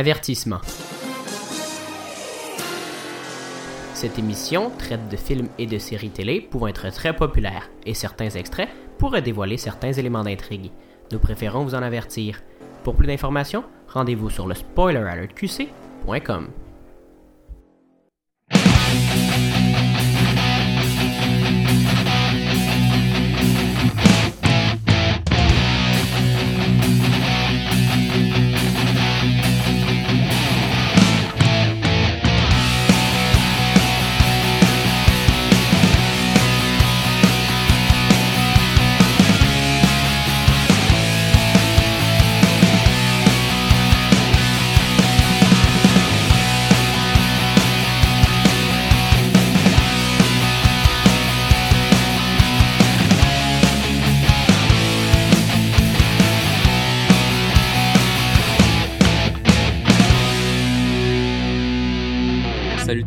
Avertissement. Cette émission traite de films et de séries télé pouvant être très populaires, et certains extraits pourraient dévoiler certains éléments d'intrigue. Nous préférons vous en avertir. Pour plus d'informations, rendez-vous sur le spoileralertqc.com.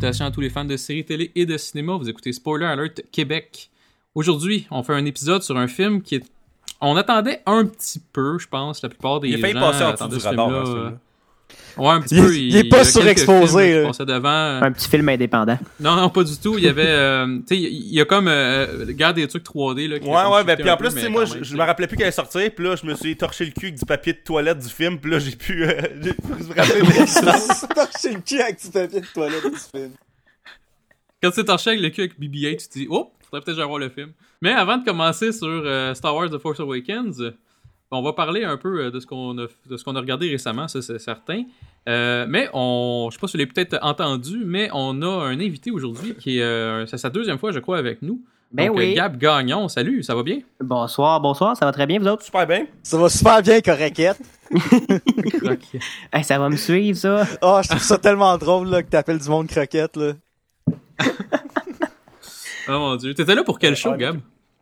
Salutations à tous les fans de séries télé et de cinéma. Vous écoutez Spoiler Alert Québec. Aujourd'hui, on fait un épisode sur un film qui est. On attendait un petit peu, je pense, la plupart des Il gens passer en dessous du ce radar, hein, euh, film-là. Ouais, un petit Il- peu. il est pas surexposé, là. devant. Un petit film indépendant. Non, non, pas du tout. Il y avait. euh, tu sais, il y a comme. Euh, regarde des trucs 3D. Là, qui Ouais, ouais, ben puis en plus, tu sais, moi, même, je me rappelais plus qu'elle allait sortir, puis là, je me suis torché le cul avec du papier de toilette du film, puis là, j'ai pu. euh, j'ai pu me rappeler. Torché le cul avec du papier de toilette du film. Quand tu torché avec le cul avec BB-8, tu te dis, oh, faudrait peut-être que j'aille voir le film. Mais avant de commencer sur euh, Star Wars The Force Awakens, on va parler un peu euh, de ce qu'on a, de ce qu'on a regardé récemment, ça c'est certain. Euh, mais on, je sais pas si vous l'avez peut-être entendu, mais on a un invité aujourd'hui qui est, euh, c'est sa deuxième fois, je crois, avec nous. Ben Donc, oui. Gab Gagnon, salut, ça va bien? Bonsoir, bonsoir, ça va très bien, vous autres? Super bien. Ça va super bien, Correquette. Hey, ça va me suivre, ça? Oh, je trouve ça tellement drôle là, que t'appelles du monde croquette. Là. Oh mon dieu. T'étais là pour quel show, ouais, Gab?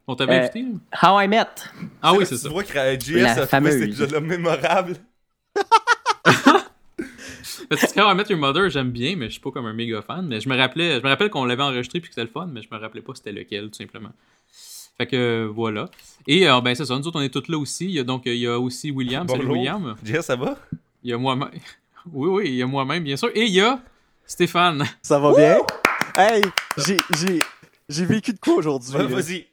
On t'avait Euh, invité? How I Met. Ah oui, c'est Tu ça. vois que euh, JS La a fameuse. cet épisode-là mémorable. Parce que How I Met Your Mother, j'aime bien, mais je suis pas comme un méga fan. Mais je me rappelais, je me rappelle qu'on l'avait enregistré puis que c'était le fun, mais je me rappelais pas c'était lequel, tout simplement. Fait que euh, voilà. Et euh, ben c'est ça, nous autres on est tous là aussi. Il y a donc euh, il y a aussi William. Salut Bonjour. William. JS, ça va? Il y a moi-même. Oui, oui, il y a moi-même, bien sûr. Et il y a Stéphane. Ça va bien? Hey, j'ai, j'ai, j'ai vécu de quoi aujourd'hui? Ouais, là? Vas-y.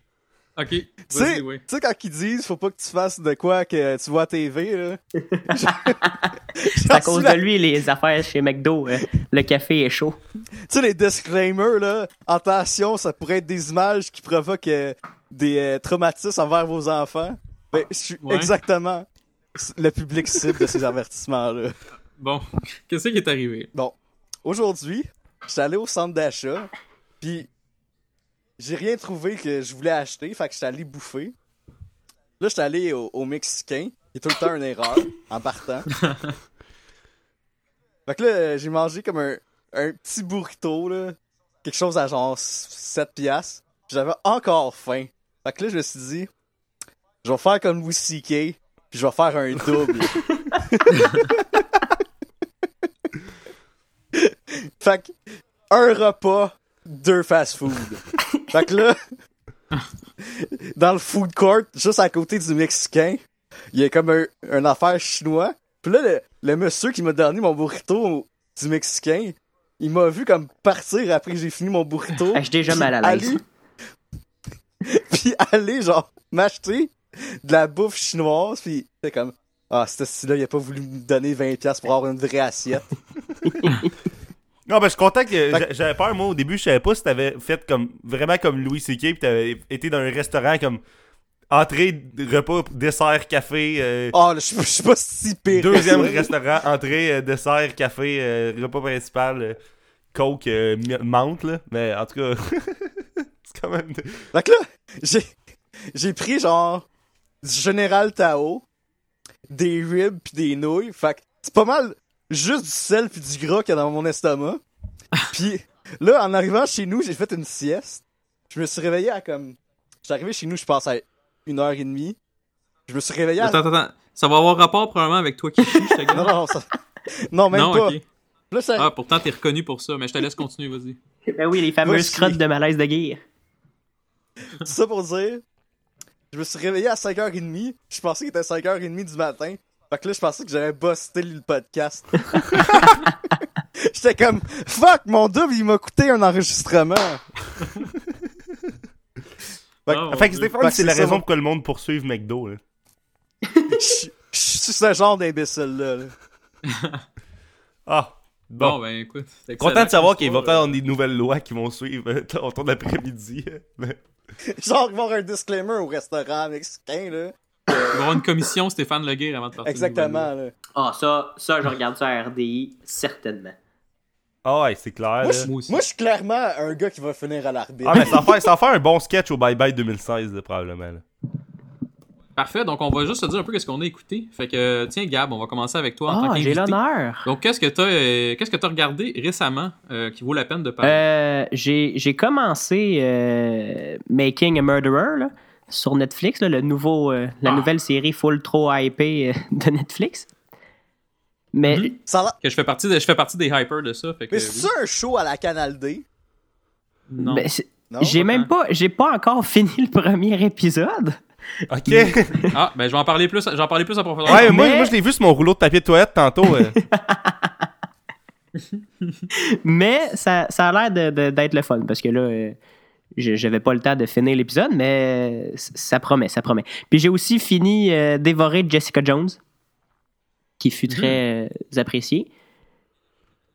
Ok. Tu sais, oui. tu sais, quand ils disent faut pas que tu fasses de quoi que tu vois à TV, là. C'est à cause de lui, les affaires chez McDo. euh, le café est chaud. Tu sais, les disclaimers, là. Attention, ça pourrait être des images qui provoquent euh, des euh, traumatismes envers vos enfants. Ben, je suis Ouais. exactement le public cible de ces avertissements-là. Bon, qu'est-ce qui est arrivé? Bon, aujourd'hui, je suis allé au centre d'achat, puis j'ai rien trouvé que je voulais acheter, fait que je suis allé bouffer. Là, je suis allé au, au Mexicain, qui est tout le temps une erreur, en partant. fait que là, j'ai mangé comme un, un petit burrito, là, quelque chose à genre 7 piastres. J'avais encore faim. Fait que là, je me suis dit, je vais faire comme Louis C.K., puis je vais faire un double. Fait que, un repas, deux fast-food. fait que là, dans le food court, juste à côté du Mexicain, il y a comme un, un affaire chinois. Puis là, le, le monsieur qui m'a donné mon burrito du Mexicain, il m'a vu comme partir après que j'ai fini mon burrito. Ah, déjà mal à l'aise. Puis aller, genre, m'acheter de la bouffe chinoise, puis c'est comme... Ah, ce style-là, il a pas voulu me donner 20$ pour avoir une vraie assiette. Non, ben, je suis content que. Fait J'avais peur, moi, au début, je savais pas si t'avais fait comme. Vraiment comme Louis C.K. pis t'avais été dans un restaurant comme. Entrée, repas, dessert, café. euh, Oh, je suis pas- je suis pas si pire. Deuxième restaurant, entrée, euh, dessert, café, euh, repas principal, coke, menthe, là. Mais en tout cas, c'est quand même. Fait que là, j'ai, j'ai pris genre du Général Tao, des ribs pis des nouilles. Fait que c'est pas mal juste du sel pis du gras qu'il y a dans mon estomac. Pis là, en arrivant chez nous, j'ai fait une sieste. Je me suis réveillé à comme... J'étais arrivé chez nous, je pense à une heure et demie. Je me suis réveillé à... Attends, attends, attends. Ça va avoir rapport probablement avec toi qui chie, je te Non, non, non, ça... Non, même non, pas. ok. Là, ça... Ah, pourtant, t'es reconnu pour ça, mais je te laisse continuer, vas-y. Ben oui, les fameuses crottes de malaise de guerre. Ça pour dire, je me suis réveillé à 5h30. Je pensais qu'il était 5h30 du matin. Fait que là, je pensais que j'avais busté le podcast. J'étais comme, fuck, mon double, il m'a coûté un enregistrement. Fait que- Ah, Fait que. Stéphane, que c'est la ça, raison mon- pourquoi le monde poursuive McDo. Là. Je suis ce genre d'imbécile-là. là. Ah, Bon, bon. ben écoute. Content de savoir qu'il va y avoir des nouvelles lois qui vont suivre euh, autour de l'après-midi. Genre, voir un disclaimer au restaurant mexicain, là. Il va y avoir une commission Stéphane Leguire avant de partir. Exactement, là. Ah, ça, ça, je regarde ça à RDI, certainement. Ah ouais, c'est clair. Moi, je Moi aussi. moi, je suis clairement un gars qui va finir à l'arbitre. Ah, mais ça va faire, ça va faire un bon sketch au Bye Bye 2016, là, probablement. là. Parfait, donc on va juste se dire un peu qu'est-ce qu'on a écouté. Fait que, tiens, Gab, on va commencer avec toi en tant Ah, j'ai l'honneur. Donc, qu'est-ce que t'as euh, qu'est-ce que t'as regardé récemment euh, qui vaut la peine de parler? Euh, j'ai j'ai commencé euh, Making a Murderer là, sur Netflix, là, le nouveau, euh, la Ah. nouvelle série full trop hypée euh, de Netflix. Mais Mhm. Ça Que je fais partie de, je fais partie des hypers de ça. Fait que, Mais c'est ça un show à la Canal D? Non. ben, j'ai même pas, j'ai pas encore fini le premier épisode. Ok. ouais, Ah, ben je vais en parler plus, j'en parler plus en profondeur. moi, mais- moi je l'ai vu sur mon rouleau de papier de toilette tantôt. euh. Mais ça, ça a l'air de- de- d'être le fun parce que là, euh, j'avais pas le temps de finir l'épisode, mais ça promet, ça promet. Puis j'ai aussi fini euh, dévorer Jessica Jones, qui fut très euh, apprécié.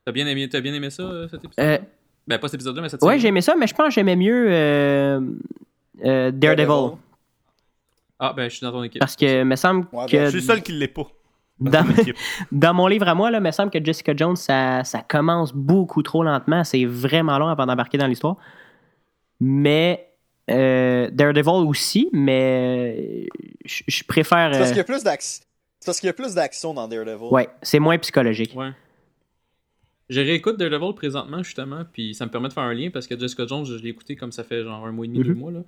T'as bien aimé, t'as bien aimé ça, euh, cet épisode? Euh, Ben pas cet épisode-là, mais cette ouais, série. j'ai aimé ça, mais je pense que j'aimais mieux euh, euh, Daredevil. Ah, ben je suis dans ton équipe. Parce que me semble Ouais, ben, que Je suis le seul qui l'est pas. dans, Dans mon équipe. dans mon livre à moi, là, me semble que Jessica Jones, ça, ça commence beaucoup trop lentement. C'est vraiment long avant d'embarquer dans l'histoire. Mais euh, Daredevil aussi, mais euh, je je préfère. C'est parce euh, qu'il y a plus d'action. Parce qu'il y a plus d'action dans Daredevil. ouais, c'est moins psychologique. Ouais. Je réécoute Daredevil présentement, justement, puis ça me permet de faire un lien parce que Jessica Jones, je l'ai écouté comme ça fait genre un mois et demi, Mhm. deux mois, là.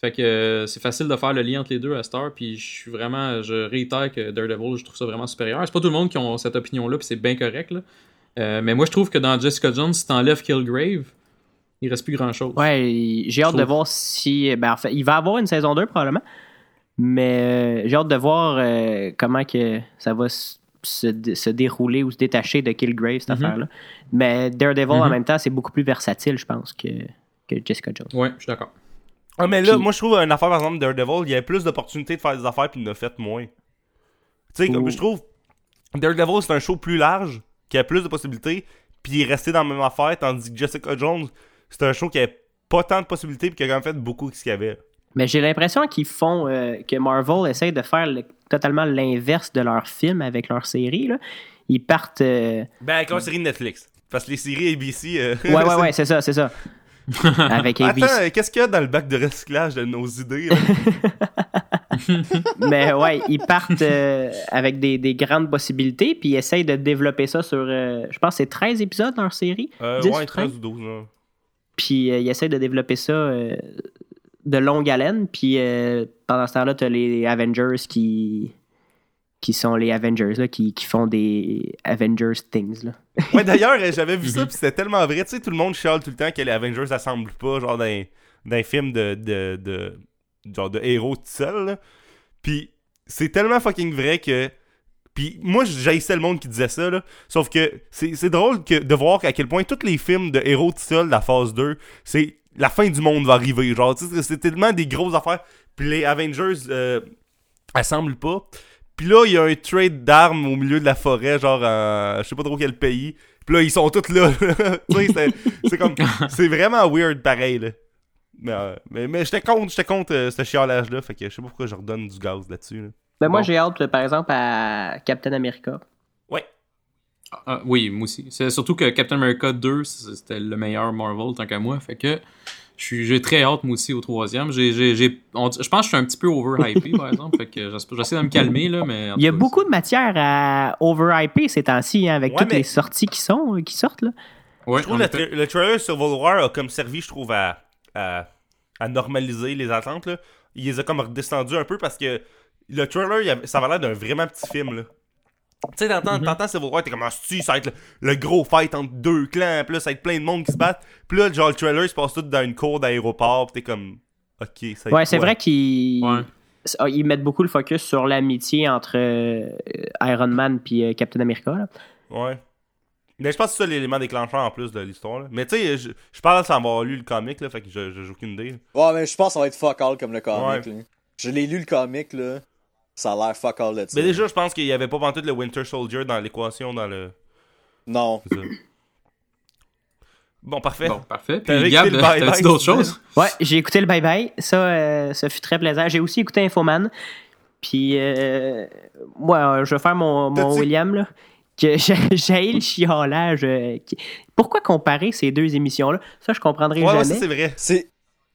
Fait que euh, c'est facile de faire le lien entre les deux à Star, puis je suis vraiment, je réitère que Daredevil, je trouve ça vraiment supérieur. C'est pas tout le monde qui a cette opinion-là, puis c'est bien correct, là. Euh, mais moi, je trouve que dans Jessica Jones, si t'enlèves Killgrave, il reste plus grand-chose. Ouais, j'ai hâte de voir si. Ben, en fait, il va avoir une saison 2 probablement. Mais euh, j'ai hâte de voir euh, comment que ça va se, se dérouler ou se détacher de Killgrave, cette Mhm. affaire-là. Mais Daredevil, en Mhm. même temps, c'est beaucoup plus versatile, je pense, que, que Jessica Jones. Ouais, je suis d'accord. Ah, mais là, Puis- moi, je trouve une affaire, par exemple, Daredevil, il y avait plus d'opportunités de faire des affaires, puis il en a fait moins. Tu sais, comme Oh. je trouve, Daredevil, c'est un show plus large, qui a plus de possibilités, puis il est resté dans la même affaire, tandis que Jessica Jones, c'est un show qui avait pas tant de possibilités, puis qui a quand même fait beaucoup de ce qu'il y avait. Mais j'ai l'impression qu'ils font. euh, que Marvel essaye de faire le- totalement l'inverse de leur film avec leur série. Là. Ils partent. euh, Ben, avec la série de Netflix. Parce que les séries ABC. euh, Ouais, ouais, ouais, c'est ça, c'est ça. Avec ABC. Attends, qu'est-ce qu'il y a dans le bac de recyclage de nos idées? Mais ouais, ils partent euh, avec des, des grandes possibilités, puis ils essayent de développer ça sur, euh, je pense, que c'est 13 épisodes dans leur série. Euh, 10 ouais, ou 13? 13 ou 12. non. Puis euh, ils essayent de développer ça euh, de longue haleine, puis euh, pendant ce temps-là, tu as les Avengers qui qui sont les Avengers, là, qui, qui font des Avengers things. Là. Ouais, d'ailleurs, euh, j'avais vu Mhm. ça, puis c'était tellement vrai. Tu sais, tout le monde chiale tout le temps que les Avengers s'assemblent pas, genre dans, dans un film de, de, de, genre de héros tout seul. Puis c'est tellement fucking vrai que. Puis moi, j'haïssais le monde qui disait ça, là. Sauf que c'est drôle que, de voir à quel point tous les films de héros tout seul de la phase 2, c'est la fin du monde va arriver. Genre, tu sais, c'est tellement des grosses affaires. Puis les Avengers euh, assemblent pas. Puis là, il y a un trade d'armes au milieu de la forêt, genre en je sais pas trop quel pays. Puis là, ils sont tous là. tu sais, c'est- comme. C'est vraiment weird pareil, là. Mais, euh, mais, mais j'étais contre, j'étais contre euh, ce chialage-là. Fait que je sais pas pourquoi je redonne du gaz là-dessus. là. Mais moi, Bon. j'ai hâte, par exemple, à Captain America. Ouais. Ah, oui, moi aussi. C'est surtout que Captain America 2, c- c'était le meilleur Marvel tant qu'à moi. Fait que je suis- j'ai très hâte, moi aussi, au troisième. J'ai, je pense que je suis un petit peu overhypé, par exemple. Fait que j'essaie de me calmer, là, mais... Il y a beaucoup de matière à overhyper ces temps-ci, hein, avec Ouais, toutes mais- les sorties qui, sont, qui sortent. Là. Ouais, je trouve le, tra- le trailer sur War a comme servi, je trouve, à, à, à normaliser les attentes. Là. Il les a comme redescendus un peu parce que le trailer, il avait- ça avait l'air d'un vraiment petit film. là. Tu sais, t'entends, Mhm. t'entends Civil War, t'es comme, ah, si, ça va être le, le gros fight entre deux clans, puis là, ça va être plein de monde qui se battent. Puis là, genre, le trailer, il se passe tout dans une cour d'aéroport, puis t'es comme, ok, ça va Ouais, c'est vrai qu'ils Ouais. ah, ils mettent beaucoup le focus sur l'amitié entre euh, Iron Man puis euh, Captain America. là. Ouais. Mais je pense que c'est ça l'élément déclencheur en plus de l'histoire. là. Mais tu sais, je, je parle sans avoir lu le comic, là, fait que je- je- j'ai aucune idée. Ouais, mais je pense que ça va être fuck all comme le comic. Ouais. là. Je l'ai lu le comic, là. Ça a l'air fuck all de ça. Mais déjà, je pense qu'il y avait pas tout le Winter Soldier dans l'équation dans le. Non. Bon, parfait. Bon, parfait. Puis Gab, écouté le bye-bye, t'avais-tu d'autres choses? Ouais, j'ai écouté le Bye Bye. Ça, euh, ça fut très plaisant. J'ai aussi écouté Infoman. Puis, euh, moi, je vais faire mon, mon T'as-tu- William, là. Que j'ai le chiolage. euh, Pourquoi comparer ces deux émissions-là? Ça, je comprendrai Ouais, ouais, jamais. ça c'est vrai.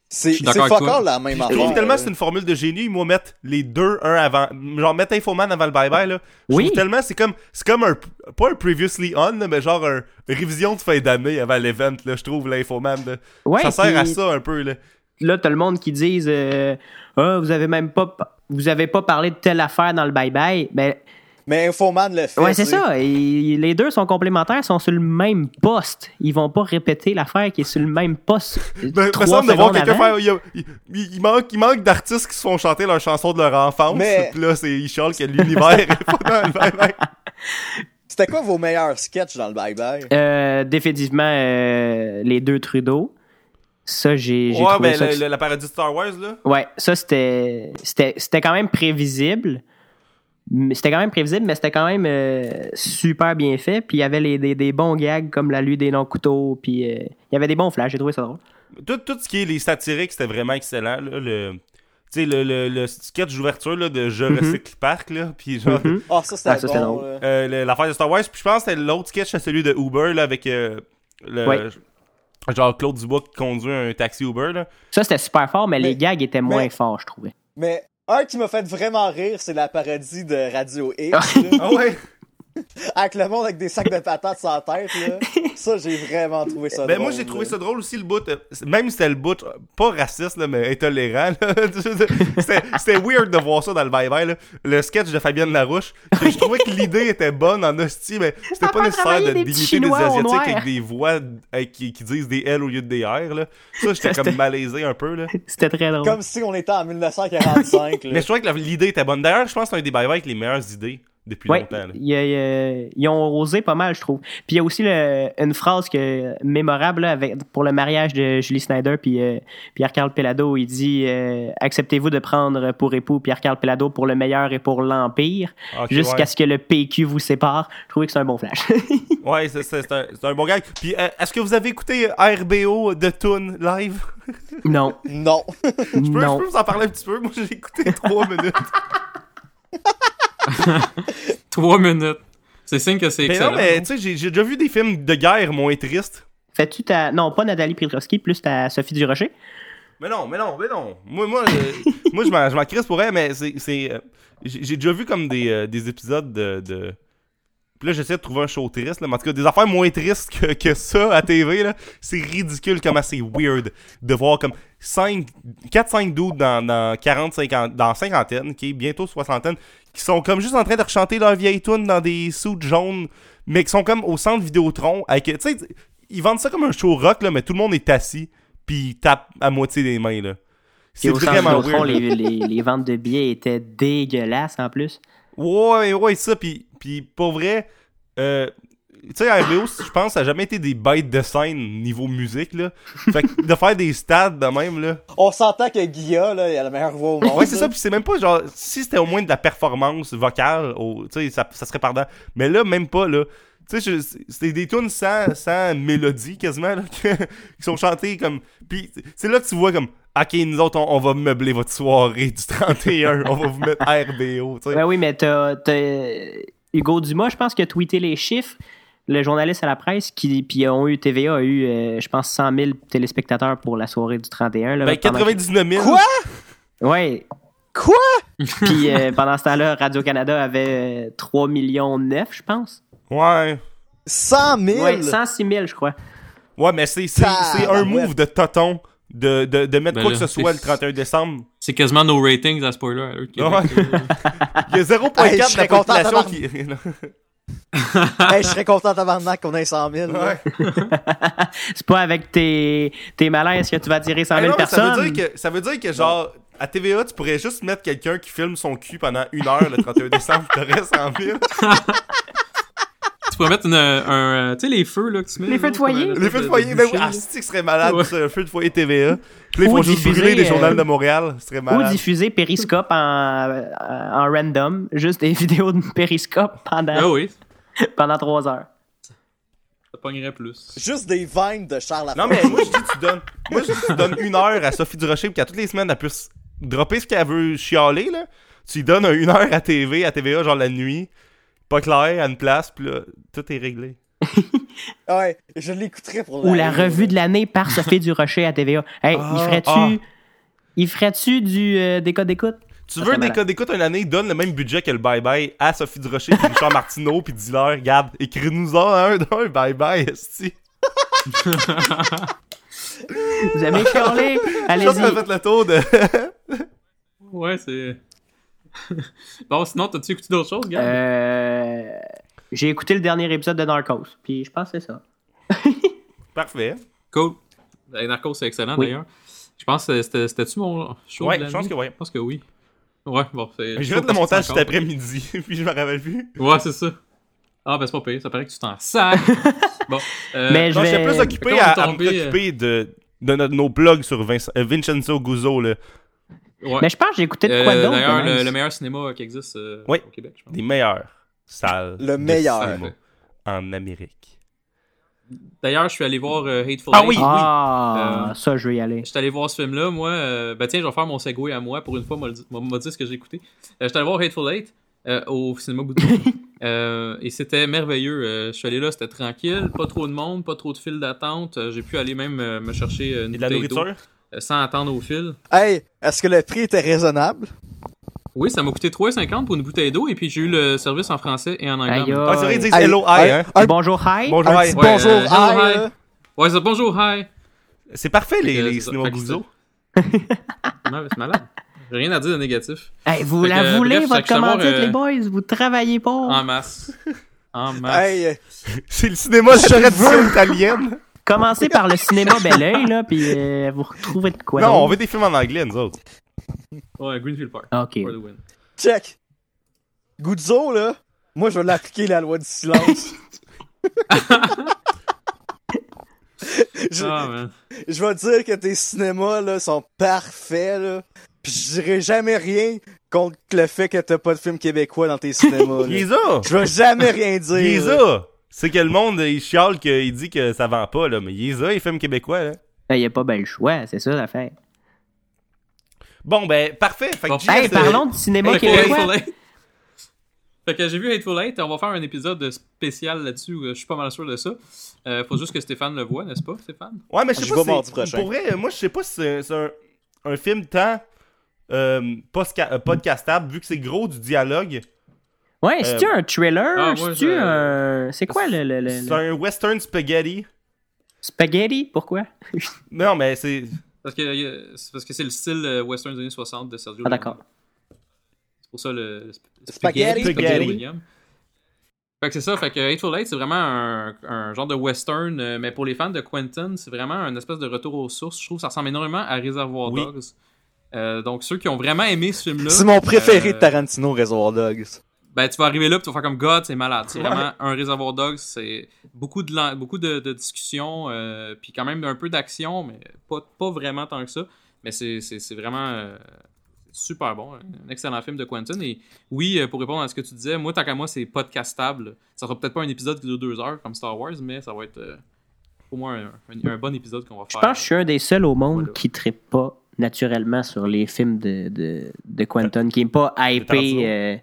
C'est. Je fuck la même Je affaire. trouve tellement c'est une formule de génie, moi, mettre les deux un avant. Genre, mettre Infoman avant le bye-bye, là. Je Oui. trouve tellement, c'est comme, c'est comme un, pas un previously on, là, mais genre un révision de fin d'année avant l'event, là, je trouve, l'Infoman, là. Ouais, ça sert à ça un peu, là. Là, t'as le monde qui disent euh, Ah, vous avez même pas. Vous avez pas parlé de telle affaire dans le Bye Bye. Mais Infoman le fait. ouais, c'est ça. Et les deux sont complémentaires, sont sur le même poste. Ils vont pas répéter l'affaire qui est sur le même poste. Ben, me trois semble de voir quelqu'un faire. Il, y a- il- il- il manque, il manque d'artistes qui se font chanter leurs chansons de leur enfance. Mais- Puis là, c'est ils chialent que l'univers est pas dans le bye-bye. C'était quoi vos meilleurs sketchs dans le bye-bye? Euh, définitivement, euh, les deux Trudeau. Ça, j'ai Ouais, trouvé ben, ça. le- que- la parodie de Star Wars, là. Ouais, ça, c'était c'était c'était quand même prévisible. C'était quand même prévisible, mais c'était quand même euh, super bien fait. Puis il y avait les, des, des bons gags comme la lui des longs couteaux. Puis euh, il y avait des bons flashs. J'ai trouvé ça drôle. Tout, tout ce qui est les satiriques, c'était vraiment excellent. Là, le, tu sais, le, le, le sketch d'ouverture là, de Je Mhm. recycle parc, là. Puis genre. Ah, ça c'était Ah, ça, c'était bon. euh, l'affaire de Star Wars. Puis je pense que c'était l'autre sketch, c'est celui de Uber, là, avec euh, le. Ouais. Genre Claude Dubois qui conduit un taxi Uber, là. Ça, c'était super fort, mais, Mais- les gags étaient moins forts, je trouvais. Mais un qui m'a fait vraiment rire, c'est la parodie de Radio X. Ah ouais? Avec le monde avec des sacs de patates sur la tête. Là. Ça, j'ai vraiment trouvé ça Ben drôle. moi j'ai trouvé là. ça drôle aussi le bout, euh, même si c'était le bout, pas raciste là, mais intolérant. c'était weird de voir ça dans le bye bye là. Le sketch de Fabienne Larouche. Je trouvais que l'idée était bonne en hostie, mais c'était pas nécessaire de d'imiter des asiatiques avec des voix euh, qui, qui disent des L au lieu de des R là. Ça j'étais comme c'était- malaisé un peu là. C'était très drôle. Comme si on était en 1945. là. Mais je trouvais que l'idée était bonne. D'ailleurs, je pense que c'est un des bye bye avec les meilleures idées depuis Ouais, longtemps. là. il y a- il y a- ils ont osé pas mal, je trouve. Puis il y a aussi le- une phrase que, mémorable là, avec, pour le mariage de Julie Snyder puis euh, Pierre-Carl Pelado. Il dit euh, Acceptez-vous de prendre pour époux Pierre-Carl Pelado pour le meilleur et pour l'Empire, jusqu'à ouais. ce que le PQ vous sépare. Je trouvais que c'est un bon flash. Ouais, c'est un, bon gag. Puis euh, est-ce que vous avez écouté RBO de Toon live? non, Non. Je peux, je non. peux vous en parler un petit peu? Moi, j'ai écouté trois minutes. Trois minutes. C'est signe que c'est mais excellent. non, mais tu sais, j'ai déjà vu des films de guerre moins tristes. Fais-tu ta. Non, pas Nathalie Pietrowski, plus ta Sophie Durocher? Mais non, mais non, mais non. Moi, moi, euh, moi je m'en je crisse pour elle, mais c'est. c'est, euh, j'ai déjà vu comme des, euh, des épisodes de. de... Puis là, j'essaie de trouver un show triste, là. Mais en tout cas, des affaires moins tristes que, que ça à TV, là. C'est ridicule comment c'est weird de voir comme 4-5 dudes dans, dans 40, 50, dans cinquantaine, qui est bientôt soixantaine, qui sont comme juste en train de rechanter leur vieille tune dans des suits jaunes, mais qui sont comme au centre Vidéotron. Avec, tu sais, ils vendent ça comme un show rock, là, mais tout le monde est assis, puis ils tapent à moitié des mains, là. C'est vraiment Vidéotron, weird. là. les, les, les ventes de billets étaient dégueulasses en plus. Ouais, ouais, ça, puis, puis pour vrai, euh, tu sais, RBO, je pense, ça a jamais été des bêtes de scène niveau musique, là. Fait que de faire des stades de même, là. On s'entend que Guilla, là, il a la meilleure voix au monde. Ouais, c'est ça, puis c'est même pas genre, si c'était au moins de la performance vocale, au- tu sais, ça, ça serait pardon. Mais là, même pas, là. Tu sais, c'était des tunes sans, sans mélodie, quasiment, là, qui sont chantées comme. Puis c'est là que tu vois comme, ok, nous autres, on, on va meubler votre soirée du 31, on va vous mettre RBO, tu sais. Ben oui, mais t'as t'as Hugo Dumas, je pense, qui a tweeté les chiffres. Le journaliste à la presse, qui puis ont eu TVA a eu, euh, je pense, 100 000 téléspectateurs pour la soirée du 31. Là, Ben, pendant- 99 000. Quoi? Ouais. Quoi? Puis euh, pendant ce temps-là, Radio-Canada avait euh, 3 millions 9, je pense. Ouais. 100 000? Ouais, 106 000, je crois. Ouais, mais c'est c'est- c'est un move de Toton de, de, de mettre Ben quoi là, que ce soit le c'est- 31 décembre. C'est quasiment nos ratings à spoiler. Il y a 0.4 Hey, je de la population qui. Hey, je serais content tabarnak qu'on ait 100 000. là. Ouais. C'est pas avec tes, tes malaises que tu vas attirer 100 Hey, 000 non, mais ça personnes. veut dire que ça veut dire que genre À TVA, tu pourrais juste mettre quelqu'un qui filme son cul pendant une heure le 31 décembre, t'aurais 100 000. Tu pourrais mettre une, un. euh, Tu sais, les feux, là, que tu mets. Les feux de foyer. Les feux de foyer, ben oui, ah, c'est que serait malade, Ouais. ça, un feu de foyer TVA. Puis là, ils Ou font juste diffuser, brûler les euh, journaux de Montréal, ce serait Ou malade. diffuser Periscope en, en random, juste des vidéos de Periscope pendant, Ah oui, pendant trois heures. ça pognerait plus. Juste des vines de Charles Non, mais moi, je dis, tu donnes, moi, je dis, tu donnes une heure à Sophie Durocher, puis qu'à toutes les semaines, elle puisse dropper ce qu'elle veut chialer, là. Tu lui donnes un une heure à TV, à TVA, genre la nuit, pas clair, à une place, puis là, tout est réglé. Ouais, je l'écouterais pour Ou la revue de l'année par Sophie Durocher à TVA. Hey, Ah, il ferait-tu ah. il ferait-tu du euh, des codes d'écoute? Tu Ça veux des codes d'écoute une année, donne le même budget que le bye-bye à Sophie Durocher puis Richard Martineau, puis dis-leur, regarde, écris-nous-en un d'un bye-bye, esti. Vous avez chialé? Je pense Allez-y. fait le tour de... Ouais, c'est. bon, sinon, t'as-tu écouté d'autres choses, gars? Euh, J'ai écouté le dernier épisode de Narcos, puis je pense que c'est ça. Parfait. Cool. Ben, Narcos, c'est excellent Oui. d'ailleurs. Je pense que c'était- c'était-tu mon show Ouais, de je pense que ouais. Je pense que oui. Ouais, bon, c'est. Le montage cet après-midi, puis je me rappelle plus. Ouais, c'est ça. Ah, ben c'est pas pire, ça paraît que tu t'en sacs. bon. Euh, Mais je Non, vais- plus occupé à, à me de, de notre- nos blogs sur Vince- Vincenzo Guzzo, là. Ouais. Mais je pense que j'ai écouté de Euh, quoi d'autre. D'ailleurs, le, meilleur cinéma qui existe euh, Oui. au Québec, je pense. Des meilleures salles Le de meilleur. cinéma en Amérique. D'ailleurs, je suis allé voir euh, Hateful Ah Eight. oui. Ah, Euh, ça, je vais y aller. Je suis allé voir ce film-là, moi. euh, ben tiens, je vais faire mon segway à moi pour une fois, m'a dit ce que j'ai écouté. Euh, je suis allé voir Hateful Eight euh, au cinéma Boudou. euh, et c'était merveilleux. Euh, je suis allé là, c'était tranquille, pas trop de monde, pas trop de files d'attente. Euh, j'ai pu aller même euh, me chercher euh, une Et de la nourriture? Euh, sans attendre au fil. Hey, est-ce que le prix était raisonnable? Oui, ça m'a coûté 3,50 pour une bouteille d'eau et puis j'ai eu le service en français et en anglais. Aïe, Ah, c'est vrai, ils disent Hey, hello, hi, hein. un- Bonjour, hi. Bonjour, hi. Ouais, bonjour, euh, hi. Ouais, c'est bonjour, hi. C'est parfait, les, que les cinémas mais c'est malade. J'ai rien à dire de négatif. Hey, vous Fait la euh, voulez, bref, votre commandite, euh, les boys? Vous travaillez pas? En masse. En masse. Hey, euh, C'est le cinéma de tradition italienne. Commencez par le cinéma Bel Oeil, là, puis euh, vous retrouvez de quoi non, on veut des films en anglais, nous autres. Ouais, Greenfield Park. Ah, OK. For the win. check. Guzzo, là, moi, je vais l'appliquer la loi du silence. je, Ah, man. je vais dire que tes cinémas, là, sont parfaits, là. Pis je dirai jamais rien contre le fait que t'as pas de film québécois dans tes cinémas, là. Je vais jamais rien dire. Là. C'est que le monde, il chiale qu'il dit que ça vend pas, là. Mais il les a, les films québécois, là. Il n'y a pas ben le choix, c'est ça l'affaire. Bon, ben, parfait. Fait que Bon. JS, Hey, euh, parlons du cinéma Fait que québécois. Hateful Eight. Fait que j'ai vu Hateful Eight, on va faire un épisode spécial là-dessus, euh, je suis pas mal sûr de ça. Euh, faut juste que Stéphane le voit, n'est-ce pas, Stéphane? Ouais, mais je sais Je pas vais si prochain. Pour vrai, moi, je sais pas si c'est un, un film tant euh, euh, podcastable, vu que c'est gros du dialogue. Ouais, c'est-tu Euh, un thriller? ah, c'est-tu je- un... C'est quoi le, le, le- C'est un western spaghetti. Spaghetti? Pourquoi? Non, mais c'est. Parce que euh, c'est parce que c'est le style euh, western des années 60 de Sergio Ah, d'accord. C'est pour ça le, le sp- Spaghetti. Spaghetti. William. Fait que c'est ça, fait que Hateful Eight, c'est vraiment un, un genre de western, mais pour les fans de Quentin, c'est vraiment un espèce de retour aux sources. Je trouve que ça ressemble énormément à Reservoir Oui. Dogs. Euh, donc ceux qui ont vraiment aimé ce film-là... C'est mon préféré euh, de Tarantino, Reservoir Dogs. Ben, tu vas arriver là, puis tu vas faire comme God, c'est malade. C'est vraiment un réservoir dogs. C'est beaucoup de, beaucoup de, de discussions, euh, puis quand même un peu d'action, mais pas, pas vraiment tant que ça. Mais c'est vraiment euh, super bon. Un excellent film de Quentin. Et oui, euh, pour répondre à ce que tu disais, moi, tant qu'à moi, c'est podcastable. Ça sera peut-être pas un épisode qui dure deux heures comme Star Wars, mais ça va être euh, au moins un, un- un bon épisode qu'on va Je faire. pense que je suis un des seuls au monde Voilà. qui ne pas naturellement sur les films de, de, de Quentin, qui n'est pas hypé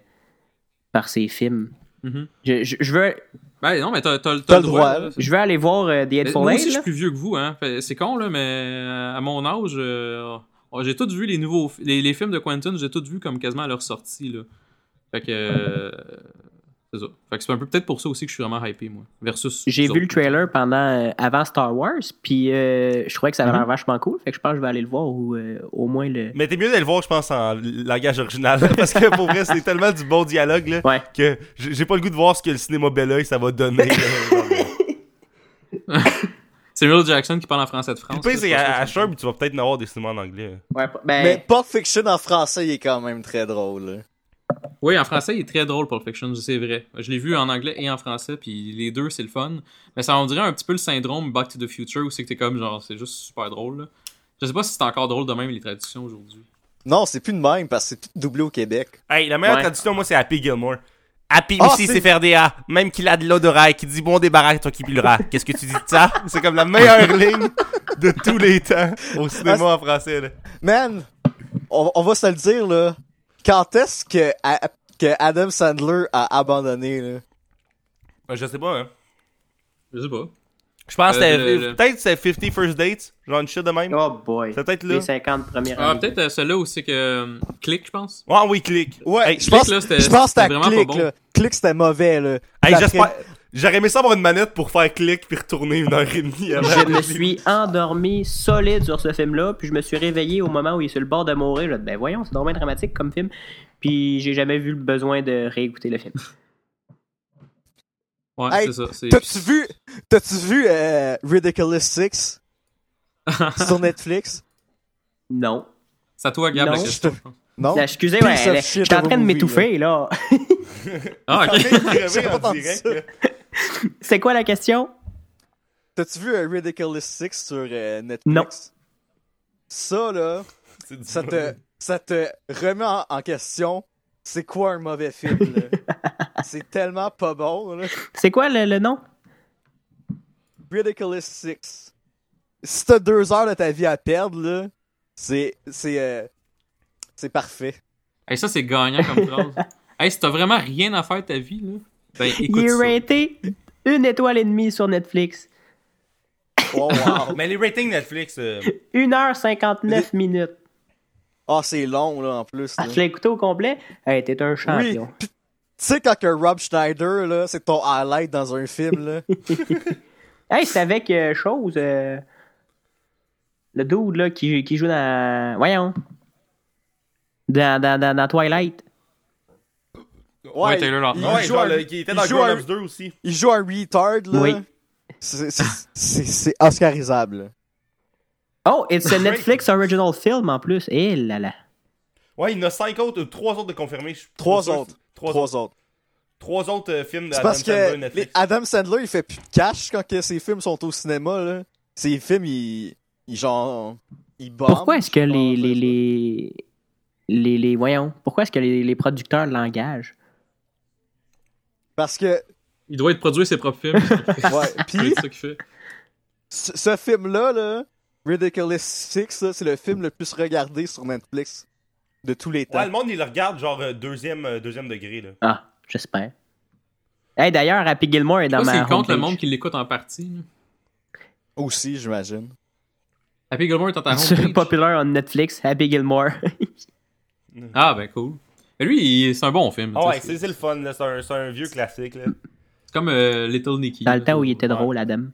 par ses films. Mhm. Je, je, je veux, Ben non, mais t'as t'as- t'as T'as le droit. droit, là. je veux aller voir euh, The Moi aussi, je suis plus vieux que vous, hein. C'est con, là, mais euh, à mon âge, euh, oh, j'ai tout vu les nouveaux... Les, les films de Quentin, j'ai tout vu comme quasiment à leur sortie, là. Fait que... euh, c'est ça. Fait que c'est un peu peut-être pour ça aussi que je suis vraiment hypé, moi. Versus... J'ai vu le trailer pendant euh, avant Star Wars, puis euh, je trouvais que ça avait Mhm. l'air vachement cool. Fait que je pense que je vais aller le voir ou euh, au moins le. Mais t'es mieux d'aller le voir, je pense, en langage original. parce que pour vrai, c'est tellement du bon dialogue, là. Ouais. Que j'ai pas le goût de voir ce que le cinéma Bel Oeil, ça va donner. là. Samuel Jackson qui parle en français de France. là, c'est à, à c'est- Sherb, tu vas peut-être en avoir des cinémas en anglais. Ouais, ben, Mais Pulp Fiction en français, il est quand même très drôle. Oui, en français, il est très drôle, Pulp Fiction, c'est vrai. Je l'ai vu en anglais et en français, puis les deux, c'est le fun. Mais ça, on dirait un petit peu le syndrome Back to the Future, où c'est que t'es comme, genre, c'est juste super drôle, là. Je sais pas si c'est encore drôle de même, les traductions, aujourd'hui. Non, c'est plus de même parce que c'est tout doublé au Québec. Hey, la meilleure Ouais. traduction, moi, c'est Happy Gilmore. Happy Ah, aussi, c'est- c'est faire des A. Même qu'il a de l'odorat et qu'il dit bon débarras, toi qui pileras. Qu'est-ce que tu dis de ça? C'est comme la meilleure ligne de tous les temps au cinéma en français, là. Man, on, on va se le dire, là. Quand est-ce que, que Adam Sandler a abandonné, là? Ouais, Je sais pas, hein. Je sais pas. Je pense que Euh, c'était- peut-être c'est 50 First Dates, genre une shit de même. Oh boy. C'est peut-être là. Les 50 premières Ah, années. peut-être euh, celui-là où c'est que. euh, Click, je pense. Ouais, oui, clic. Ouais, Hey, je pense, là, c'était- je pense que c'était c'était vraiment Click, pas bon. là. Click, c'était mauvais, là. Hey, j'espère. J'aurais aimé ça avoir une manette pour faire clic puis retourner une heure et demie avant. Je me suis endormi solide sur ce film-là, puis je me suis réveillé au moment où il est sur le bord de mourir. Là, ben voyons, c'est vraiment dramatique comme film. Puis j'ai jamais vu le besoin de réécouter le film. Ouais, Hey, c'est ça. T'as-tu vu, t'as-tu vu euh, Ridiculous Six sur Netflix? Non. C'est à toi, Gab, la question. je. Non? Là, excusez, elle- shit j'étais en train de m'étouffer, là. Ah, ok. J'ai pas ça. C'est quoi la question? T'as-tu vu euh, Ridiculous Six sur euh, Netflix? Non. Ça, là, ça te, mauvais. ça te remet en, en question c'est quoi un mauvais film, là? c'est tellement pas bon, là. C'est quoi le, le nom? Ridiculous Six. Si t'as deux heures de ta vie à perdre, là, c'est, c'est, euh, c'est parfait. Hey, ça, c'est gagnant comme phrase. hey, si t'as vraiment rien à faire de ta vie, là, ben écoute Il est ça. raté une étoile et demie sur Netflix. Oh, wow. Mais les ratings Netflix. euh, 1h59 minutes. Ah, c'est long, là, en plus. Ah, tu l'as écouté au complet? Hey, t'es un champion. Tu sais, quand que Rob Schneider, là, c'est ton highlight dans un film, là. Hey, c'est avec euh, chose. euh, le dude là, qui, qui joue dans. Voyons. Dans, dans, dans, dans Twilight. Ouais, Taylor Lautner. il Ouais, joue genre, un- le- qui était il dans joue Grown un- Ups 2 aussi. Il joue un retard, là. Oui. C'est- c'est- C'est c'est Oscarisable. Oh, it's a Netflix original film en plus. Eh là là. Ouais, il y en a 5 autres, 3 autres de confirmés. Trois autres. 3 Trois autres. autres. 3 autres euh, films C'est d'Adam parce Sandler que les Netflix. Adam Sandler, il fait plus de cash quand que ses films sont au cinéma, là. Ses films, ils, ils genre... Ils bombent. Pourquoi est-ce que les, les, les, les- Voyons. Pourquoi est-ce que les, les producteurs l'engagent? Parce que, Il doit être produit ses propres films. ouais, c'est pis ça qu'il fait. ce, ce film-là, là, Ridiculous Six, c'est le film le plus regardé sur Netflix de tous les temps. Ouais, le monde, il le regarde genre euh, deuxième, euh, deuxième degré. Là. Ah, j'espère. Hey, d'ailleurs, Happy Gilmore est dans ma s'il compte le monde qui l'écoute en partie. là. Aussi, j'imagine. Happy Gilmore est en ta Sur homepage. Popular on Netflix, Happy Gilmore. Ah, ben cool. Mais lui, c'est un bon film. Ah ouais, c'est le fun, là. C'est un, vieux classique, là. c'est comme euh, Little Nicky. Dans le temps où il était drôle, Adam.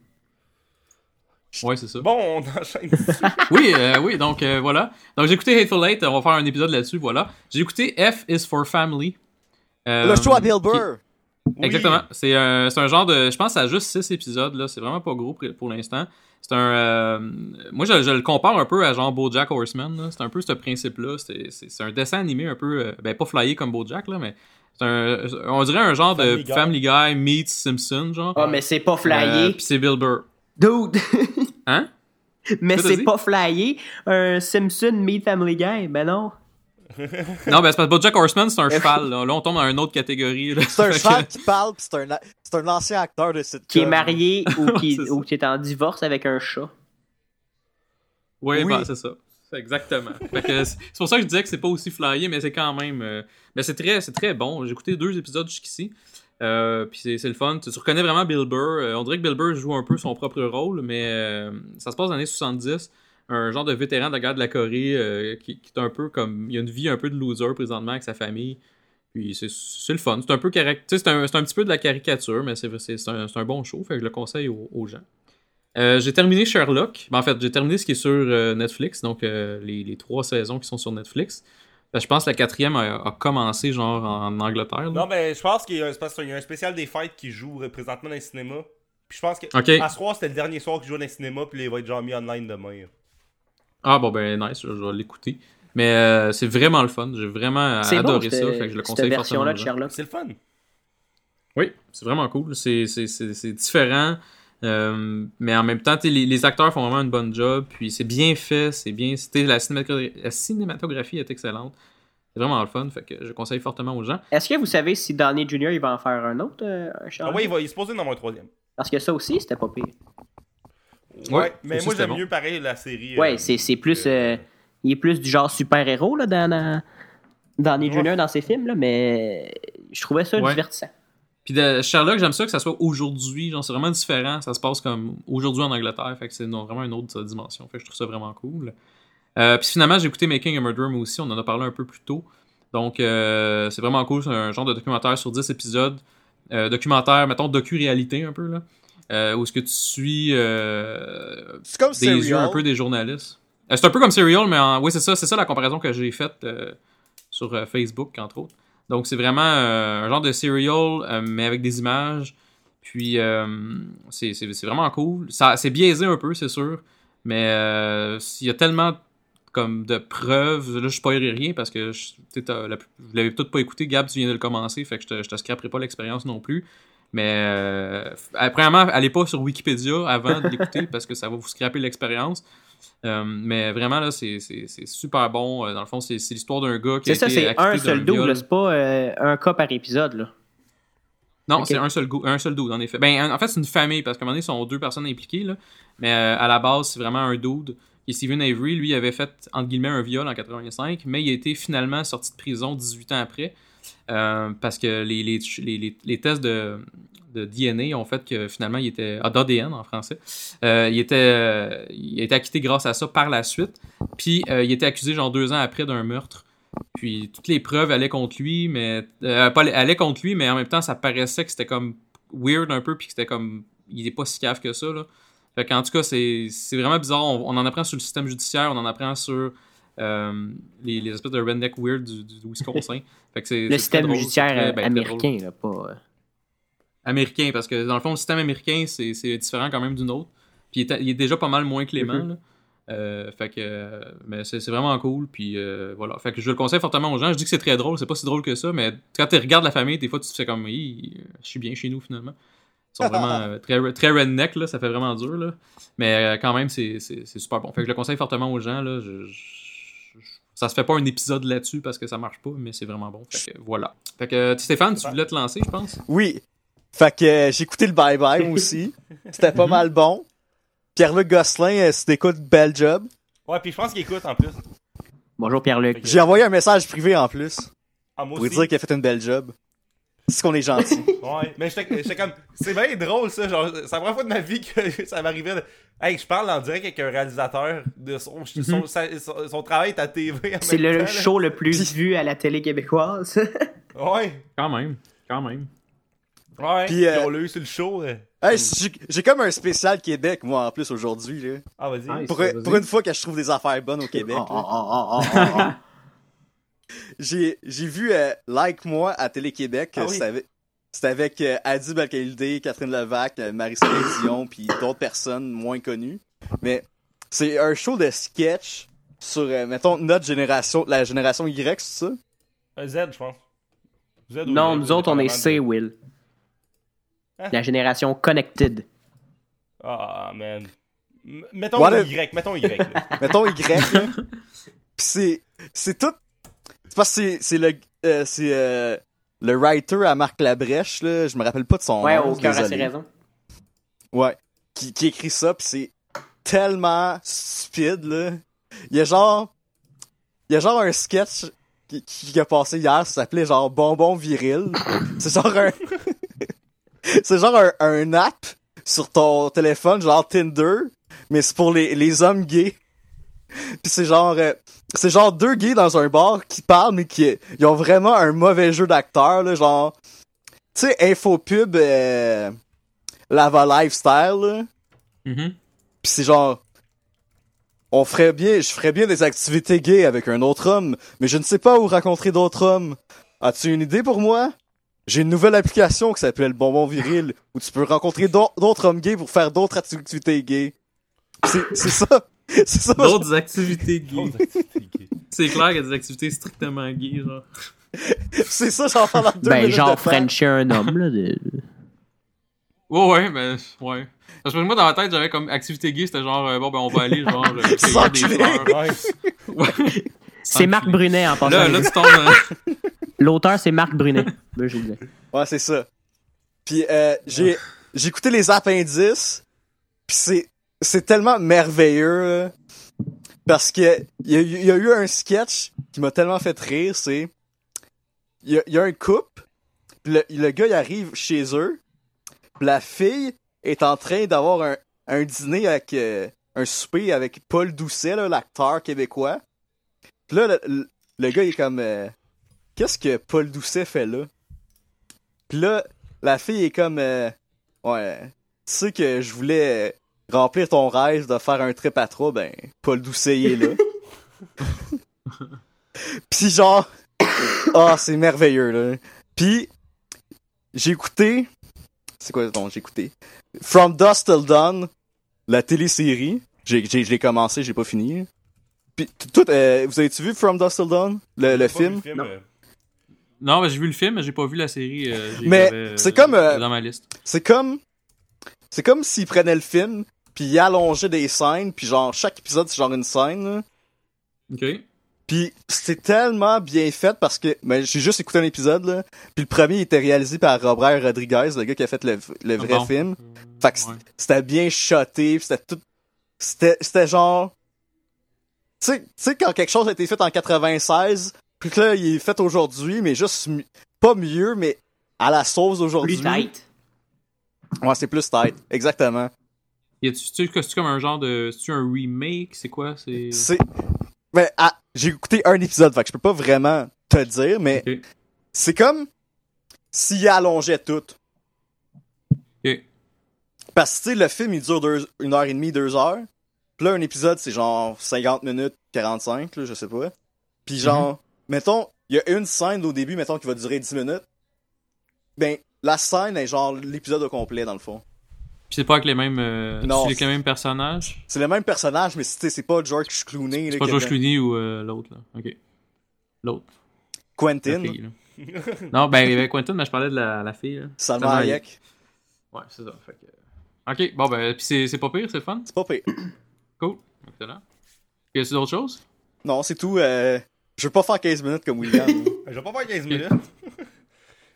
Ouais, c'est ça. Bon, on enchaîne. Oui, euh, oui, donc euh, voilà. Donc j'ai écouté Hateful Eight, on va faire un épisode là-dessus, voilà. J'ai écouté F is for Family. Euh, le show à Bill qui- Burr. Oui. Exactement. C'est un, c'est un genre de. Je pense que ça a juste 6 épisodes, là. C'est vraiment pas gros pour, pour l'instant. C'est un. euh, moi, je, je le compare un peu à genre Bojack Horseman. là. C'est un peu ce principe-là. C'est, c'est, c'est un dessin animé un peu. euh, ben, pas flyé comme Bojack, là, mais. C'est un, on dirait un genre Family de Guy. Family Guy meets Simpson, genre. Ah, mais c'est pas Euh, flyé. Puis c'est Bill Burr. Dude! Hein? mais c'est dit? pas flyé. Un Simpson Meet Family Guy. Ben non. Non, ben, c'est parce que Bojack Horseman, c'est un cheval, là. Là, on tombe dans une autre catégorie. C'est un cheval qui parle, pis c'est un, c'est un ancien acteur de sitcom. Qui est marié ou qui, ou qui est en divorce avec un chat. Oui, Oui. ben, c'est ça. Exactement. C'est pour ça que je disais que c'est pas aussi flyé, mais c'est quand même. euh, mais c'est très, c'est très bon. J'ai écouté deux épisodes jusqu'ici. Euh, puis c'est c'est le fun. Tu, tu reconnais vraiment Bill Burr. Euh, on dirait que Bill Burr joue un peu son propre rôle, mais euh, ça se passe dans les années 70. Un genre de vétéran de la guerre de la Corée euh, qui, qui est un peu comme. Il a une vie un peu de loser présentement avec sa famille. Puis c'est c'est le fun. C'est un peu c'est un, c'est un petit peu de la caricature, mais c'est c'est- c'est un, c'est un bon show. Fait que je le conseille aux, aux gens. Euh, j'ai terminé Sherlock. Ben, en fait, j'ai terminé ce qui est sur euh, Netflix, donc les, les trois saisons qui sont sur Netflix. Ben, je pense que la quatrième a, a commencé genre en Angleterre. là. Non, mais je pense qu'il y a, c'est parce qu'il y a un spécial des fêtes qui joue présentement dans les cinémas. Puis je pense que Ok. à ce soir, c'était le dernier soir que je jouais dans le cinéma, puis il va être genre mis online demain. Ah bon ben nice, je vais l'écouter. Mais euh, c'est vraiment le fun, j'ai vraiment bon, adoré ça, cette- fait que je le cette conseille fortement. version-là de. Sherlock. C'est le fun. Oui, c'est vraiment cool. C'est, c'est, c'est, c'est différent. euh, mais en même temps, les, les acteurs font vraiment une bonne job. Puis c'est bien fait. C'est bien. c'était- La, cinématogra- la cinématographie est excellente. C'est vraiment le fun. Fait que je conseille fortement aux gens. Est-ce que vous savez si Downey Jr. il va en faire un autre, euh, un Ah Sherlock? ouais, il va il supposé en avoir un troisième. Parce que ça aussi, c'était pas pire. Ouais, Ouais, mais moi j'aime bon. mieux pareil la série. Ouais, euh, c'est c'est plus. euh, il est plus du genre super-héros là, dans, dans, Ouais. Jr. dans ses films, là, mais je trouvais ça Ouais. divertissant. Puis de Sherlock, j'aime ça que ça soit aujourd'hui. Genre, c'est vraiment différent. Ça se passe comme aujourd'hui en Angleterre. Fait que c'est non, vraiment une autre dimension. Fait que je trouve ça vraiment cool. Euh, puis finalement, j'ai écouté Making a Murderer moi aussi. On en a parlé un peu plus tôt. Donc, euh, c'est vraiment cool. C'est un genre de documentaire sur 10 épisodes. Euh, documentaire, mettons, docu-réalité un peu, là. Euh, où est-ce que tu suis euh, comme des yeux un peu des journalistes. Euh, c'est un peu comme Serial, mais en... oui, c'est ça, c'est ça la comparaison que j'ai faite euh, sur Facebook, entre autres. Donc, c'est vraiment un genre de Serial, mais avec des images. Puis, c'est vraiment cool. Ça- C'est biaisé un peu, c'est sûr, mais il y a tellement comme de preuves. Là, je spoilerai rien parce que je, la- vous l'avez peut-être pas écouté. Gab, tu viens de le commencer, fait que je te, je te scraperai pas l'expérience non plus. Mais euh, f- premièrement, allez pas sur Wikipédia avant de l'écouter parce que ça va vous scraper l'expérience. Euh, mais vraiment, là, c'est c'est- c'est super bon. Euh, Dans le fond, c'est c'est l'histoire d'un gars qui a C'est ça, été c'est un seul double, c'est pas euh, un cas par épisode. Là. Non, c'est un seul, un seul dude, en effet. Ben, en fait, c'est une famille, parce qu'à un moment donné, ils sont deux personnes impliquées, là. Mais euh, à la base, c'est vraiment un dude. Et Steven Avery, lui, avait fait, entre guillemets, un viol en 85, mais il a été finalement sorti de prison 18 ans après, euh, parce que les, tests de, DNA ont fait que finalement, il était... Ah, d'ADN en français. Euh, il, était, euh, a été acquitté grâce à ça par la suite. Puis, il était accusé, genre, deux ans après d'un meurtre. Puis toutes les preuves allaient contre lui, mais pas allaient contre lui, mais en même temps ça paraissait que c'était comme weird un peu, puis que c'était comme il est pas si cave que ça là. Fait qu'en tout cas c'est vraiment bizarre. On en apprend sur le système judiciaire, on en apprend sur euh, les, les espèces de redneck weird du, du Wisconsin. Fait que c'est Le système drôle, judiciaire très- ben, américain, là, pas. euh, Américain, parce que dans le fond le système américain c'est différent quand même du nôtre. Puis il est, il est déjà pas mal moins clément. Mhm. là. Euh, fait que euh, mais c'est vraiment cool puis euh, voilà fait que je le conseille fortement aux gens je dis que c'est très drôle c'est pas si drôle que ça mais quand tu regardes la famille des fois tu te fais comme je suis bien chez nous finalement ils sont vraiment très, très redneck là ça fait vraiment dur là mais quand même c'est super bon fait que je le conseille fortement aux gens là je- ça se fait pas un épisode là-dessus parce que ça marche pas mais c'est vraiment bon fait que voilà fait que euh, Stéphane tu voulais te lancer je pense? Oui. Fait que euh, j'ai écouté le Bye Bye moi aussi. C'était pas mal bon. Pierre-Luc Gosselin, euh, si t'écoutes, bel job. Ouais, puis je pense qu'il écoute en plus. Bonjour Pierre-Luc. J'ai envoyé un message privé en plus. Ah, moi Pour lui aussi. dire qu'il a fait une belle job. C'est qu'on est gentil. Ouais, mais j'étais comme. C'est bien drôle ça. Genre, c'est la première fois de ma vie que ça m'arrivait. De... Hey, je parle en direct avec un réalisateur de son, son, sa- son- son travail est à TV. C'est le temps, là. show le plus vu à la télé québécoise. Ouais. quand même quand même Ouais. Puis, euh, on l'a eu sur le show. là. hey, j'ai comme un spécial Québec, moi, en plus, aujourd'hui. là. Ah, vas-y. Ah, Pour, vas-y. pour une fois que je trouve des affaires bonnes au Québec. Oh, oh, oh, oh, oh, oh. J'ai j'ai vu euh, Like Moi à Télé-Québec. Ah oui. C'était avec, c'était avec euh, Adi Balkhalidé, Catherine Levac, euh, Marie-Soleil Dion, puis d'autres personnes moins connues. Mais c'est un show de sketch sur, euh, mettons, notre génération, la génération Y, c'est ça? Z, je pense. Z ou Non, nous autres, on est C, Will. Hein? La génération connected. Ah, man. M- Mettons Y, mettons Y. Mettons Y. Puis c'est, c'est tout. C'est parce que c'est, c'est le, euh, c'est, euh, le writer à Marc Labrèche, là. Je me rappelle pas de son Ouais, nom. au cœur à ses raisons. Ouais. Qui, qui écrit ça, pis c'est tellement stupide, là. Il y a genre... Il y a genre un sketch qui, qui a passé hier, ça s'appelait genre Bonbon Viril. C'est genre un... c'est genre un, un app sur ton téléphone, genre Tinder, mais c'est pour les, les hommes gays. Pis c'est genre... euh, c'est genre deux gays dans un bar qui parlent, mais qui ils ont vraiment un mauvais jeu d'acteur, là, genre... Tu sais, infopub... Euh, Lava Lifestyle, là. Mhm. Pis c'est genre. On ferait bien, je ferais bien des activités gays avec un autre homme, mais je ne sais pas où rencontrer d'autres hommes. As-tu une idée pour moi? j'ai une nouvelle application qui s'appelle le Bonbon Viril, où tu peux rencontrer d'au- d'autres hommes gays pour faire d'autres activités gays. C'est c'est ça. C'est ça. D'autres activités gays. D'autres activités gays. C'est clair qu'il y a des activités strictement gays, genre. C'est ça, j'en parle en deux Ben, genre. Frencher un homme, là. de- Ouais, ouais, ben, ouais. Parce que moi, dans ma tête, j'avais comme activité gay, c'était genre, euh, bon, ben, on va aller, genre, euh, cueillir des fleurs. Ouais. C'est Marc Brunet en passant. Là, là, tu tombes. L'auteur, c'est Marc Brunet. Ben, je le disais. Ouais, c'est ça. Puis euh, j'ai j'ai écouté les appendices, puis c'est c'est tellement merveilleux parce que il y, a eu- un sketch qui m'a tellement fait rire, c'est il y a, un couple, puis le, le gars arrive chez eux, puis la fille est en train d'avoir un, dîner avec euh, un souper avec Paul Doucet l'acteur québécois. Puis là le, le- gars est comme euh, qu'est-ce que Paul Doucet fait là Puis là, la fille est comme euh, Ouais, tu sais que je voulais remplir ton rêve de faire un trip à trois, ben, Paul Doucet il est là. Pis genre, ah, c'est merveilleux, là. Pis, j'ai écouté, c'est quoi, non, j'ai écouté, From Dust Till Dawn, la télésérie. J'ai, j'ai, je l'ai commencé, j'ai pas fini. Pis, t- tout, euh, vous avez-tu vu From Dust Till Dawn, le, film? euh, Non, j'ai vu le film, mais j'ai pas vu la série. euh, j'ai- Mais c'est comme, euh, Dans ma liste. C'est comme, c'est comme s'ils prenaient le film, puis ils allongeaient des scènes, puis genre, chaque épisode, c'est genre une scène, là. Ok. Puis c'est tellement bien fait parce que ben, j'ai juste écouté un épisode là. Puis le premier était réalisé par Robert Rodriguez, le gars qui a fait le, le vrai Ah bon? film. Fait que Ouais. c'était bien shoté, c'était tout c'était c'était genre tu sais tu sais quand quelque chose a été fait en 96, puis que là il est fait aujourd'hui mais juste pas mieux mais à la sauce aujourd'hui. Plus tight. Ouais, c'est plus tight, exactement. C'est-tu- comme un genre de. C'est-tu un remake? C'est quoi? C'est. C'est ben ah, j'ai écouté un épisode, fait que je peux pas vraiment te dire mais c'est comme s'il allongeait tout. Ok. Parce que, tu sais, le film, il dure deux, une heure et demie, deux heures. Puis là, un épisode, c'est genre 50 minutes, 45, là, je sais pas. Puis genre, mettons, il y a une scène au début, mettons, qui va durer 10 minutes. Ben, la scène est genre l'épisode au complet, dans le fond. Puis c'est pas avec les mêmes. Euh, Non, avec les mêmes personnages? C'est le même personnage, mais c'est c'est pas George Clooney. C'est là, pas George Clooney ou euh, l'autre, là. Ok. L'autre. La Quentin, fille, là. non, ben, il y avait Quentin, mais je parlais de la, la fille, là. Salma Hayek. Ouais, c'est ça. Fait que... Ok, bon, ben, puis c'est c'est pas pire, c'est le fun? C'est pas pire. Cool. Excellent. Y a-tu d'autres choses? Non, c'est tout. Euh... Je veux pas faire 15 minutes comme William. Je vais pas faire 15 minutes.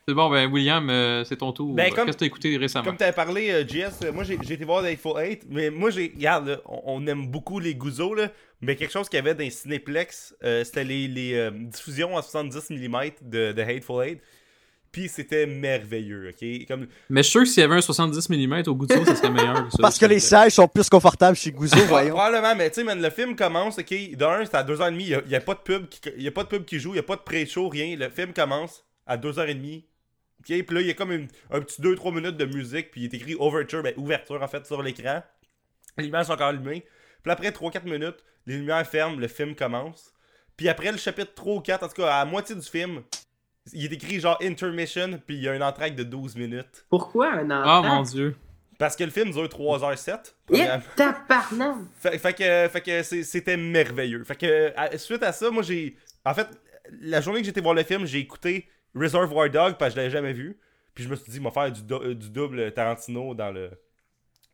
C'est bon, ben, William, euh, c'est ton tour. Ben, comme- Qu'est-ce que t'as écouté récemment? Comme t'avais parlé, euh, JS, euh, moi j'ai j'ai été voir The Hateful Eight, mais moi j'ai. Regarde, là, on, on aime beaucoup les gouzos, là, mais quelque chose qu'il y avait dans les Cinéplex, euh, c'était les, les euh, diffusions à 70 mm de, de Hateful Eight. Puis c'était merveilleux, ok? Comme, Mais je suis sûr que s'il y avait un 70 mm au goût de ça, serait meilleur que ça. Parce que les sièges sont plus confortables chez Gouzo, voyons. Probablement, mais tu sais, le film commence, ok? D'un, c'est à 2h30, il n'y a, pas de pub qui, y a pas de pub qui joue, il n'y a pas de pré-show, rien. Le film commence à 2h30. Puis là, il y a comme une- un petit 2-3 minutes de musique, puis il est écrit Overture, ben ouverture en fait, sur l'écran. Les lumières sont encore allumées. Puis après 3-4 minutes, les lumières ferment, le film commence. Puis après le chapitre 3 ou 4, en tout cas, à la moitié du film, il est écrit genre intermission, puis il y a un entraque de 12 minutes. Pourquoi un Oh enfant? mon dieu. Parce que le film dure 3h07. Eh, premièrement. tabarnak! Fait, fait que, fait que c'était merveilleux. Fait que à- suite à ça, moi j'ai. En fait, la journée que j'étais voir le film, j'ai écouté Reservoir Dog parce que je l'avais jamais vu. Puis je me suis dit, m'a faire du, do- euh, du double Tarantino dans le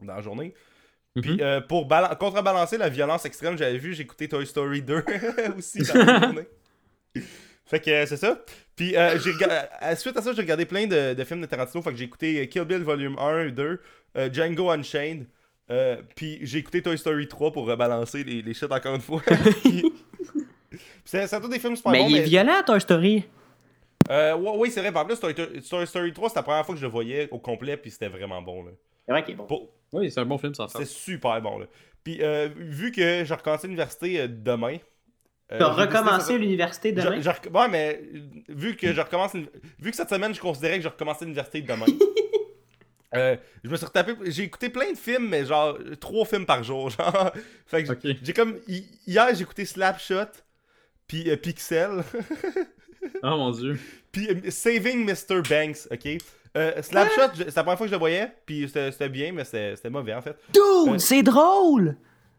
dans la journée. Puis Mhm. euh, pour bala- contrebalancer la violence extrême, j'avais vu, j'ai écouté Toy Story 2 aussi dans la journée. Fait que euh, c'est ça. Puis euh, à- suite à ça, j'ai regardé plein de, de films de Tarantino. Fait que j'ai écouté Kill Bill Volume 1 et 2, euh, Django Unchained. euh, puis j'ai écouté Toy Story 3 pour rebalancer les, les shit encore une fois. C'est tous des films super Mais bons. il est mais- violent, Toy Story. Euh, ouais, oui, c'est vrai. En plus, Toy Story 3, c'était la première fois que je le voyais au complet. Puis c'était vraiment bon. Là. C'est vrai qu'il est bon. Pour- Oui, c'est un bon film, ça. C'était super bon. Là. Puis euh, vu que je recommence l'université euh, demain. euh, T'as recommencé l'université demain? Je- ouais, mais vu que je recommence, une- vu que cette semaine je considérais que je recommençais l'université demain, euh, je me suis retapé, j'ai écouté plein de films, mais genre trois films par jour, genre. Fait que j'ai comme hi- hier j'ai écouté Slapshot, puis euh, Pixel. Oh mon dieu. Puis euh, Saving Mr. Banks, ok? Euh, Slapshot, c'est la première fois que je le voyais, puis c'était bien, mais c'était mauvais en fait. Dude, c'est drôle!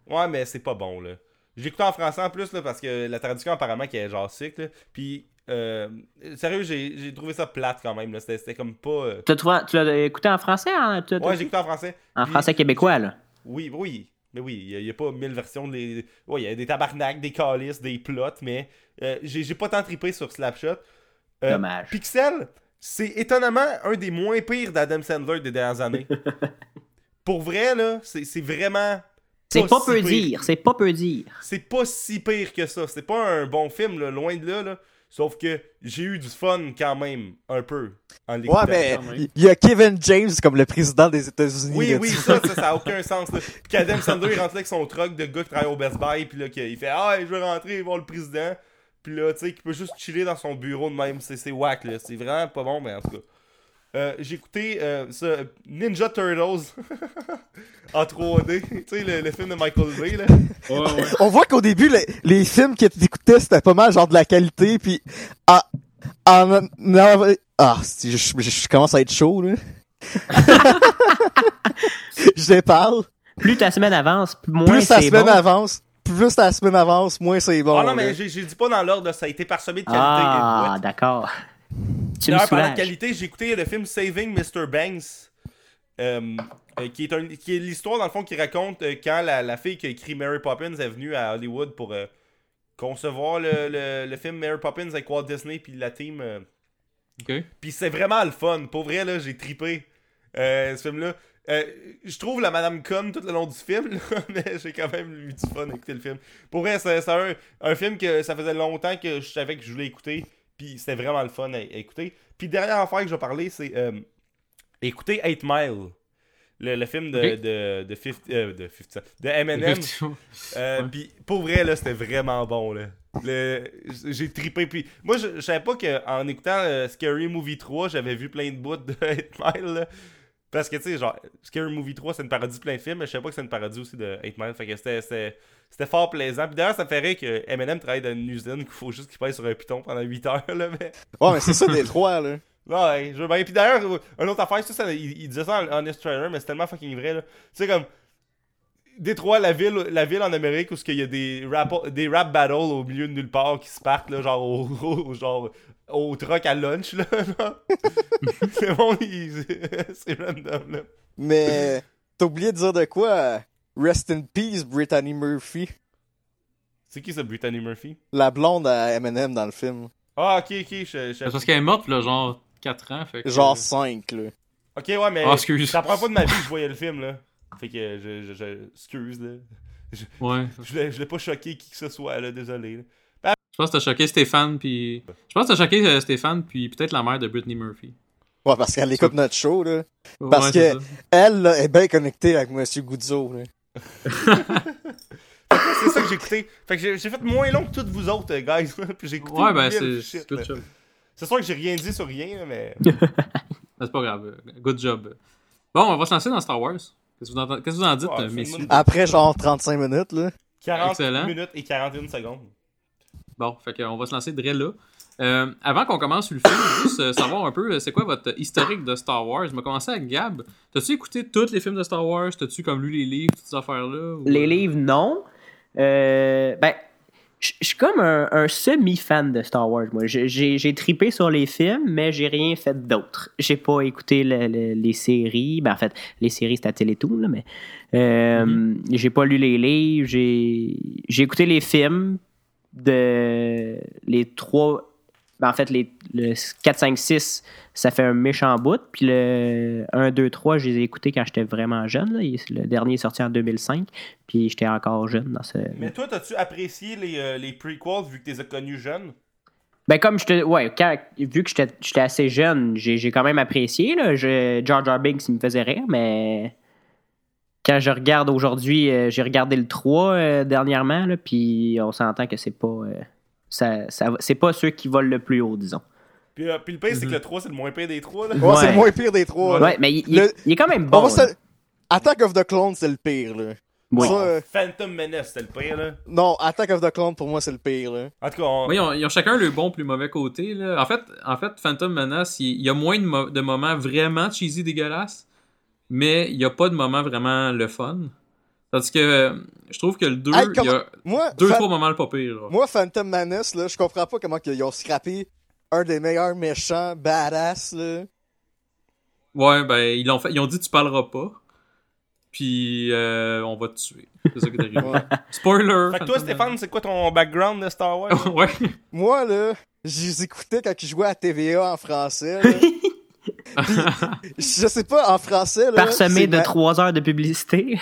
Ouais, mais c'est pas bon, là. J'ai écouté en français en plus, là, parce que la traduction, apparemment, qui est genre sick, là. Puis, euh, sérieux, j'ai trouvé ça plate quand même, là. C'était comme pas. euh, Tu l'as écouté en français? hein? Ouais, j'ai écouté en français. En Puis- français québécois, là. Oui, oui. Mais oui, il n'y a, pas mille versions. De les... Ouais, il y a des tabarnaks, des calices, des plots, mais euh, j'ai pas tant trippé sur Slapshot. Euh, Dommage. Pixel, c'est étonnamment un des moins pires d'Adam Sandler des dernières années. Pour vrai, là, c'est c'est vraiment. C'est pas si peu pire. dire, c'est pas peu dire. C'est pas si pire que ça. C'est pas un bon film, là, loin de là, là. Sauf que j'ai eu du fun quand même, un peu, en l'écoutant. Ouais, mais il y a Kevin James comme le président des États-Unis. Oui, là, oui, ça, ça, ça a aucun sens. Là. Puis qu'Adam Sandler, il rentre là avec son truck de gars qui travaille au Best Buy, puis là, qu'il- il fait Ah, je veux rentrer voir le président. Puis là, tu sais, qu'il peut juste chiller dans son bureau de même. C'est c'est whack, là. C'est vraiment pas bon, mais en tout cas. Euh, J'ai écouté euh, ça, Ninja Turtles en 3D. tu sais, le, le film de Michael Bay, là. Ouais, ouais. On voit qu'au début, les, les films que tu écoutais, c'était pas mal genre de la qualité, puis en, en, en- ah, si, je, je- je commence à être chaud, là. je parle. Plus ta semaine avance, moins Plus c'est semaine bon. avance, plus la semaine avance, moins c'est bon. Ah non, mais j'ai dit pas dans l'ordre, ça a été parsemé de qualité. Ah, d'accord. D'ailleurs, de soulages. qualité, j'ai écouté le film Saving Mr. Banks, euh, euh, qui est, un- qui est l'histoire, dans le fond, qui raconte euh, quand la, la fille qui a écrit Mary Poppins est venue à Hollywood pour euh, concevoir le, le- le film Mary Poppins avec Walt Disney puis la team. euh. Ok. Puis c'est vraiment le fun. Pour vrai, là, j'ai tripé euh, ce film-là. Euh, je trouve la Madame Con tout le long du film, là, mais j'ai quand même eu du fun à écouter le film. Pour vrai, c'est c'est un, un film que ça faisait longtemps que je savais que je voulais écouter, puis c'était vraiment le fun à, à écouter. Puis dernière affaire que je vais parler, c'est euh, écouter 8 Mile, le, le film de, Ok. de, de, 50, euh, de 50 de Eminem. Effectivement. Euh, Ouais. Puis pour vrai, là, c'était vraiment bon, là. Le- J'ai trippé. Puis moi, je, je savais pas qu'en écoutant euh, Scary Movie 3, j'avais vu plein de bouts de 8 Mile, là. Parce que, tu sais, genre, Scary Movie 3, c'est une parodie de plein de films, mais je savais pas que c'est une parodie aussi de 8 Mile. Fait que c'était- c'était fort plaisant. Puis d'ailleurs, ça me fait rire que Eminem travaille dans une usine, qu'il faut juste qu'il paye sur un piton pendant 8 heures, là. Mais... Ouais, mais c'est ça des trois, là. Ouais, je veux bien. Puis d'ailleurs, une autre affaire, ça, ça, il, il disait ça en Honest Trailer, mais c'est tellement fucking vrai, là. Tu sais, comme. Détroit, la ville, la ville en Amérique où il y a des rap, des rap battles au milieu de nulle part qui se partent, là, genre au, au- genre, au truck à lunch, là. genre. c'est bon, c'est random, là. Mais t'as oublié de dire de quoi? Rest in peace, Brittany Murphy. C'est qui ça, Brittany Murphy? La blonde à Eminem dans le film. Ah, ok, ok, je, je- C'est parce qu'elle est morte, là, genre 4 ans. Fait que... Genre 5, là. Ok, ouais, mais. Ah, excuse. La première fois de ma vie que je voyais le film, là. Fait que je. je, je- excuse, là. Ouais. Je je voulais pas choquer qui que ce soit, là, désolé. là. Je pense que t'as choqué Stéphane, puis. Je pense que t'as choqué euh, Stéphane, puis peut-être la mère de Britney Murphy. Ouais, parce qu'elle écoute notre show, là. Ouais, Parce c'est que- ça. Elle, là, est bien connectée avec Monsieur Goudzo, là. C'est ça que j'ai écouté. Fait que j'ai fait moins long que toutes vous autres, euh, guys. Puis j'ai écouté Ouais, ben c'est shit, c'est good là. job. C'est sûr que j'ai rien dit sur rien, là, mais. Ben, C'est pas grave. Good job. Bon, on va se lancer dans Star Wars. Qu'est-ce que vous en, qu'est-ce que vous en dites, Ouais, euh, messieurs? Après, genre, 35 minutes, là. 40 Excellent. minutes et 41 secondes. Bon, fait qu'on va se lancer de là. Euh, avant qu'on commence sur le film, juste euh, savoir un peu, euh, c'est quoi votre historique de Star Wars? Je vais commencer avec Gab. T'as-tu écouté tous les films de Star Wars? T'as-tu comme lu les livres, toutes ces affaires-là? ou, Les livres, non. Euh, ben, je suis comme un, un semi-fan de Star Wars, moi. J'ai- tripé sur les films, mais j'ai rien fait d'autre. J'ai pas écouté le- le- les séries. Ben, en fait, les séries, c'était à Télétoon, là, mais... euh, J'ai pas lu les livres. J'ai écouté les films de... Les trois... Ben, en fait, les, le 4, 5, 6, ça fait un méchant bout. Puis le 1, 2, 3, je les ai écoutés quand j'étais vraiment jeune. là. Le dernier est sorti en 2005. Puis j'étais encore jeune dans ce. Mais toi, t'as-tu apprécié les, euh, les prequels vu que t'es connus jeunes Ben, comme je te. Ouais, quand- vu que j'étais assez jeune, j'ai quand même apprécié. Là. Je, Jar Jar Binks, il me faisait rire, mais. Quand je regarde aujourd'hui, euh, j'ai regardé le 3 euh, dernièrement, là, puis on s'entend que c'est pas. Ça, ça, va- c'est pas ceux qui volent le plus haut, disons. Puis, euh, puis le pire, c'est que Mhm. le 3, c'est le moins pire des 3, là. Ouais, c'est le moins pire des trois, là. Ouais, mais il, il- Le- il est quand même On bon. se-. Attack of the Clones, c'est le pire, là. Oui. Ça, euh, Phantom Menace, c'était le pire, là. non, Attack of the Clone, pour moi, c'est le pire, là. En tout cas, on... Oui, ils ont, ils ont chacun le bon plus mauvais côté. Là. En, fait, en fait, Phantom Menace, il, il y a moins de, mo- de moments vraiment cheesy dégueulasses, mais il n'y a pas de moments vraiment le fun. Tandis que je trouve que le 2, Hey, il y a Moi, deux, Fa- trois moments le pas pire. moi Phantom Menace, là, je comprends pas comment ils ont scrappé un des meilleurs méchants badass, là. Ouais, ben, ils ont, fait, ils ont dit tu parleras pas, puis euh, on va te tuer. C'est ça qui est arrivé. Ouais. Spoiler! Fait que toi, Stéphane, c'est quoi ton background de Star Wars? Ouais. Moi, là, je les écoutais quand ils jouaient à TVA en français, là. Puis, je sais pas, en français, là. Parsemé de ma- trois heures de publicité.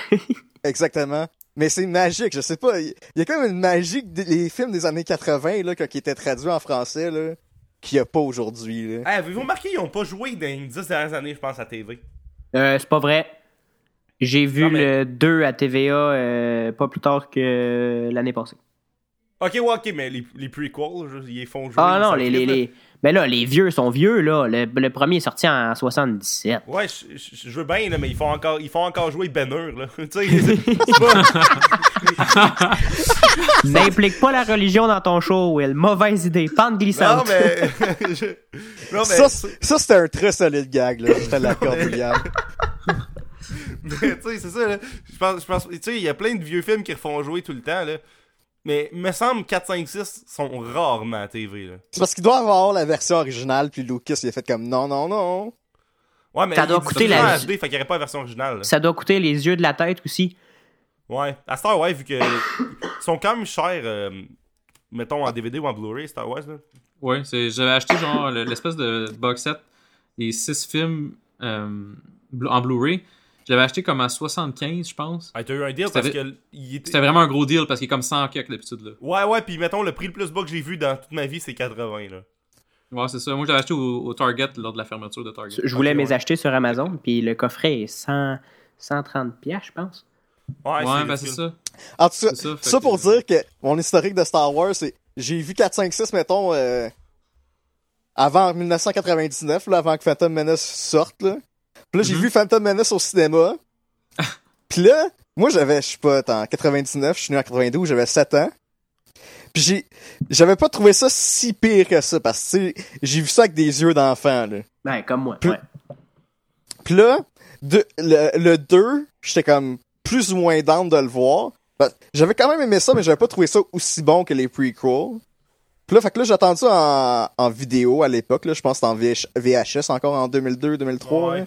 Exactement. Mais c'est magique, je sais pas. Il y a quand même une magie les films des années 80, là, quand ils étaient traduits en français, là, qu'il y a pas aujourd'hui. Hey, Avez-vous remarqué, ils ont pas joué dans les 10 dernières années, je pense, à TV? Euh, c'est pas vrai. J'ai vu Non, mais- le 2 à TVA euh, pas plus tard que l'année passée. Ok, ouais, ok, mais les, les prequels, ils les font jouer. Ah non, les, les, les... Ben là, les vieux sont vieux, là. Le, le premier est sorti en 77. Ouais, je- je je veux bien, là, mais ils font encore, ils font encore jouer Banner, là. tu sais, pas... N'implique pas la religion dans ton show, Will. Mauvaise idée. Pente Non, glissante. mais... je- Non, mais... Ça, c'était un très solide gag, là. Je te l'accorde, William. Mais, tu sais, c'est ça, là. Je pense, je pense, tu sais, il y a plein de vieux films qui refont jouer tout le temps, là. Mais, il me semble, 4, 5, 6 sont rarement à TV, là. C'est parce qu'il doit avoir la version originale, puis Lucas, il a fait comme non, non, non. Ouais, mais Ça doit coûter la- HD, fait qu'il n'y aurait pas la version originale, là. Ça doit coûter les yeux de la tête aussi. Ouais. À Star Wars, vu que. ils sont quand même chers, euh, mettons, en DVD ou en Blu-ray, Star Wars, là. Ouais, c'est, j'avais acheté genre le- l'espèce de box set des 6 films euh, en Blu-ray. Je l'avais acheté comme à 75, je pense. Ah, t'as eu un deal C'était- parce que. était- C'était vraiment un gros deal parce qu'il est comme 100 quelques d'habitude là. Ouais, ouais, pis mettons, le prix le plus bas que j'ai vu dans toute ma vie, c'est 80, là. Ouais, c'est ça. Moi, je l'avais acheté au, au Target lors de la fermeture de Target. Je voulais Ok, me ouais. les acheter sur Amazon, puis le coffret est 100, 130 piastres, je pense. Ouais, Ouais, ben c'est ça. En tout cas, C'est ça, que- pour dire que mon historique de Star Wars, c'est. J'ai vu 4, 5, 6, mettons, euh, avant 1999, là, avant que Phantom Menace sorte, là. Puis là, j'ai Mhm. vu Phantom Menace au cinéma. Puis là, moi, j'avais, je sais pas, en 99, je suis né en 92, j'avais 7 ans. Puis j'ai, j'avais pas trouvé ça si pire que ça, parce que, tu sais, j'ai vu ça avec des yeux d'enfant, là. Ben, comme moi. Puis- ouais. Puis là, de, le, le 2, j'étais comme plus ou moins down de le voir. Ben, j'avais quand même aimé ça, mais j'avais pas trouvé ça aussi bon que les prequels. Puis là, fait que là, j'ai attendu ça en, en vidéo à l'époque, là. Je pense que c'était en VH VHS encore en 2002, 2003. Ouais. là.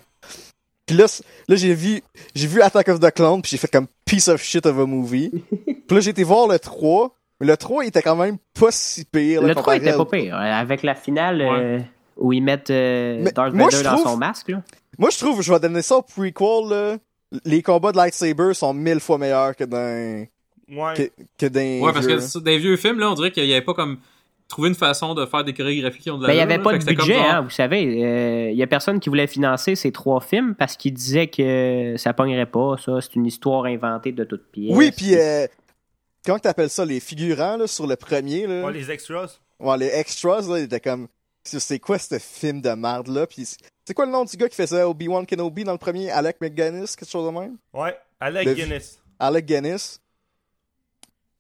Puis là, là j'ai vu, j'ai vu Attack of the Clone, puis j'ai fait comme piece of shit of a movie. puis là, j'ai été voir le 3. Mais le 3, il était quand même pas si pire. là, Le 3 comparé était à- pas pire. Avec la finale euh, où ils mettent euh, Darth moi, Vader dans trouve- son masque, là. Moi, je trouve, je vais donner ça au prequel, là. Les combats de lightsaber sont mille fois meilleurs que dans, Ouais. que, que dans Ouais, parce que dans les vieux films, là, on dirait qu'il n'y avait pas comme trouvé une façon de faire des chorégraphies qui ont de la Ben, il n'y avait pas de budget, genre... hein, vous savez. Il y a personne qui voulait financer ces trois films parce qu'il disait que ça pognerait pas, ça. C'est une histoire inventée de toutes pièces. Oui, puis euh, comment t'appelles ça, les figurants, là, sur le premier, là? Ouais, les extras. Ouais, les extras, là, ils étaient comme, c'est c'est quoi ce film de merde, là? Puis c'est- c'est quoi le nom du gars qui faisait Obi-Wan Kenobi dans le premier? Alec McGuinness, quelque chose de même? Ouais. Alec Le- Guinness. Alec Guinness.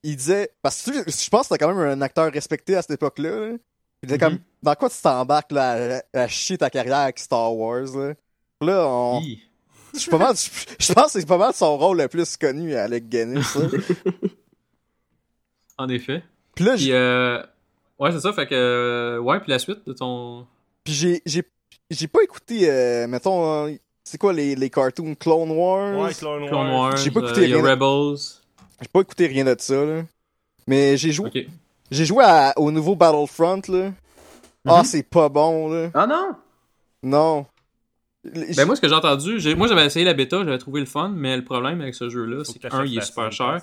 Il disait, parce que tu- je pense que c'était quand même un acteur respecté à cette époque-là, là. Il disait comme, Mhm. dans quoi tu t'embarques, là, à, à chier ta carrière avec Star Wars, là? Là, on, Hi. je suis pas mal, je, je pense que c'est pas mal son rôle le plus connu, Alec Guinness. En effet. Puis là, Puis, euh... ouais, c'est ça. Fait que, euh, ouais, puis la suite de ton. Puis j'ai, j'ai, j'ai pas écouté, euh, mettons, euh, c'est quoi les, les cartoons Clone Wars? Ouais, Clone Wars. Clone Wars, J'ai pas euh, écouté rien. Rebels. J'ai pas écouté rien de ça, là. Mais j'ai joué, j'ai joué à- au nouveau Battlefront, là. Ah, Mhm. c'est pas bon, là. Ah non? Non. Ben moi, ce que j'ai entendu, moi j'avais essayé la bêta, j'avais trouvé le fun, mais le problème avec ce jeu-là, c'est que qu'un, il est super Season cher.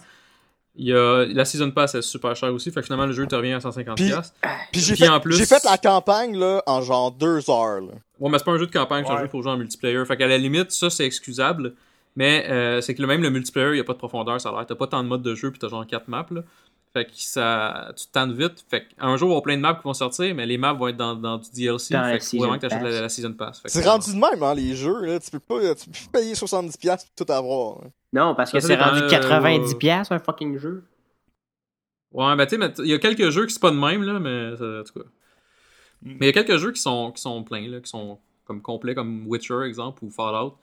Il y a, la Season Pass est super cher aussi, fait que finalement le jeu te revient à 150$. Puis-. Puis j'ai Puis fait, en plus- j'ai fait la campagne, là, en genre deux heures, là. Ouais, mais c'est pas un jeu de campagne, c'est un jeu pour jouer en multiplayer. Fait qu'à la limite, ça c'est excusable. Mais euh, c'est que le- même le multiplayer, il n'y a pas de profondeur, ça a l'air. T'as pas tant de modes de jeu, puis t'as genre 4 maps. Là. Fait que ça, tu te tannes vite. Fait qu'un jour, il y avoir plein de maps qui vont sortir, mais les maps vont être dans, dans du DLC. Dans fait Season vraiment que t'achètes la, la Season Pass. Que, C'est rendu de même, hein, les jeux, là. Tu peux pas, tu peux payer 70$ pour tout avoir. hein. Non, parce que c'est rendu euh, 90$ ouais. piastres, un fucking jeu. Ouais, ben tu sais, il y a quelques jeux qui sont pas de même, là, mais ça- en tout cas. Mais il y a quelques jeux qui sont, qui sont pleins, là, qui sont comme complets, comme Witcher, exemple, ou Fallout.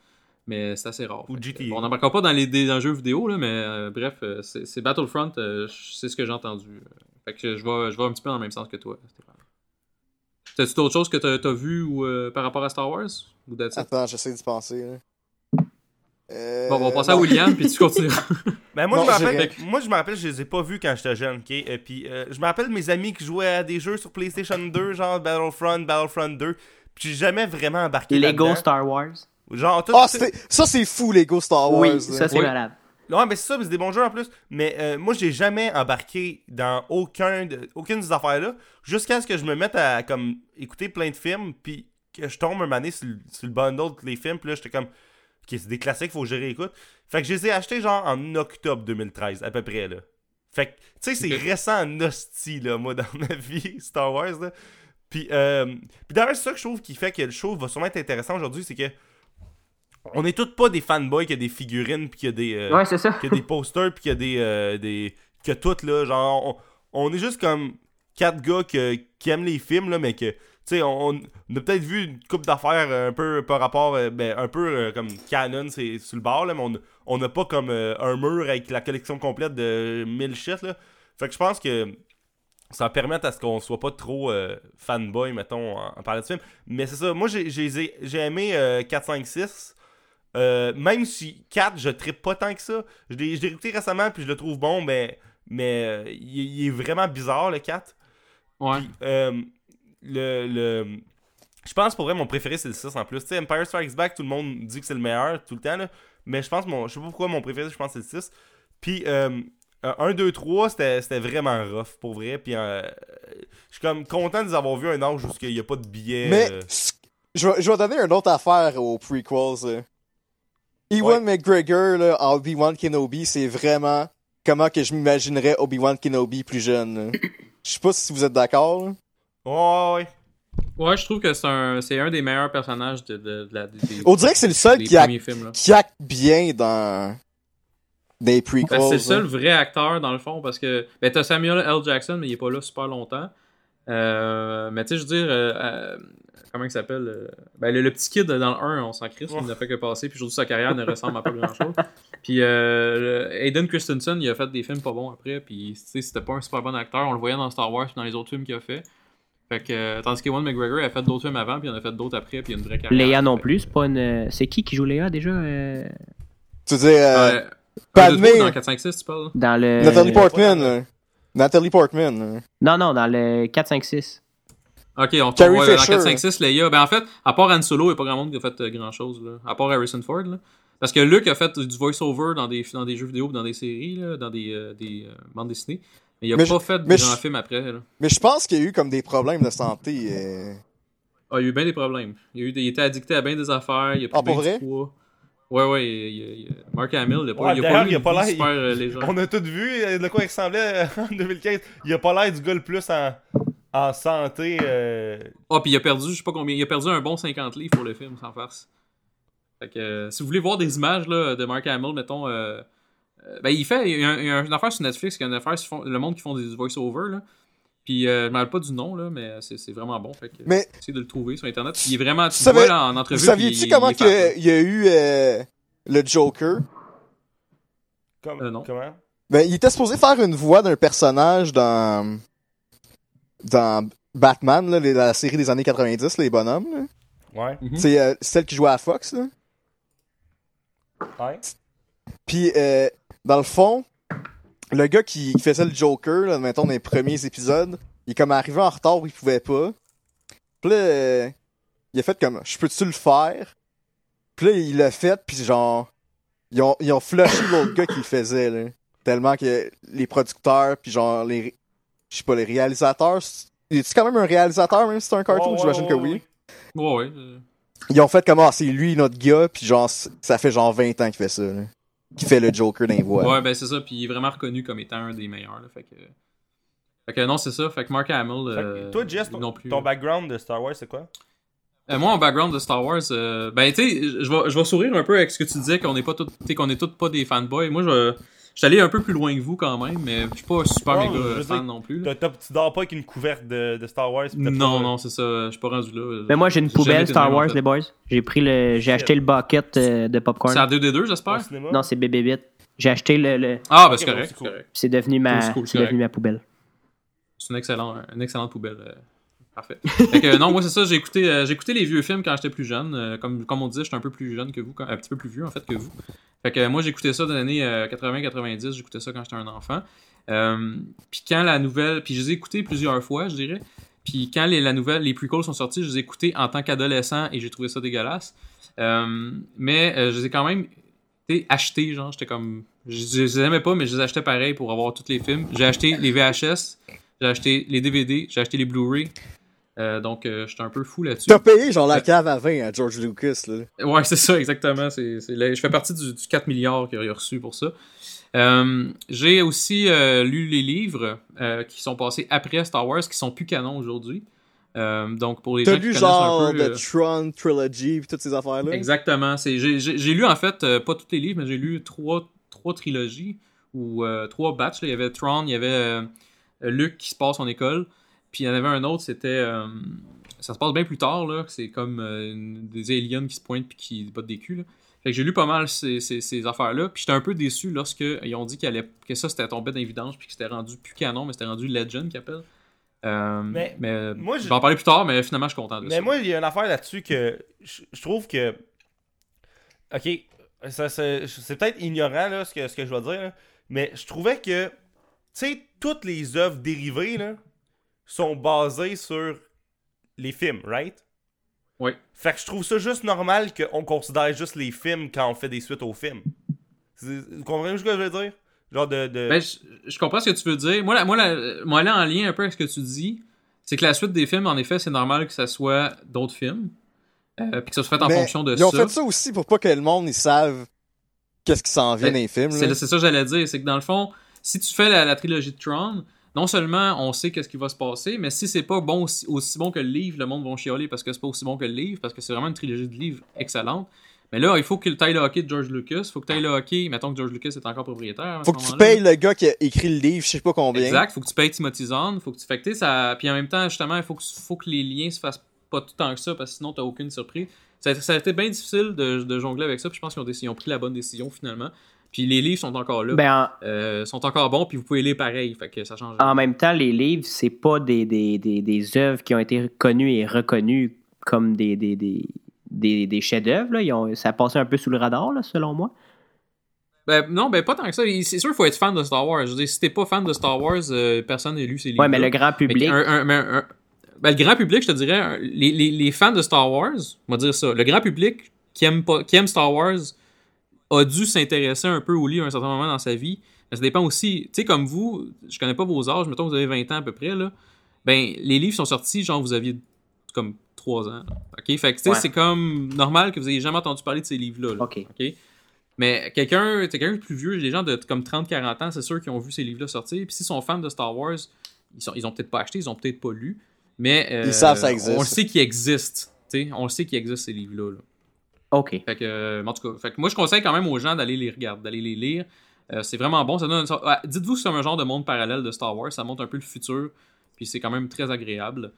Mais c'est assez rare. Ou GTA. On n'embarquera pas dans les, dans les jeux vidéo, là, mais euh, bref, euh, c'est c'est Battlefront, euh, c'est ce que j'ai entendu. Fait que je vais, je vais un petit peu dans le même sens que toi, Stéphane. T'as-tu d'autres choses que t'as as vu ou, euh, par rapport à Star Wars? Ou? Attends, j'essaie d'y penser, là. Euh, Bon, on va passer à. William, puis tu continues. Ben moi, Non, je me rappelle, moi, je me rappelle, je les ai pas vus quand j'étais jeune, ok? Et puis, euh, je me rappelle mes amis qui jouaient à des jeux sur PlayStation 2, genre Battlefront, Battlefront 2. Puis j'ai jamais vraiment embarqué Lego là-dedans. Star Wars. Genre, tout, Ah, ça, c'est fou, Lego Star Wars. oui, ça c'est Oui. malade. Ouais, mais c'est ça, mais c'est des bons jeux en plus. Mais euh, moi, j'ai jamais embarqué dans aucun de, aucune de ces affaires-là. Jusqu'à ce que je me mette à comme écouter plein de films, puis que je tombe un donné sur, le- sur le bundle de tous les films, puis là, j'étais comme, ok, c'est des classiques, faut que je réécoute. Fait que je les ai achetés genre en octobre 2013, à peu près, là. Fait que, tu sais, c'est récent en hostie, là, moi, dans ma vie, Star Wars, là. Puis, euh, puis d'ailleurs, c'est ça que je trouve qui fait que le show va sûrement être intéressant aujourd'hui, c'est que on est tous pas des fanboys qui a des figurines, puis qu'il y a des. euh, Ouais, c'est ça. qu'il y a des posters puis qu'il y a des, euh, des que tout là genre on, on est juste comme quatre gars que- qui aiment les films là mais que tu sais on, on a peut-être vu une coupe d'affaires euh, un peu par rapport euh, ben, un peu euh, comme canon c'est sur le bord là mais on on n'a pas comme un mur avec la collection complète de 1000 shit là fait que je pense que ça va permettre à ce qu'on soit pas trop euh, fanboy mettons en, en parlant de film mais c'est ça moi j'ai j'ai j'ai aimé euh, 4 5 6 euh, même si 4, je trippe pas tant que ça. Je l'ai je l'ai écouté récemment puis je le trouve bon, mais, mais euh, il, il est vraiment bizarre le 4. Ouais. Puis, euh, le, le... Je pense pour vrai mon préféré c'est le 6 en plus. Tu sais, Empire Strikes Back, tout le monde dit que c'est le meilleur tout le temps, là. mais je pense mon. Je sais pas pourquoi mon préféré, je pense que c'est le 6. Puis euh, 1, 2, 3, c'était c'était vraiment rough pour vrai. Puis euh, je suis comme content de les avoir vus un âge où il n'y a pas de billets. Mais euh, je vais, je vais donner une autre affaire aux prequels. Ewan McGregor là, en Obi-Wan Kenobi, c'est vraiment comment que je m'imaginerais Obi-Wan Kenobi plus jeune. Je sais pas si vous êtes d'accord. là. Ouais, ouais. Ouais, je trouve que c'est un, c'est un des meilleurs personnages de, de, de la, des, On dirait que c'est le seul qui, films. Là. qui acte bien dans des prequels. Ben, c'est le seul vrai acteur dans le fond parce que ben t'as Samuel L. Jackson mais il est pas là super longtemps. Euh, mais tu sais je veux dire euh, euh, comment il s'appelle euh, ben le, le petit kid dans le 1 on s'en crisse il n'a fait que passer puis aujourd'hui sa carrière ne ressemble à pas grand chose. Puis euh, Hayden Christensen il a fait des films pas bons après puis tu sais c'était pas un super bon acteur on le voyait dans Star Wars puis dans les autres films qu'il a fait. Fait que euh, tandis qu'Ewan McGregor a fait d'autres films avant puis il en a fait d'autres après puis il a une vraie carrière. Léa non plus, c'est pas une. C'est qui qui joue Léa déjà euh, Tu que- euh, Euh, Padmé? dans 4, 5, 6 tu parles? dans le. Nathalie Portman. Nathalie Portman. Non, non, dans le 4-5-6. Ok, on Carrie ouais, dans Fisher. 4, 5, 6, Leia. Ben en fait, à part Han Solo, il n'y a pas grand monde qui a fait grand chose, là. À part Harrison Ford, là. Parce que Luke a fait du voice-over dans des, dans des jeux vidéo, dans des séries, là, dans des, euh, des euh, bandes dessinées. Mais il a Mais pas je- fait de je- films après, là. Mais je pense qu'il y a eu comme des problèmes de santé. euh. Ah, il y a eu bien des problèmes. Il, y a eu des- il était addicté à bien des affaires, il a pris Ah, pour bien vrai? du poids. Ouais, ouais, il, il- il- Mark Hamill, il a pas, Ouais, il a pas eu il a une pas super euh, légère. On a tous vu euh, de quoi il ressemblait euh, en 2015. Il a pas l'air du gars le plus en, en santé. euh, Ah, puis il a perdu, je sais pas combien, il a perdu un bon 50 livres pour le film, sans farce. Fait que, euh, si vous voulez voir des images là, de Mark Hamill, mettons, euh, euh, ben il fait, il y a, un- il y a une affaire sur Netflix, il y a une affaire sur le monde qui font des voice-over, là. Puis, euh, je me rappelle pas du nom, là, mais c'est c'est vraiment bon. Fait que, Mais- essayez de le trouver sur Internet. Il est vraiment, tu Vous le vois là, en entrevue. Vous saviez-tu comment il est il y a eu euh, le Joker? comme- Euh, non. Comment? Ben, il était supposé faire une voix d'un personnage dans dans Batman, là, les- la série des années 90, les bonhommes. là. Ouais. Mhm. C'est euh, celle qui jouait à Fox. Là. Ouais. Puis, euh, dans le fond, le gars qui, qui faisait le Joker, là, mettons, dans les premiers épisodes, il est comme arrivé en retard où il pouvait pas. Puis là, euh, il a fait comme, je peux-tu le faire? Puis là, il l'a fait, puis genre, ils ont, ils ont flushé l'autre gars qui le faisait, là. Tellement que les producteurs, puis genre, les, je sais pas, les réalisateurs, est-tu quand même un réalisateur, même si c'est un cartoon? J'imagine que oui. ouais. Ouais, euh, Ils ont fait comme, ah, c'est lui notre gars, puis genre, ça fait genre 20 ans qu'il fait ça, là. qui fait le Joker d'un voix. Ouais, ben c'est ça, puis il est vraiment reconnu comme étant un des meilleurs. Là, fait que. Fait que non, c'est ça. Fait que Mark Hamill. Fait que euh, toi, Jess, ton, non plus. ton background de Star Wars, c'est quoi? Euh, moi, en background de Star Wars, euh, ben, tu sais, je vais, je vais sourire un peu avec ce que tu disais, qu'on n'est pas sais, qu'on est tous pas des fanboys. Moi, je, je suis allé un peu plus loin que vous quand même, mais je suis pas super méga fan non plus. là. T'as- t'as- tu dors pas avec une couverte de, de Star Wars? Non, pas- non, c'est ça. Je suis pas rendu là. Mais moi, j'ai une poubelle Star en Wars, fait. les boys. J'ai pris le, j'ai acheté le bucket euh, de C'est à popcorn. 2D2, Au j'espère. Non, c'est bébé bit. J'ai acheté le, le- Ah, ben c'est correct. c'est cool. devenu ma, C'est cool, c'est c'est devenu ma poubelle. C'est une, excellent, une excellente poubelle. Euh. Fait que, non, moi, c'est ça. J'ai écouté, euh, j'ai écouté les vieux films quand j'étais plus jeune. Euh, comme, comme on disait, j'étais un peu plus jeune que vous, un petit peu plus vieux, en fait, que vous. Fait que euh, moi, j'écoutais ça dans les années euh, 80-90. J'écoutais ça quand j'étais un enfant. Euh, puis quand la nouvelle. Puis je les ai écoutés plusieurs fois, je dirais. Puis quand les, la nouvelle, les sont sortis, je les ai écoutés en tant qu'adolescent et j'ai trouvé ça dégueulasse. Euh, mais euh, je les ai quand même achetés, genre. J'étais comme. Je les aimais pas, mais je les achetais pareil pour avoir tous les films. J'ai acheté les VHS, j'ai acheté les DVD, j'ai acheté les Blu-ray. Euh, donc, euh, j'étais un peu fou là-dessus. T'as payé genre la cave à vin à George Lucas, là. Ouais, c'est ça, exactement. C'est, c'est là- je fais partie du, du 4 milliards qu'il a reçu pour ça. Euh, j'ai aussi euh, lu les livres euh, qui sont passés après Star Wars, qui sont plus canons aujourd'hui. Euh, donc, pour les gens T'as qui lu connaissent genre un peu... The euh, Tron Trilogy pis toutes ces affaires-là? Exactement. C'est, j'ai, j'ai- j'ai lu en fait, euh, pas tous les livres, mais j'ai lu trois, trois trilogies ou euh, trois batchs. là. Il y avait Tron, il y avait euh, Luke qui se passe en école, puis il y en avait un autre, c'était. euh, ça se passe bien plus tard, là. C'est comme euh, des aliens qui se pointent puis qui battent des culs. Là. Fait que j'ai lu pas mal ces, ces- ces affaires-là. Puis j'étais un peu déçu lorsque ils ont dit allait- que ça c'était tombé dans l'évidence puis que c'était rendu plus canon, mais c'était rendu Legend qu'ils appellent. Euh, Mais mais moi, je vais en parler plus tard, mais finalement je suis content de Mais ça. moi, il y a une affaire là-dessus que je, je trouve que. Ok, c'est peut-être ignorant là, ce, que, ce que je vais dire, là, mais je trouvais que. Tu sais, toutes les œuvres dérivées là, sont basées sur les films, right? Oui. Fait que je trouve ça juste normal qu'on considère juste les films quand on fait des suites aux films. Vous comprenez ce que je veux dire? Genre de. de... Ben, je, je comprends ce que tu veux dire. Moi, la, moi, la, moi, là, en lien un peu avec ce que tu dis, c'est que la suite des films, en effet, c'est normal que ça soit d'autres films. Euh, puis que ça se fait en Mais fonction de Ils ont ça. fait ça aussi pour pas que le monde ils savent qu'est-ce qui s'en vient Ben, dans les films. C'est ça que j'allais dire. C'est que dans le fond, si tu fais la, la trilogie de Tron, non seulement on sait qu'est-ce qui va se passer, mais si c'est pas bon aussi, aussi bon que le livre, le monde va chialer parce que c'est pas aussi bon que le livre, parce que c'est vraiment une trilogie de livres excellente. Mais là, il faut que tu ailles le hockey de George Lucas. Il faut que tu ailles le hockey. Mettons que George Lucas est encore propriétaire. Faut que tu payes le gars qui a écrit le livre, je sais pas combien. Exact, faut que tu payes Timothy Zahn, faut que tu sais, ça puis en même temps justement, il faut que faut que les liens se fassent pas tout le temps que ça parce que sinon t'as aucune surprise. Ça, a- ça a été bien difficile de, de jongler avec ça, puis je pense qu'ils ont, ont pris la bonne décision finalement. Puis les livres sont encore là, Ben, en, euh, sont encore bons, puis vous pouvez les pareil, fait que ça change. en même temps, les livres, c'est pas des, des, des, des œuvres qui ont été connues et reconnues comme des, des, des, des, des chefs-d'œuvre. ont- Ça a passé un peu sous le radar, là, selon moi. Ben non, ben pas tant que ça. C'est sûr qu'il faut être fan de Star Wars. Je veux dire, si t'es pas fan de Star Wars, euh, personne n'a lu ces livres. Ouais, mais le grand public. un- un- mais un- ben, le grand public, je te dirais, les, les- les fans de Star Wars, on va dire ça, le grand public qui aime, pas, qui aime Star Wars a dû s'intéresser un peu au livre à un certain moment dans sa vie. Mais ça dépend aussi, tu sais, comme vous, je connais pas vos âges, mettons que vous avez 20 ans à peu près, là. Ben, les livres sont sortis, genre, vous aviez comme 3 ans. là. OK? Fait que, tu sais, Ouais. c'est comme normal que vous ayez jamais entendu parler de ces livres-là. là. OK. OK? Mais quelqu'un, quelqu'un de plus vieux, des gens de comme 30-40 ans, c'est sûr qui ont vu ces livres-là sortir. Puis s'ils sont fans de Star Wars, ils, sont, ils ont peut-être pas acheté, ils ont peut-être pas lu. Mais euh, Ils savent ça existe. On le sait qu'ils existent. t'sais, on le sait qu'il existe ces livres-là. là. OK. Fait que, euh, en tout cas, fait que moi je conseille quand même aux gens d'aller les regarder, d'aller les lire. Euh, c'est vraiment bon. Ça donne une sorte- ouais, Dites-vous que c'est un genre de monde parallèle de Star Wars. Ça montre un peu le futur. Puis c'est quand même très agréable.